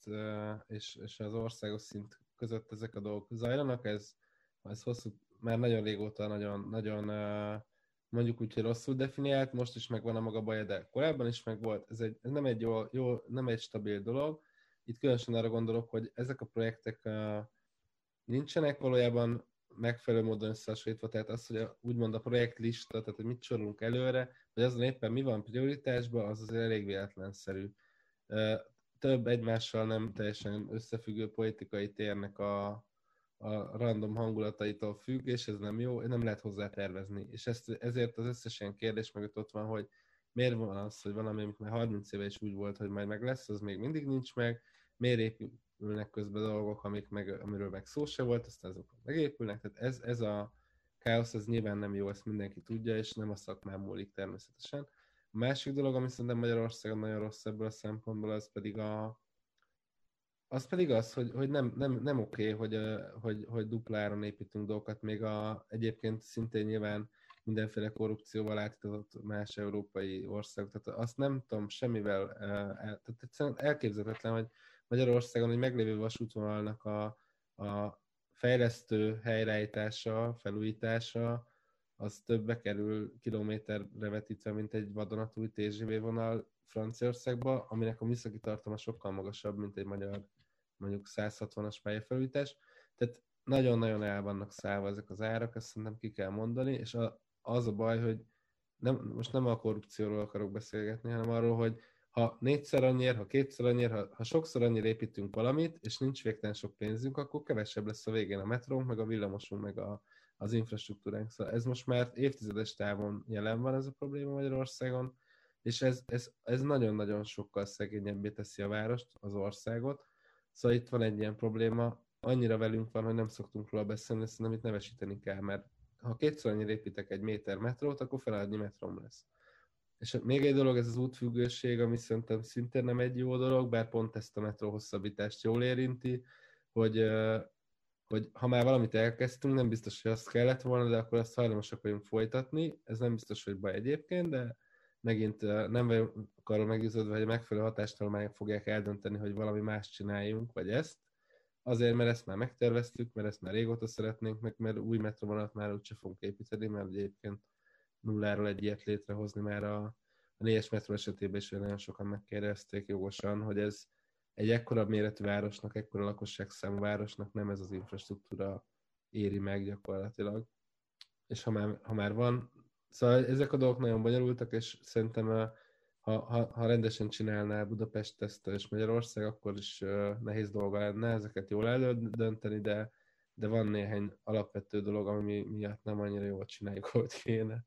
és, és az országos szint között ezek a dolgok zajlanak, ez, ez hosszú, már nagyon régóta nagyon, nagyon mondjuk úgy, hogy rosszul definiált, most is megvan a maga baja, de korábban is megvolt. Ez, egy, ez nem, egy jó, jó, nem egy stabil dolog. Itt különösen arra gondolok, hogy ezek a projektek nincsenek valójában megfelelő módon összehasonlítva, tehát az, hogy a, úgymond a projektlista, tehát hogy mit sorolunk előre, vagy azon éppen mi van prioritásban, az azért elég véletlenszerű. Több egymással nem teljesen összefüggő politikai térnek a, a random hangulataitól függ, és ez nem jó, nem lehet hozzá tervezni. És ezt, ezért az összes ilyen kérdés mögött ott van, hogy miért van az, hogy valami, amit már 30 éve is úgy volt, hogy majd meg lesz, az még mindig nincs meg, miért épülnek közben dolgok, amik meg, amiről meg szó se volt, aztán azok megépülnek, tehát ez, ez a káosz, ez nyilván nem jó, ezt mindenki tudja, és nem a szakmán múlik természetesen. A másik dolog, ami szerintem Magyarországon nagyon rossz ebből a szempontból, az pedig a, az pedig az, hogy, hogy nem, nem, nem oké, okay, hogy, hogy, hogy dupláron építünk dolgokat, még a, egyébként szintén nyilván mindenféle korrupcióval átítatott más európai országok. Tehát azt nem tudom semmivel, el, tehát egyszerűen elképzelhetetlen, hogy Magyarországon egy meglévő vasútvonalnak a, a fejlesztő helyreállítása, felújítása, az többbe kerül kilométerre vetítve, mint egy vadonatúj TGV vonal Franciaországba, aminek a műszaki tartalma sokkal magasabb, mint egy magyar mondjuk 160-as pályafelújítás. Tehát nagyon-nagyon el vannak szállva ezek az árak, ezt szerintem ki kell mondani, és a, az a baj, hogy nem, most nem a korrupcióról akarok beszélgetni, hanem arról, hogy ha négyszer annyiért, ha kétszer annyiért, ha, ha sokszor annyira építünk valamit, és nincs végtelen sok pénzünk, akkor kevesebb lesz a végén a metrónk, meg a villamosunk, meg a, az infrastruktúránk. Szóval ez most már évtizedes távon jelen van ez a probléma Magyarországon, és ez, ez, ez nagyon-nagyon sokkal szegényebbé teszi a várost, az országot. Szóval itt van egy ilyen probléma, annyira velünk van, hogy nem szoktunk róla beszélni, szerintem itt nevesíteni kell, mert ha kétszer annyira építek egy méter metrót, akkor feladni metrom lesz. És még egy dolog, ez az útfüggőség, ami szerintem szintén nem egy jó dolog, bár pont ezt a metró hosszabbítást jól érinti, hogy, hogy ha már valamit elkezdtünk, nem biztos, hogy azt kellett volna, de akkor azt hajlamosak vagyunk folytatni. Ez nem biztos, hogy baj egyébként, de megint nem vagyok arról meggyőződve, hogy a megfelelő hatástalományok fogják eldönteni, hogy valami más csináljunk, vagy ezt. Azért, mert ezt már megterveztük, mert ezt már régóta szeretnénk, meg mert új metrovonalat már úgyse fogunk építeni, mert egyébként nulláról egy ilyet létrehozni, mert a, a négyes metró esetében is nagyon sokan megkérdezték jogosan, hogy ez egy ekkora méretű városnak, ekkora lakosságszámú városnak nem ez az infrastruktúra éri meg gyakorlatilag. És ha már, ha már van, szóval ezek a dolgok nagyon bonyolultak, és szerintem ha, ha, ha rendesen csinálná Budapest ezt és Magyarország, akkor is nehéz dolga lenne ezeket jól eldönteni, de, de van néhány alapvető dolog, ami miatt nem annyira jól csináljuk, ahogy kéne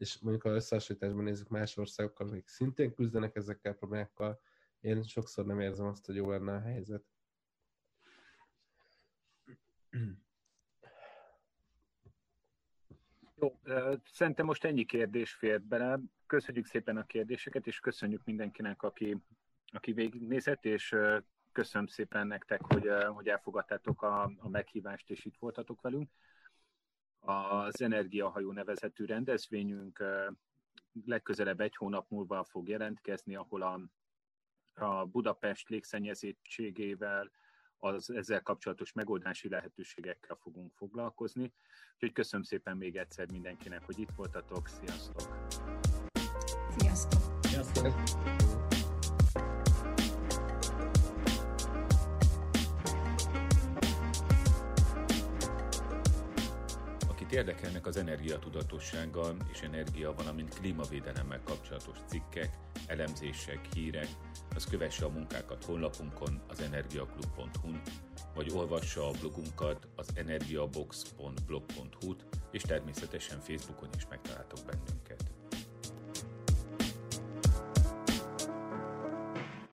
és mondjuk ha összehasonlításban nézzük más országokkal, akik szintén küzdenek ezekkel a problémákkal, én sokszor nem érzem azt, hogy jó lenne a helyzet. Jó, szerintem most ennyi kérdés fért bele. Köszönjük szépen a kérdéseket, és köszönjük mindenkinek, aki, aki végignézett, és köszönöm szépen nektek, hogy, hogy elfogadtátok a, a meghívást, és itt voltatok velünk. Az Energiahajó nevezetű rendezvényünk legközelebb egy hónap múlva fog jelentkezni, ahol a, a Budapest légszennyezettségével, az ezzel kapcsolatos megoldási lehetőségekkel fogunk foglalkozni. Úgyhogy köszönöm szépen még egyszer mindenkinek, hogy itt voltatok. Sziasztok! Sziasztok! Sziasztok! Akit érdekelnek az energiatudatossággal és energia, valamint klímavédelemmel kapcsolatos cikkek, elemzések, hírek, az kövesse a munkákat honlapunkon, az energiaklub.hu-n, vagy olvassa a blogunkat, az energiabox.blog.hu-t, és természetesen Facebookon is megtaláltok bennünket.